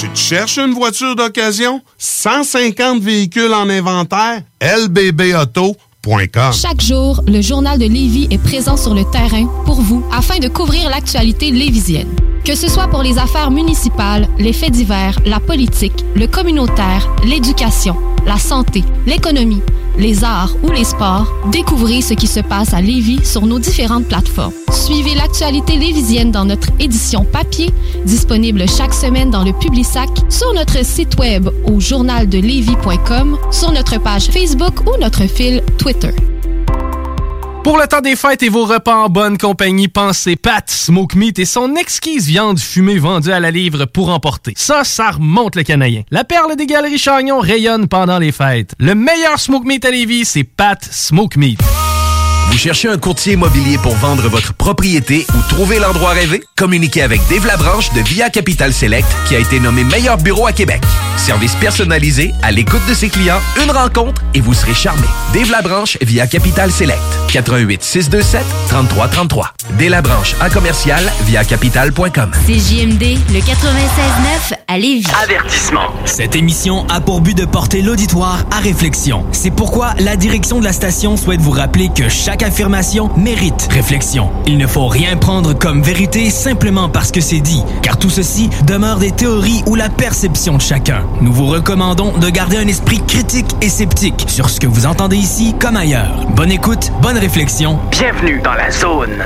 Speaker 12: Tu te cherches une voiture d'occasion? 150 véhicules en inventaire? lbbauto.com
Speaker 10: Chaque jour, le journal de Lévis est présent sur le terrain pour vous afin de couvrir l'actualité lévisienne. Que ce soit pour les affaires municipales, les faits divers, la politique, le communautaire, l'éducation, la santé, l'économie, les arts ou les sports, découvrez ce qui se passe à Lévis sur nos différentes plateformes. Suivez l'actualité lévisienne dans notre édition papier, disponible chaque semaine dans le Publisac, sur notre site web au journaldelevis.com, sur notre page Facebook ou notre fil Twitter.
Speaker 23: Pour le temps des fêtes et vos repas en bonne compagnie, pensez Pat Smoke Meat et son exquise viande fumée vendue à la livre pour emporter. Ça, ça remonte le canadien. La perle des galeries Chagnon rayonne pendant les fêtes. Le meilleur Smoke Meat à Lévis, c'est Pat Smoke Meat.
Speaker 11: Vous cherchez un courtier immobilier pour vendre votre propriété ou trouver l'endroit rêvé? Communiquez avec Dave Labranche de Via Capital Select qui a été nommé meilleur bureau à Québec. Service personnalisé, à l'écoute de ses clients, une rencontre et vous serez charmé. Dave Labranche via Capital Select. 88 627 3333. Dave Labranche à commercial via capital.com.
Speaker 27: CJMD, le 96.9 à Lévis.
Speaker 3: Avertissement. Cette émission a pour but de porter l'auditoire à réflexion. C'est pourquoi la direction de la station souhaite vous rappeler que chaque affirmation mérite réflexion. Il ne faut rien prendre comme vérité simplement parce que c'est dit, car tout ceci demeure des théories ou la perception de chacun. Nous vous recommandons de garder un esprit critique et sceptique sur ce que vous entendez ici comme ailleurs. Bonne écoute, bonne réflexion. Bienvenue dans la zone.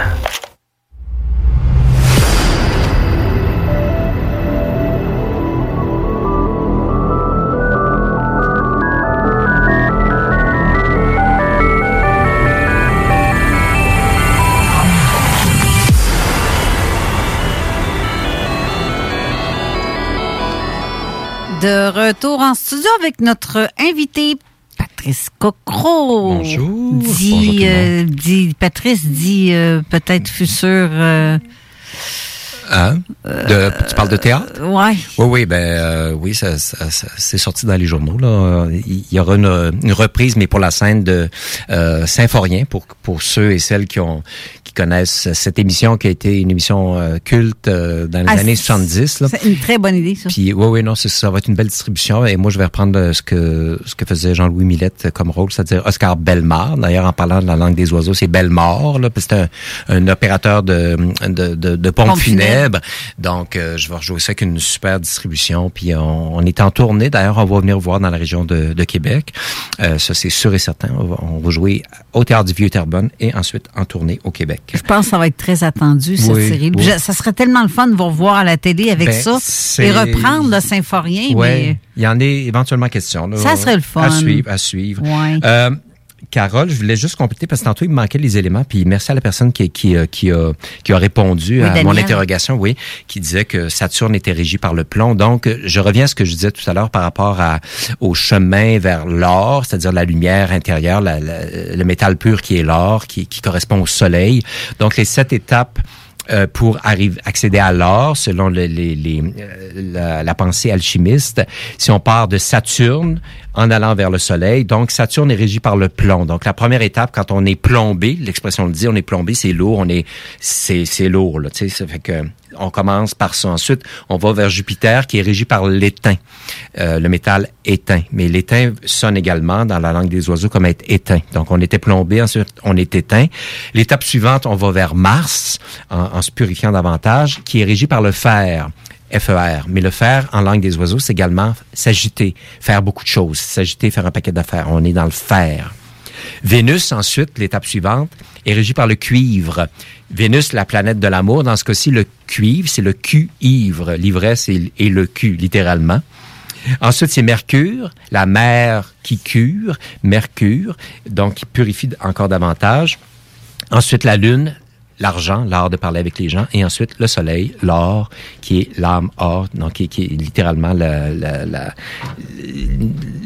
Speaker 7: De retour en studio avec notre invité Patrice Cocro.
Speaker 4: Bonjour.
Speaker 7: Dit, euh, dit Patrice dit euh, peut-être futur. euh,
Speaker 4: Hein? De- tu parles de théâtre?
Speaker 7: ouais.
Speaker 4: Oui, oui, ben euh, oui, ça, ça- ça- c'est sorti dans les journaux. Là. Il y aura une, une reprise, mais pour la scène de euh, Symphorien, pour pour ceux et celles qui ont qui connaissent cette émission qui a été une émission euh, culte euh, dans les
Speaker 7: Ah,
Speaker 4: années
Speaker 7: c'est-
Speaker 4: 70. Là.
Speaker 7: C'est une très bonne idée, ça.
Speaker 4: Puis oui, oui, non, ça va être une belle distribution. Et moi, je vais reprendre euh, ce que ce que faisait Jean-Louis Millette comme rôle, c'est-à-dire Oscar Bellemare. D'ailleurs, en parlant de la langue des oiseaux, c'est Bellemare. Là, puis c'est un, un opérateur de de, de, de pompes
Speaker 7: Pompes
Speaker 4: funèbres. Web. Donc, euh, je vais rejouer ça avec une super distribution. Puis, on, on est en tournée. D'ailleurs, on va venir voir dans la région de, de Québec. Euh, ça, c'est sûr et certain. On va, on va jouer au Théâtre du Vieux-Terrebonne et ensuite en tournée au Québec.
Speaker 7: Je pense que ça va être très attendu, cette
Speaker 4: Oui,
Speaker 7: série.
Speaker 4: oui.
Speaker 7: Je- Ça serait tellement le fun de vous revoir à la télé avec
Speaker 4: Ben,
Speaker 7: ça et reprendre le Symphorien.
Speaker 4: Ouais,
Speaker 7: mais
Speaker 4: il y en est éventuellement question. là.
Speaker 7: Ça serait le fun.
Speaker 4: À suivre, à suivre.
Speaker 7: Ouais.
Speaker 4: Euh, Carole, je voulais juste compléter parce que tantôt il me manquait les éléments. Puis merci à la personne qui, qui, euh, qui, a, qui a répondu
Speaker 7: Oui,
Speaker 4: à mon interrogation, oui, qui disait que Saturne était régi par le plomb. Donc, euh, je reviens à ce que je disais tout à l'heure par rapport à, au chemin vers l'or, c'est-à-dire la lumière intérieure, la- la- le métal pur qui est l'or, qui, qui correspond au soleil. Donc, les sept étapes euh, pour arriver, accéder à l'or, selon le- les, les, euh, la, la pensée alchimiste. Si on part de Saturne en allant vers le Soleil, donc Saturne est régi par le plomb. Donc la première étape, quand on est plombé, l'expression le dit, on est plombé, c'est lourd, on est, c'est, c'est lourd, là, ça fait que on commence par ça. Ensuite, on va vers Jupiter, qui est régi par l'étain, euh, le métal éteint. Mais l'étain sonne également dans la langue des oiseaux comme être éteint. Donc, on était plombé, ensuite, on est éteint. L'étape suivante, on va vers Mars, en, en se purifiant davantage, qui est régi par le fer. FER. Mais le fer, en langue des oiseaux, c'est également s'agiter, faire beaucoup de choses, s'agiter, faire un paquet d'affaires. On est dans le fer. Vénus, ensuite, l'étape suivante, est régie par le cuivre. Vénus, la planète de l'amour, dans ce cas-ci, le cuivre, c'est le cul-ivre. L'ivresse est, est le cul, littéralement. Ensuite, c'est Mercure, la mer qui cure, Mercure, donc qui purifie encore davantage. Ensuite, la Lune, l'argent, l'art de parler avec les gens. Et ensuite, le Soleil, l'or, qui est l'âme or, donc qui, qui est littéralement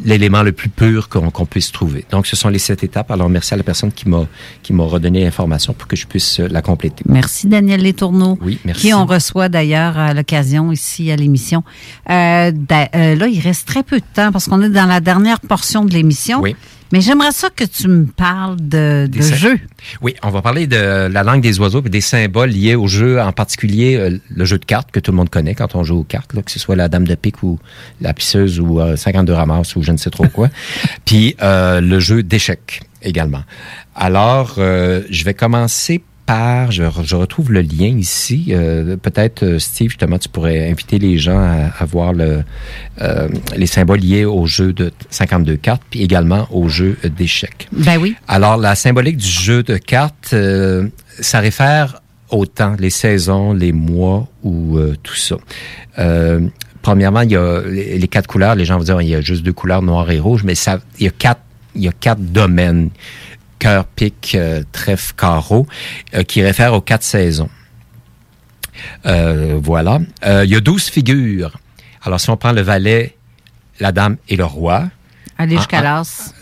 Speaker 4: l'élément le plus pur qu'on puisse trouver. Donc, ce sont les sept étapes. Alors, merci à la personne qui m'a qui m'a redonné l'information pour que je puisse euh, la compléter.
Speaker 7: Merci Daniel Létourneau.
Speaker 4: Oui, merci.
Speaker 7: Qui on reçoit d'ailleurs à l'occasion ici à l'émission. Euh, euh, là, il reste très peu de temps parce qu'on est dans la dernière portion de l'émission.
Speaker 4: Oui.
Speaker 7: Mais j'aimerais ça que tu me parles de, de
Speaker 4: Des sym-
Speaker 7: jeu.
Speaker 4: Oui, on va parler de la langue des oiseaux et des symboles liés au jeu, en particulier euh, le jeu de cartes que tout le monde connaît quand on joue aux cartes, là, que ce soit la dame de pique ou la pisseuse ou euh, 52 ramasses ou je ne sais trop quoi. Puis euh, le jeu d'échecs également. Alors, euh, je vais commencer par, je, je retrouve le lien ici. Euh, Peut-être, euh, Steve, justement, tu pourrais inviter les gens à, à voir le, euh, les symboles liés au jeu de 52 cartes, puis également au jeu d'échecs.
Speaker 7: Ben oui.
Speaker 4: Alors, la symbolique du jeu de cartes, euh, ça réfère au temps, les saisons, les mois ou tout ça. Premièrement, il y a les, les quatre couleurs. Les gens vont dire il y a juste deux couleurs, noir et rouge, mais ça, il y a quatre, il y a quatre domaines cœur, pique, euh, trèfle, carreau, qui réfèrent aux quatre saisons. Euh, voilà. Euh, il y a douze figures. Alors, si on prend le valet, la dame et le roi,
Speaker 7: Aller jusqu'à l'as.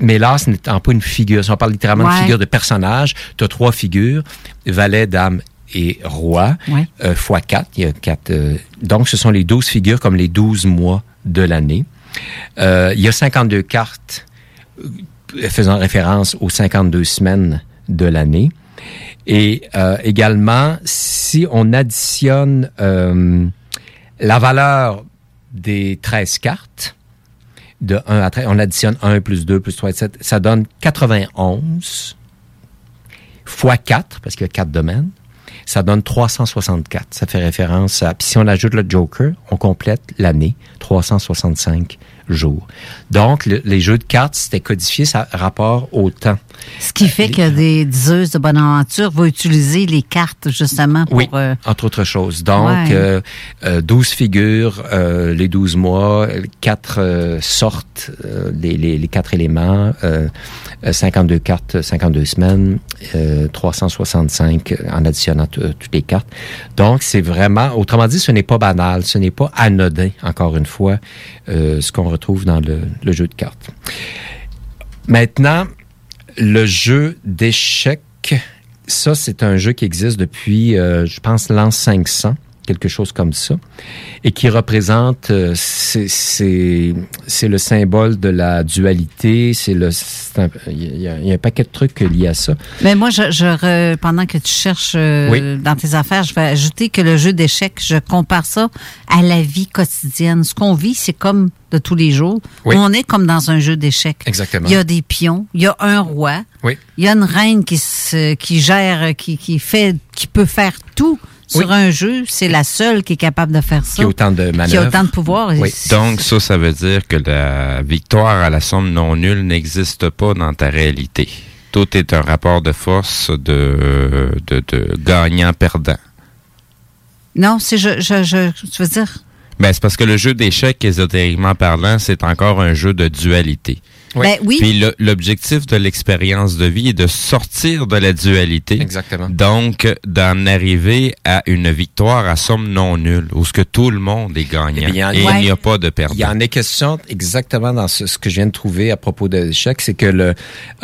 Speaker 4: mais l'as n'étant pas une figure, si on parle littéralement
Speaker 7: Ouais.
Speaker 4: de figure de personnage, tu as trois figures, valet, dame et roi,
Speaker 7: Ouais.
Speaker 4: euh, fois quatre. Il y a quatre euh, donc, ce sont les douze figures comme les douze mois de l'année. Euh, il y a 52 cartes faisant référence aux 52 semaines de l'année. Et euh, également, si on additionne euh, la valeur des 13 cartes, de 1 à 13, on additionne 1 plus 2 plus 3, 7, ça donne 91 fois 4, parce qu'il y a 4 domaines, ça donne 364. Ça fait référence à... Puis si on ajoute le Joker, on complète l'année, 365 jours. Donc, le- les jeux de cartes, c'était codifié, ça rapport au temps.
Speaker 7: Ce qui fait que des diseuses de bonne aventure vont utiliser les cartes justement pour...
Speaker 4: Oui,
Speaker 7: euh,
Speaker 4: entre autres choses. Donc,
Speaker 7: Ouais.
Speaker 4: euh, euh, 12 figures, euh, les 12 mois, euh, quatre euh, sortes, euh, les, les, les quatre éléments, euh, euh, 52 cartes, 52 semaines, euh, 365 en additionnant euh, toutes les cartes. Donc, c'est vraiment, autrement dit, ce n'est pas banal, ce n'est pas anodin, encore une fois, euh, ce qu'on retrouve dans le, le jeu de cartes. Maintenant, le jeu d'échecs, ça, c'est un jeu qui existe depuis, euh, je pense, l'an 500, quelque chose comme ça, et qui représente, euh, c'est- le symbole de la dualité, c'est le, il y, a- il y a un paquet de trucs liés à ça.
Speaker 7: Mais moi, je, je re- pendant que tu cherches euh,
Speaker 4: Oui.
Speaker 7: dans tes affaires, je vais ajouter que le jeu d'échecs, je compare ça à la vie quotidienne. Ce qu'on vit, c'est comme de tous les jours.
Speaker 4: Oui.
Speaker 7: On est comme dans un jeu d'échecs.
Speaker 4: Exactement.
Speaker 7: Il y a des pions, il y a un roi,
Speaker 4: Oui.
Speaker 7: il y a une reine qui se, qui gère, qui, qui fait, qui peut faire tout sur un jeu, c'est la seule qui est capable de faire ça.
Speaker 4: Qui a autant de manœuvres.
Speaker 7: Qui a autant de pouvoir.
Speaker 8: Oui. Donc, ça, ça veut dire que la victoire à la somme non nulle n'existe pas dans ta réalité. Tout est un rapport de force de, de, de gagnant-perdant.
Speaker 7: Non, c'est je, je, je, tu veux dire?
Speaker 8: Ben, c'est parce que le jeu d'échecs, ésotériquement parlant, c'est encore un jeu de dualité.
Speaker 7: Ben oui.
Speaker 8: Puis le- l'objectif de l'expérience de vie est de sortir de la dualité.
Speaker 4: Exactement.
Speaker 8: Donc, d'en arriver à une victoire à somme non nulle, où ce que tout le monde est gagnant.
Speaker 4: Eh bien,
Speaker 8: et
Speaker 4: ouais.
Speaker 8: il n'y a pas de perdant.
Speaker 4: Il y en est question exactement dans ce, ce que je viens de trouver à propos de l'échec, c'est que le,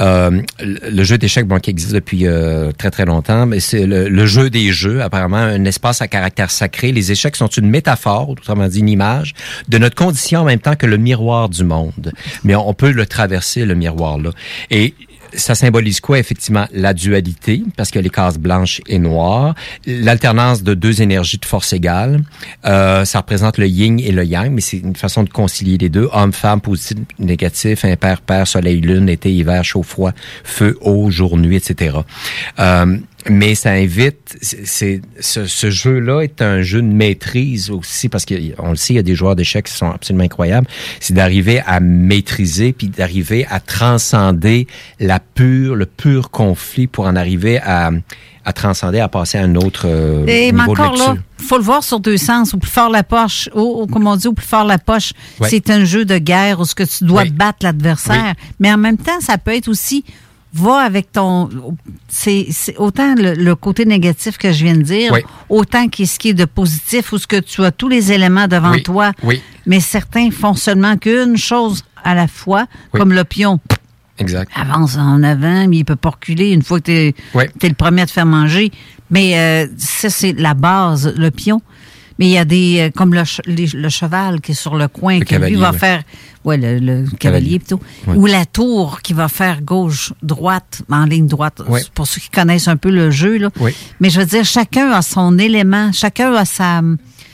Speaker 4: euh, le jeu d'échecs, bon, qui existe depuis euh, très très longtemps, mais c'est le, le jeu des jeux, apparemment un espace à caractère sacré. Les échecs sont une métaphore, autrement dit une image, de notre condition en même temps que le miroir du monde. Mais on, on peut le traverser, le miroir-là. Et ça symbolise quoi, effectivement? La dualité, parce a les cases blanches et noires. L'alternance de deux énergies de force égale. Euh, ça représente le yin et le yang, mais c'est une façon de concilier les deux. Homme, femme, positif, négatif, impair, pair, soleil, lune, été, hiver, chaud, froid, feu, eau, jour, nuit, etc. mais ça invite, c'est ce, ce jeu-là est un jeu de maîtrise aussi parce qu'on le sait, il y a des joueurs d'échecs qui sont absolument incroyables. C'est d'arriver à maîtriser puis d'arriver à transcender la pure, le pur conflit pour en arriver à, à transcender, à passer à un autre euh,
Speaker 7: Et mais
Speaker 4: niveau
Speaker 7: encore
Speaker 4: de
Speaker 7: là, faut le voir sur deux sens. Au plus fort la poche, au, au- comme on dit, au plus fort la poche,
Speaker 4: Ouais.
Speaker 7: c'est un jeu de guerre où ce que tu dois
Speaker 4: Oui.
Speaker 7: battre l'adversaire. Mais en même temps, ça peut être aussi va avec ton c'est c'est autant le, le côté négatif que je viens de dire
Speaker 4: Oui.
Speaker 7: autant qu'est-ce qui est de positif ou ce que tu as tous les éléments devant
Speaker 4: Oui.
Speaker 7: toi
Speaker 4: Oui.
Speaker 7: mais certains font seulement qu'une chose à la fois
Speaker 4: Oui.
Speaker 7: comme le pion
Speaker 4: Exact.
Speaker 7: avance en avant, mais il peut pas reculer une fois que tu es, le premier à te faire manger. Mais euh, ça, c'est la base, le pion. Mais il y a des, euh, comme le, les- le cheval qui est sur le coin,
Speaker 4: Le
Speaker 7: qui lui
Speaker 4: cavalier,
Speaker 7: va
Speaker 4: ouais.
Speaker 7: faire, ouais, le, le cavalier plutôt,
Speaker 4: Ouais.
Speaker 7: ou la tour qui va faire gauche, droite, en ligne droite.
Speaker 4: Ouais.
Speaker 7: Pour ceux qui connaissent un peu le jeu, là.
Speaker 4: Oui.
Speaker 7: Mais je veux dire, chacun a son élément, chacun a sa,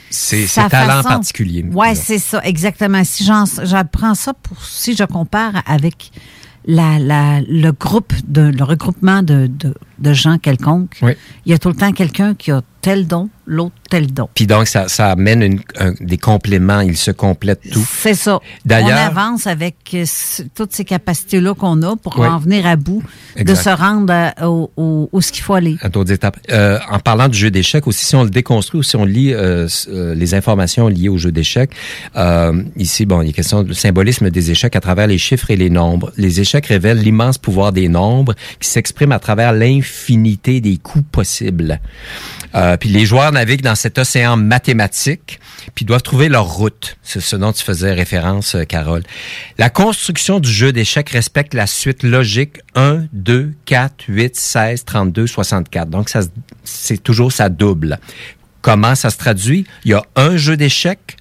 Speaker 4: C'est
Speaker 7: sa
Speaker 4: c'est talent
Speaker 7: façon.
Speaker 4: particulier.
Speaker 7: Ouais, c'est ça, exactement. Si j'apprends ça pour si je compare avec la, la, le groupe de le regroupement de, de, de gens quelconques,
Speaker 4: Oui.
Speaker 7: il y a tout le temps quelqu'un qui a tel don, l'autre tel don.
Speaker 4: Puis donc, ça, ça amène une- un- des compléments, ils se complètent tout.
Speaker 7: C'est ça. On
Speaker 4: D'ailleurs-
Speaker 7: avance avec euh, toutes ces capacités-là qu'on a pour
Speaker 4: Oui.
Speaker 7: en venir à bout, de se rendre à- au, au- où ce qu'il faut aller.
Speaker 4: à d'autres étapes. Euh, en parlant du jeu d'échecs aussi, si on le déconstruit ou si on lit euh, les informations liées au jeu d'échecs, euh, ici, bon, il est question du symbolisme des échecs à travers les chiffres et les nombres. Les échecs révèlent l'immense pouvoir des nombres qui s'expriment à travers l'infinité des coups possibles. Euh, puis les joueurs naviguent dans cet océan mathématique, puis doivent trouver leur route. C'est ce dont tu faisais référence, euh, Carole. La construction du jeu d'échecs respecte la suite logique 1, 2, 4, 8, 16, 32, 64. Donc, ça, c'est toujours ça double. Comment ça se traduit? Il y a un jeu d'échecs,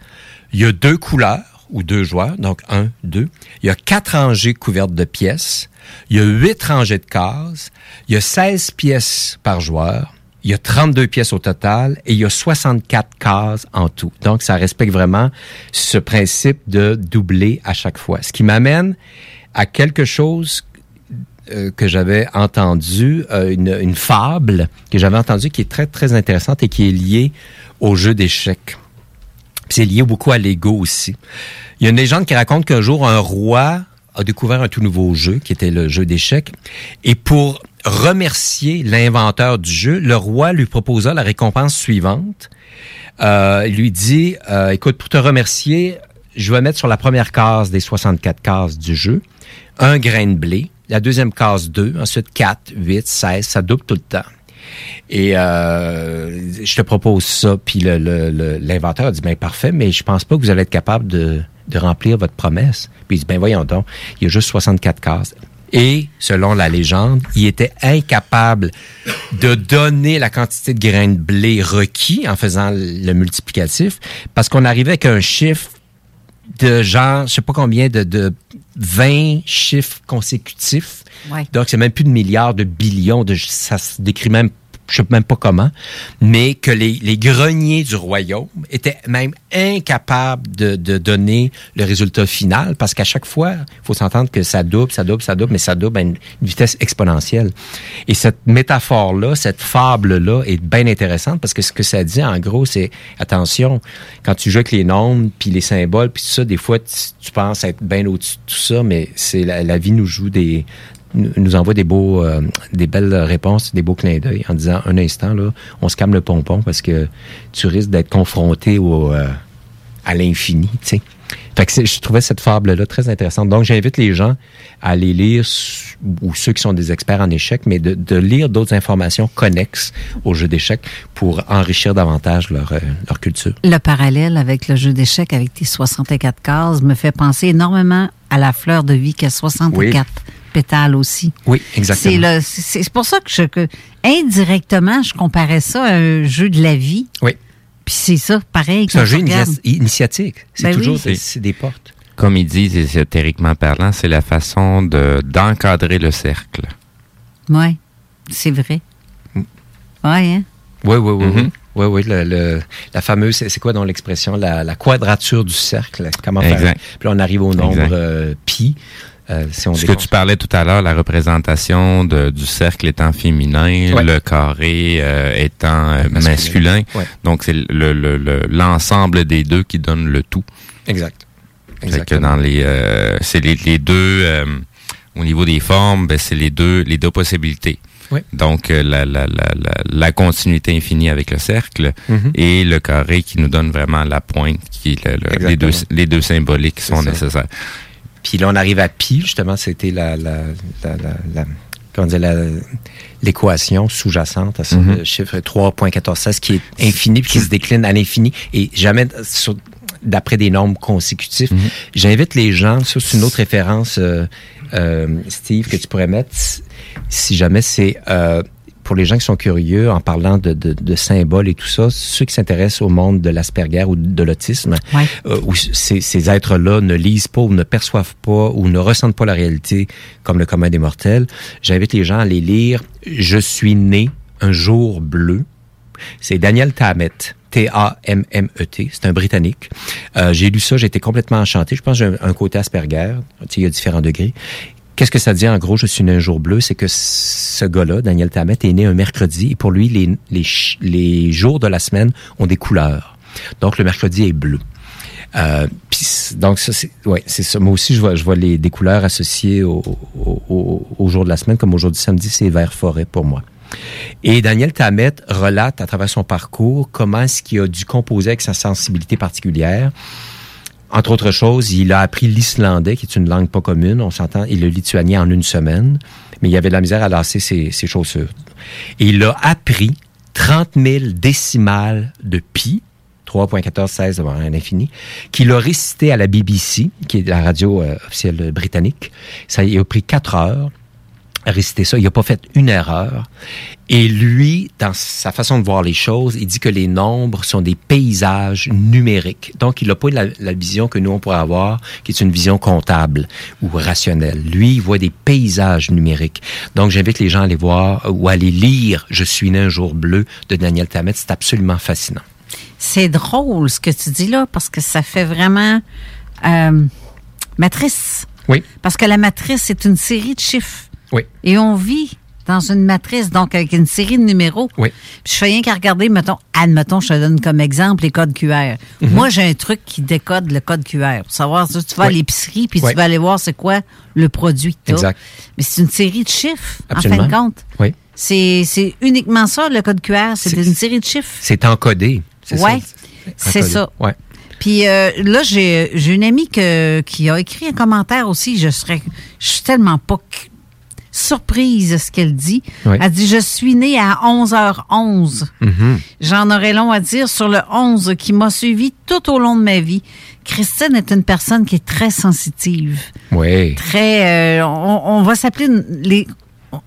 Speaker 4: il y a deux couleurs ou deux joueurs, donc un, deux. Il y a quatre rangées couvertes de pièces. Il y a huit rangées de cases. Il y a 16 pièces par joueur. Il y a 32 pièces au total et il y a 64 cases en tout. Donc, ça respecte vraiment ce principe de doubler à chaque fois. Ce qui m'amène à quelque chose euh, que j'avais entendu, euh, une, une fable que j'avais entendue qui est très, très intéressante et qui est liée au jeu d'échecs. C'est lié beaucoup à l'ego aussi. Il y a une légende qui raconte qu'un jour, un roi a découvert un tout nouveau jeu, qui était le jeu d'échecs. Et pour remercier l'inventeur du jeu, le roi lui proposa la récompense suivante. Euh, il lui dit, euh, écoute, pour te remercier, je vais mettre sur la première case des 64 cases du jeu un grain de blé, la deuxième case 2, ensuite 4, 8, 16, ça double tout le temps. Et euh, je te propose ça. Puis le- le- le- l'inventeur a dit, ben parfait, mais je pense pas que vous allez être capable de, de remplir votre promesse. Puis il dit, ben voyons donc, il y a juste 64 cases. Et, selon la légende, il était incapable de donner la quantité de grains de blé requis en faisant le multiplicatif parce qu'on arrivait avec un chiffre de genre, je sais pas combien, de, de 20 chiffres consécutifs.
Speaker 7: Ouais.
Speaker 4: Donc, c'est même plus de milliards, de billions. De, ça se décrit même je sais même pas comment, mais que les, les greniers du royaume étaient même incapables de, de donner le résultat final parce qu'à chaque fois, il faut s'entendre que ça double, ça double, ça double, mais ça double à une vitesse exponentielle. Et cette métaphore-là, cette fable-là est bien intéressante parce que ce que ça dit, en gros, c'est attention, quand tu joues avec les nombres, puis les symboles, puis tout ça, des fois, tu, penses être bien au-dessus de tout ça, mais c'est la, la vie nous joue des, nous envoie des beaux, euh, des belles réponses, des beaux clins d'œil en disant un instant là, on se calme le pompon parce que tu risques d'être confronté au, euh, à l'infini, tu sais. Fait que c'est- je trouvais cette fable-là très intéressante. Donc, j'invite les gens à aller lire, ou ceux qui sont des experts en échecs, mais de, de lire d'autres informations connexes au jeu d'échecs pour enrichir davantage leur, euh, leur culture.
Speaker 7: Le parallèle avec le jeu d'échecs avec tes 64 cases me fait penser énormément à la fleur de vie qui a 64 pétales aussi.
Speaker 4: Oui, exactement.
Speaker 7: C'est le- c'est c'est pour ça que, je, que indirectement, je comparais ça à un jeu de la vie.
Speaker 4: Oui.
Speaker 7: Puis c'est ça, pareil.
Speaker 4: C'est un jeu initiatique. C'est
Speaker 7: Ben
Speaker 4: toujours
Speaker 7: oui.
Speaker 4: des, c'est des portes.
Speaker 8: Comme ils disent ésotériquement parlant, c'est la façon de d'encadrer le cercle.
Speaker 7: Oui, c'est vrai.
Speaker 4: Mm.
Speaker 7: Oui, hein?
Speaker 4: Oui, oui, oui. Oui. Oui, oui, le, le- la fameuse, c'est quoi dans l'expression, la, la quadrature du cercle. Comment faire?
Speaker 8: Exact.
Speaker 4: Puis là, on arrive au nombre euh, pi. Euh, si on
Speaker 8: Ce que tu parlais tout à l'heure, la représentation de- du cercle étant féminin,
Speaker 4: Ouais.
Speaker 8: le carré euh, étant euh,
Speaker 4: Masculin.
Speaker 8: masculin.
Speaker 4: Ouais.
Speaker 8: Donc, c'est le- le- le- l'ensemble des deux qui donne le tout.
Speaker 4: Exact. Exactement.
Speaker 8: dans les, euh, c'est les, les deux, euh, au niveau des formes, ben, c'est les deux, les deux possibilités.
Speaker 4: Oui.
Speaker 8: Donc, la, la, la, la, continuité infinie avec le cercle
Speaker 4: Mhm.
Speaker 8: et le carré qui nous donne vraiment la pointe, qui le- le- les, deux,
Speaker 4: Exactement.
Speaker 8: les deux symboliques qui sont nécessaires.
Speaker 4: Puis là, on arrive à pi, justement, c'était la, la, la, la, la- comment dire, la- l'équation sous-jacente à ce
Speaker 8: Mhm.
Speaker 4: chiffre 3.1416 qui est infini puis qui se décline à l'infini et jamais sur- d'après des nombres consécutifs.
Speaker 8: Mhm.
Speaker 4: J'invite les gens, ça c'est une autre référence, euh, euh, Steve, que tu pourrais mettre, si jamais c'est euh, pour les gens qui sont curieux en parlant de, de, de symboles et tout ça, ceux qui s'intéressent au monde de l'Asperger ou de l'autisme,
Speaker 7: Ouais.
Speaker 4: euh, où ces, ces êtres-là ne lisent pas ou ne perçoivent pas ou ne ressentent pas la réalité comme le commun des mortels, j'invite les gens à les lire « Je suis né un jour bleu ». C'est Daniel Tammet. T-A-M-M-E-T. C'est un Britannique. Euh, j'ai lu ça, j'ai été complètement enchanté. Je pense que j'ai un, un côté Asperger. Tu sais, il y a différents degrés. Qu'est-ce que ça dit en gros, je suis né un jour bleu? C'est que ce gars-là, Daniel Tammet, est né un mercredi et pour lui, les, les, les jours de la semaine ont des couleurs. Donc, le mercredi est bleu. Euh, puis c- donc ça c'est ouais c'est ça moi aussi je vois je vois les des couleurs associées au, au, au, jour de la semaine comme au jour du samedi c'est vert forêt pour moi et Daniel Tammet relate à travers son parcours comment est-ce qu'il a dû composer avec sa sensibilité particulière entre autres choses, il a appris l'islandais, qui est une langue pas commune, on s'entend, et le lituanien en une semaine, mais il avait de la misère à lasser ses, chaussures. Et il a appris 30 000 décimales de pi, 3.1416 devant un infini, qu'il a récité à la BBC, qui est la radio euh, officielle britannique. Ça il a pris quatre heures réciter ça. Il n'a pas fait une erreur. Et lui, dans sa façon de voir les choses, il dit que les nombres sont des paysages numériques. Donc, il n'a pas la, la vision que nous, on pourrait avoir, qui est une vision comptable ou rationnelle. Lui, il voit des paysages numériques. Donc, j'invite les gens à aller voir ou à aller lire « Je suis né un jour bleu » de Daniel Tammet. C'est absolument fascinant.
Speaker 7: C'est drôle ce que tu dis là parce que ça fait vraiment euh, matrice.
Speaker 4: Oui.
Speaker 7: Parce que la matrice, c'est une série de chiffres.
Speaker 4: Oui.
Speaker 7: Et on vit dans une matrice, donc avec une série de numéros.
Speaker 4: Oui.
Speaker 7: Puis je fais rien qu'à regarder, mettons, admettons, je te donne comme exemple les codes QR.
Speaker 4: Mhm.
Speaker 7: Moi, j'ai un truc qui décode le code QR. Pour savoir, tu vas à l'épicerie, puis
Speaker 4: Oui.
Speaker 7: tu vas aller voir c'est quoi le produit que
Speaker 4: Exact.
Speaker 7: Mais c'est une série de chiffres,
Speaker 4: Absolument.
Speaker 7: en fin de compte.
Speaker 4: Oui.
Speaker 7: C'est uniquement ça, le code QR. C'est une série de chiffres.
Speaker 4: C'est encodé. C'est
Speaker 7: Ouais,
Speaker 4: ça.
Speaker 7: c'est ça.
Speaker 4: Ouais.
Speaker 7: Puis euh, là, j'ai j'ai une amie que, qui a écrit un commentaire aussi. Je serais, je suis tellement pas surprise ce qu'elle dit.
Speaker 4: Oui.
Speaker 7: Elle dit Je suis née à 11h11.
Speaker 4: Mhm.
Speaker 7: J'en aurais long à dire sur le 11 qui m'a suivi tout au long de ma vie. Christine est une personne qui est très sensitive.
Speaker 4: Oui.
Speaker 7: Très. euh, on, on va s'appeler les.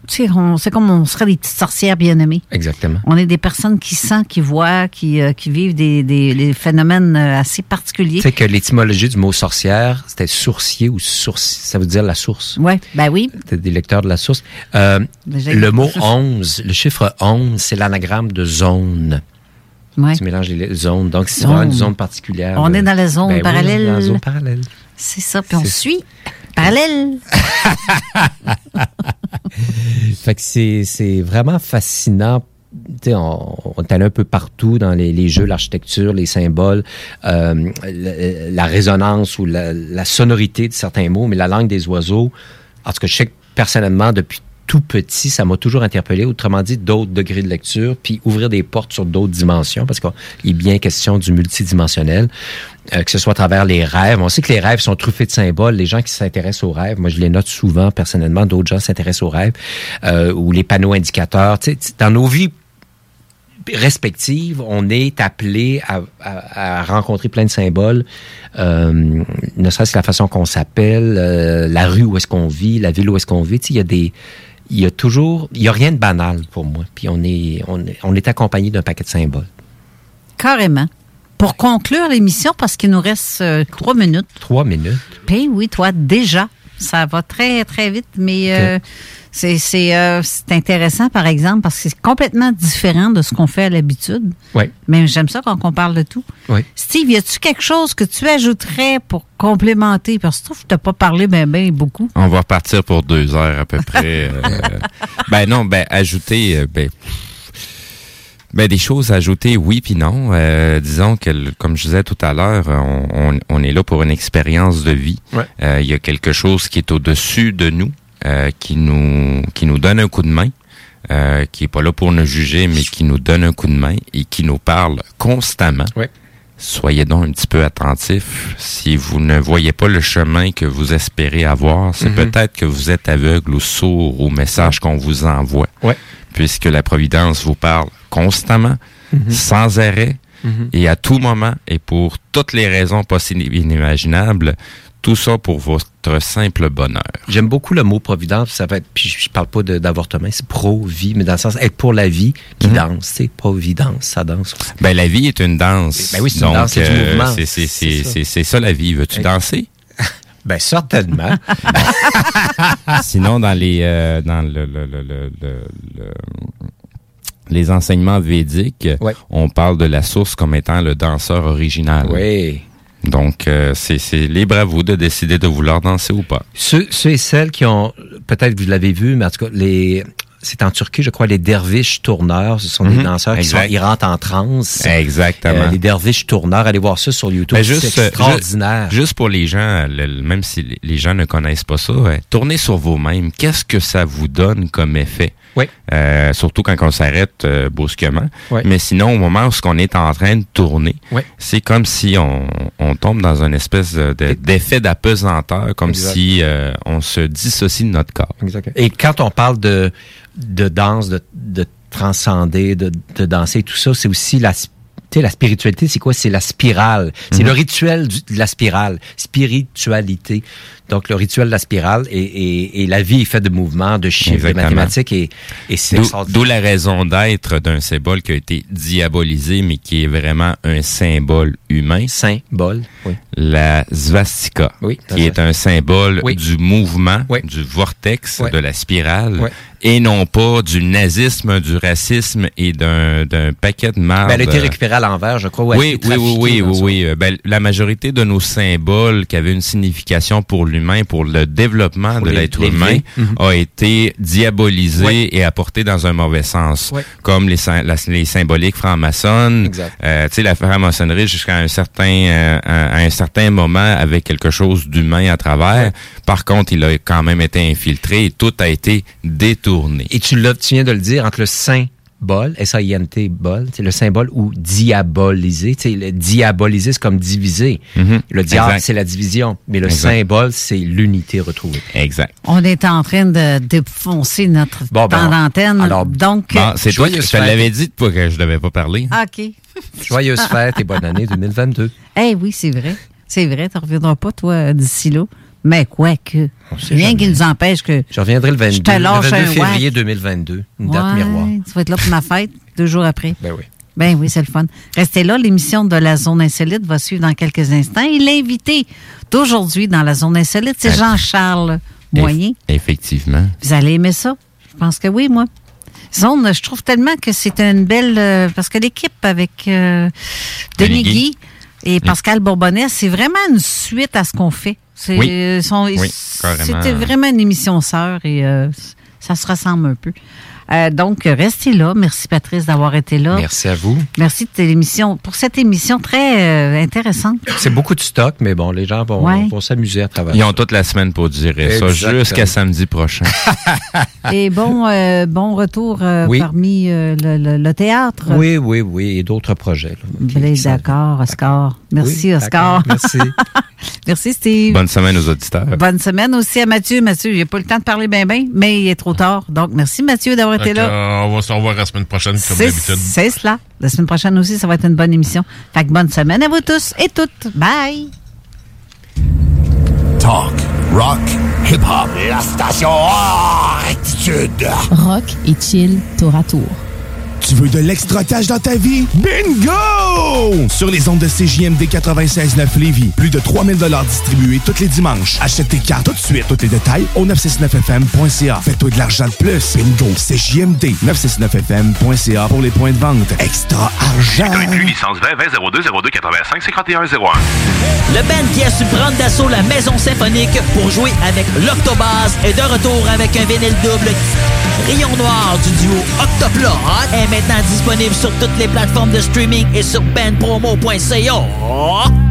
Speaker 7: C'est comme on serait des petites sorcières bien-aimées.
Speaker 4: Exactement.
Speaker 7: On est des personnes qui sentent, qui voient, qui, euh, qui vivent des, des- des phénomènes euh, assez particuliers.
Speaker 4: Tu sais que l'étymologie du mot sorcière, c'était sourcier ou source, ça veut dire la source.
Speaker 7: Oui, ben oui.
Speaker 4: T'es des lecteurs de la source. Euh,
Speaker 7: Déjà,
Speaker 4: le mot 11, le chiffre 11, c'est l'anagramme de zone.
Speaker 7: Ouais.
Speaker 4: Tu mélanges les zones. Donc, c'est vraiment une zone particulière.
Speaker 7: On est dans la zone
Speaker 4: Ben oui,
Speaker 7: parallèle.
Speaker 4: dans la zone parallèle.
Speaker 7: C'est ça, puis on suit. Parallèle.
Speaker 4: Fait que c'est, vraiment fascinant. Tu sais, on, on est allé un peu partout dans les, jeux, l'architecture, les symboles, euh, la, la résonance ou la, la sonorité de certains mots, mais la langue des oiseaux. En tout cas, je sais que personnellement, depuis tout petit, ça m'a toujours interpellé. Autrement dit, d'autres degrés de lecture, puis ouvrir des portes sur d'autres dimensions, parce qu'il est bien question du multidimensionnel, euh, que ce soit à travers les rêves. On sait que les rêves sont truffés de symboles. Les gens qui s'intéressent aux rêves, moi je les note souvent personnellement, d'autres gens s'intéressent aux rêves, euh, ou les panneaux indicateurs. Dans nos vies respectives, on est appelé à, rencontrer plein de symboles, euh, ne serait-ce que la façon qu'on s'appelle, la rue où est-ce qu'on vit, la ville où est-ce qu'on vit. Il y a des, il y a toujours, il y a rien de banal pour moi. Puis on est, on, on est accompagné d'un paquet de symboles.
Speaker 7: Carrément. Pour conclure l'émission, parce qu'il nous reste euh, trois minutes.
Speaker 4: Trois minutes.
Speaker 7: Puis oui, toi, déjà. Ça va très, très vite, mais euh, c'est c'est, euh, c'est intéressant, par exemple, parce que c'est complètement différent de ce qu'on fait à l'habitude.
Speaker 4: Oui.
Speaker 7: Mais j'aime ça quand on parle de tout.
Speaker 4: Oui.
Speaker 7: Steve, y a-tu quelque chose que tu ajouterais pour complémenter? Parce que je trouve que tu n'as pas parlé ben, ben beaucoup.
Speaker 8: On va repartir pour deux heures à peu près. euh, ben non, ben ajouter, euh, ben, ben des choses à ajouter, oui puis non. Euh, disons que, comme je disais tout à l'heure, on, on- on est là pour une expérience de vie.
Speaker 4: Ouais.
Speaker 8: Euh, Il y a quelque chose qui est au-dessus de nous, euh, qui nous qui nous donne un coup de main. euh, qui est pas là pour nous juger, mais qui nous donne un coup de main et qui nous parle constamment.
Speaker 4: Ouais.
Speaker 8: Soyez donc un petit peu attentifs. Si vous ne voyez pas le chemin que vous espérez avoir, c'est
Speaker 4: Mhm.
Speaker 8: peut-être que vous êtes aveugle ou sourd au message qu'on vous envoie.
Speaker 4: Ouais.
Speaker 8: Puisque la Providence vous parle constamment,
Speaker 4: Mhm.
Speaker 8: sans arrêt,
Speaker 4: Mhm.
Speaker 8: et à tout moment, et pour toutes les raisons possibles et inimaginables, tout ça pour votre simple bonheur.
Speaker 4: J'aime beaucoup le mot providence. Ça va être, puis je, parle pas d'avortement, c'est pro-vie, mais dans le sens être pour la vie qui
Speaker 8: Mhm.
Speaker 4: danse. C'est providence, ça danse. aussi.
Speaker 8: Ben, la vie est une danse.
Speaker 4: Ben oui, c'est une danse, c'est du
Speaker 8: euh,
Speaker 4: mouvement.
Speaker 8: c'est-
Speaker 4: ça.
Speaker 8: la vie. Veux-tu danser?
Speaker 4: Ben certainement.
Speaker 8: Sinon, dans les euh, dans le, le- le- le- le- le- les enseignements védiques,
Speaker 4: Ouais.
Speaker 8: on parle de la source comme étant le danseur original.
Speaker 4: oui.
Speaker 8: Donc, euh, c'est c'est libre à vous de décider de vouloir danser ou pas.
Speaker 4: Ceux, ceux et celles qui ont, peut-être vous l'avez vu, mais en tout cas, les, c'est en Turquie, je crois, les derviches tourneurs, ce sont des
Speaker 8: Mhm.
Speaker 4: danseurs qui sont, ils rentrent en transe.
Speaker 8: Exactement.
Speaker 4: Euh, les derviches tourneurs, allez voir ça sur YouTube.
Speaker 8: Ben, juste,
Speaker 4: c'est
Speaker 8: euh,
Speaker 4: extraordinaire.
Speaker 8: ju- Juste pour les gens, le- même si les- les gens ne connaissent pas ça, ouais, tournez sur vous-même. Qu'est-ce que ça vous donne comme effet?
Speaker 4: Oui.
Speaker 8: Euh, surtout quand on s'arrête euh, brusquement.
Speaker 4: Oui.
Speaker 8: Mais sinon, au moment où on est en train de tourner,
Speaker 4: Oui.
Speaker 8: c'est comme si on, on tombe dans une espèce de- de- d'effet d'apesanteur, comme
Speaker 4: Exact.
Speaker 8: si euh, on se dissocie de notre corps.
Speaker 4: Exact. Et quand on parle de, de danse, de, de transcender, de, de danser, tout ça, c'est aussi la, tu sais, la spiritualité, c'est quoi? C'est la spirale. C'est
Speaker 8: Mhm.
Speaker 4: le rituel du- de la spirale. Spiritualité. Donc, le rituel de la spirale et, et, et la vie est faite de mouvements, de chiffres, de mathématiques et, et c'est
Speaker 8: D'où la raison d'être d'un symbole qui a été diabolisé, mais qui est vraiment un symbole humain.
Speaker 4: Symbole, oui.
Speaker 8: La svastika,
Speaker 4: Oui,
Speaker 8: qui est un symbole
Speaker 4: Oui.
Speaker 8: du mouvement,
Speaker 4: Oui.
Speaker 8: du vortex, de la spirale,
Speaker 4: Oui.
Speaker 8: et non pas du nazisme, du racisme et d'un paquet de marde.
Speaker 4: Ben, elle a été récupérée à l'envers, je crois.
Speaker 8: Oui, oui, oui, oui, oui, Ben, la majorité de nos symboles qui avaient une signification pour l'humain, pour le développement
Speaker 4: Pour
Speaker 8: de l'être humain.
Speaker 4: Mhm.
Speaker 8: a été diabolisé
Speaker 4: Oui.
Speaker 8: et apporté dans un mauvais sens.
Speaker 4: Oui.
Speaker 8: Comme les, sym- la- les symboliques francs-maçonnes. Euh, tu sais, la franc-maçonnerie, jusqu'à un certain, euh, à un certain moment, avait quelque chose d'humain à travers. Par contre, il a quand même été infiltré et tout a été détourné.
Speaker 4: Et tu, tu viens de le dire, entre le symbole, S-A-I-N-T, bol, c'est le symbole ou diaboliser. Le diaboliser, c'est comme diviser.
Speaker 8: Mhm.
Speaker 4: Le diable, c'est la division. Mais le
Speaker 8: Exact.
Speaker 4: symbole, c'est l'unité retrouvée.
Speaker 8: Exact.
Speaker 7: On est en train de défoncer notre
Speaker 4: Bon, ben,
Speaker 7: temps d'antenne.
Speaker 4: alors,
Speaker 7: Donc,
Speaker 8: Bon, c'est toi qui l'avais dit toi que je devais pas parler.
Speaker 7: OK.
Speaker 4: Joyeuse fête et bonne année 2022.
Speaker 7: Eh oui, c'est vrai. C'est vrai, tu ne reviendras pas, toi, d'ici là. Mais quoi que? Rien qui nous empêche que.
Speaker 4: Je reviendrai le 22,
Speaker 7: Je te
Speaker 4: le
Speaker 7: lâche
Speaker 4: 22
Speaker 7: un
Speaker 4: février
Speaker 7: whack.
Speaker 4: 2022. Une date
Speaker 7: Ouais,
Speaker 4: miroir.
Speaker 7: Tu vas être là pour ma fête, deux jours après.
Speaker 4: Ben oui.
Speaker 7: Ben oui, c'est le fun. Restez là, l'émission de la Zone Insolite va suivre dans quelques instants. Et l'invité d'aujourd'hui dans la Zone Insolite, c'est Jean-Charles Moyen.
Speaker 8: Effectivement.
Speaker 7: Vous allez aimer ça? Je pense que oui, moi. Zone, je trouve tellement que c'est une belle... euh, parce que l'équipe avec euh, Denis
Speaker 8: Denis Guy.
Speaker 7: Et Pascal Bourbonnais, c'est vraiment une suite à ce qu'on fait. C'est,
Speaker 8: Oui.
Speaker 7: euh,
Speaker 8: Oui.
Speaker 7: C'était vraiment une émission sœur et euh, ça se ressemble un peu. Euh, donc, restez là. Merci, Patrice, d'avoir été là.
Speaker 4: Merci à vous.
Speaker 7: Merci de émission, pour cette émission très euh, intéressante.
Speaker 4: C'est beaucoup de stock, mais bon, les gens vont,
Speaker 7: Ouais.
Speaker 4: vont s'amuser à travers
Speaker 8: Ils ont toute la semaine pour digérer ça jusqu'à samedi prochain.
Speaker 7: Et bon, euh, bon retour euh,
Speaker 4: Oui.
Speaker 7: parmi euh, le, le- le théâtre.
Speaker 4: Oui, oui, oui, et d'autres projets.
Speaker 7: d'accord, Oscar. Merci,
Speaker 4: Oui,
Speaker 7: Oscar.
Speaker 4: Merci.
Speaker 7: Merci, Steve.
Speaker 8: Bonne semaine aux auditeurs.
Speaker 7: Bonne semaine aussi à Mathieu. Mathieu, il n'a pas le temps de parler bien, bien, mais il est trop tard. Donc, merci, Mathieu, d'avoir été Là.
Speaker 28: euh, on va se revoir la semaine prochaine, comme d'habitude.
Speaker 7: c'est cela. La semaine prochaine aussi, ça va être une bonne émission. Fait que bonne semaine à vous tous et toutes. Bye.
Speaker 19: Talk, rock, hip-hop. La station Rectitude.
Speaker 10: Rock et chill tour à tour.
Speaker 19: Tu veux de l'extra cash dans ta vie? Bingo! Sur les ondes de CJMD 96.9 Lévis, plus de 3000 distribués tous les dimanches. Achète tes cartes tout de suite. Tous les détails au 969FM.ca. Fais-toi de l'argent de plus. Bingo! CJMD 969FM.ca pour les points de vente. Extra argent!
Speaker 20: Inclus licence 20 20 02 02 85 51 01.
Speaker 29: Le band qui a su prendre d'assaut la maison symphonique pour jouer avec l'Octobase est de retour avec un vinyle double. Rayon Noir du duo Octoplot est maintenant disponible sur toutes les plateformes de streaming et sur bandpromo.ca.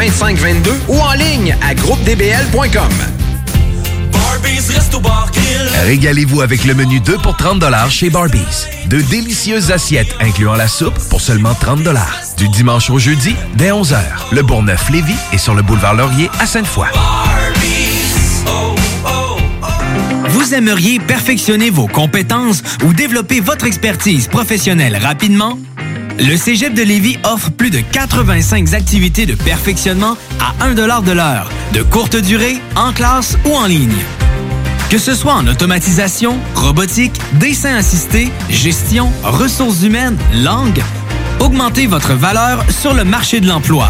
Speaker 22: 2522 ou en ligne à groupedbl.com.
Speaker 11: Régalez-vous avec le menu 2 pour 30 chez Barbies. De délicieuses assiettes incluant la soupe pour seulement 30 Du dimanche au jeudi, dès 11h. Le Bourgneuf-Lévis est sur le boulevard Laurier à Sainte-Foy.
Speaker 3: Vous aimeriez perfectionner vos compétences ou développer votre expertise professionnelle rapidement? Le Cégep de Lévis offre plus de 85 activités de perfectionnement à 1 de l'heure, de courte durée, en classe ou en ligne. Que ce soit en automatisation, robotique, dessin assisté, gestion, ressources humaines, langue, augmentez votre valeur sur le marché de l'emploi.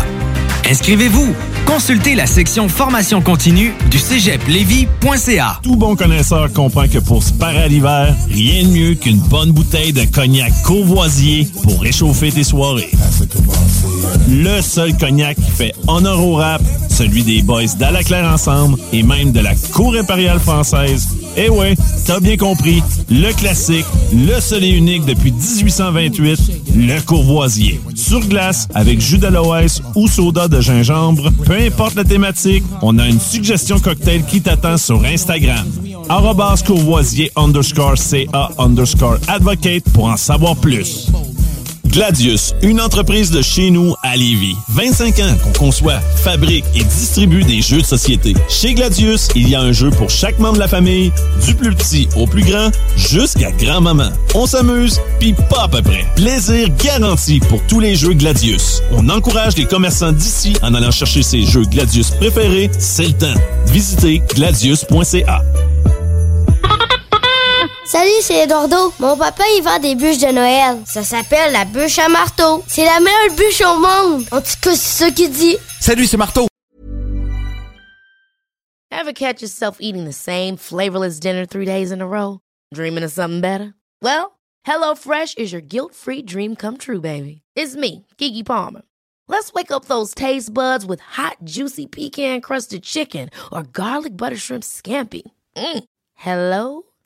Speaker 3: Inscrivez-vous. Consultez la section formation continue du cégeplevy.ca.
Speaker 21: Tout bon connaisseur comprend que pour se parer à l'hiver, rien de mieux qu'une bonne bouteille de cognac courvoisier pour réchauffer tes soirées. Le seul cognac qui fait honneur au rap, celui des boys d'Alaclaire Ensemble et même de la Cour impériale française. Eh ouais, t'as bien compris, le classique, le seul et unique depuis 1828, le courvoisier. Sur glace, avec jus d'aloès ou soda de gingembre, peu importe la thématique, on a une suggestion cocktail qui t'attend sur Instagram. Arrobas courvoisier underscore CA underscore advocate pour en savoir plus. Gladius, une entreprise de chez nous à Lévis. 25 ans qu'on conçoit, fabrique et distribue des jeux de société. Chez Gladius, il y a un jeu pour chaque membre de la famille, du plus petit au plus grand, jusqu'à grand-maman. On s'amuse, puis pas à peu près. Plaisir garanti pour tous les jeux Gladius. On encourage les commerçants d'ici en allant chercher ses jeux Gladius préférés, c'est le temps. Visitez gladius.ca.
Speaker 30: Salut, c'est Eduardo. Mon papa, il vend des bûches de Noël. Ça s'appelle la bûche à marteau. C'est la meilleure bûche au monde. En tout cas, c'est ça qu'il dit.
Speaker 19: Salut, c'est Marteau.
Speaker 25: Ever catch yourself eating the same flavorless dinner three days in a row? Dreaming of something better? Well, HelloFresh is your guilt-free dream come true, baby. It's me, Kiki Palmer. Let's wake up those taste buds with hot, juicy pecan-crusted chicken or garlic butter shrimp scampi. Mm. Hello?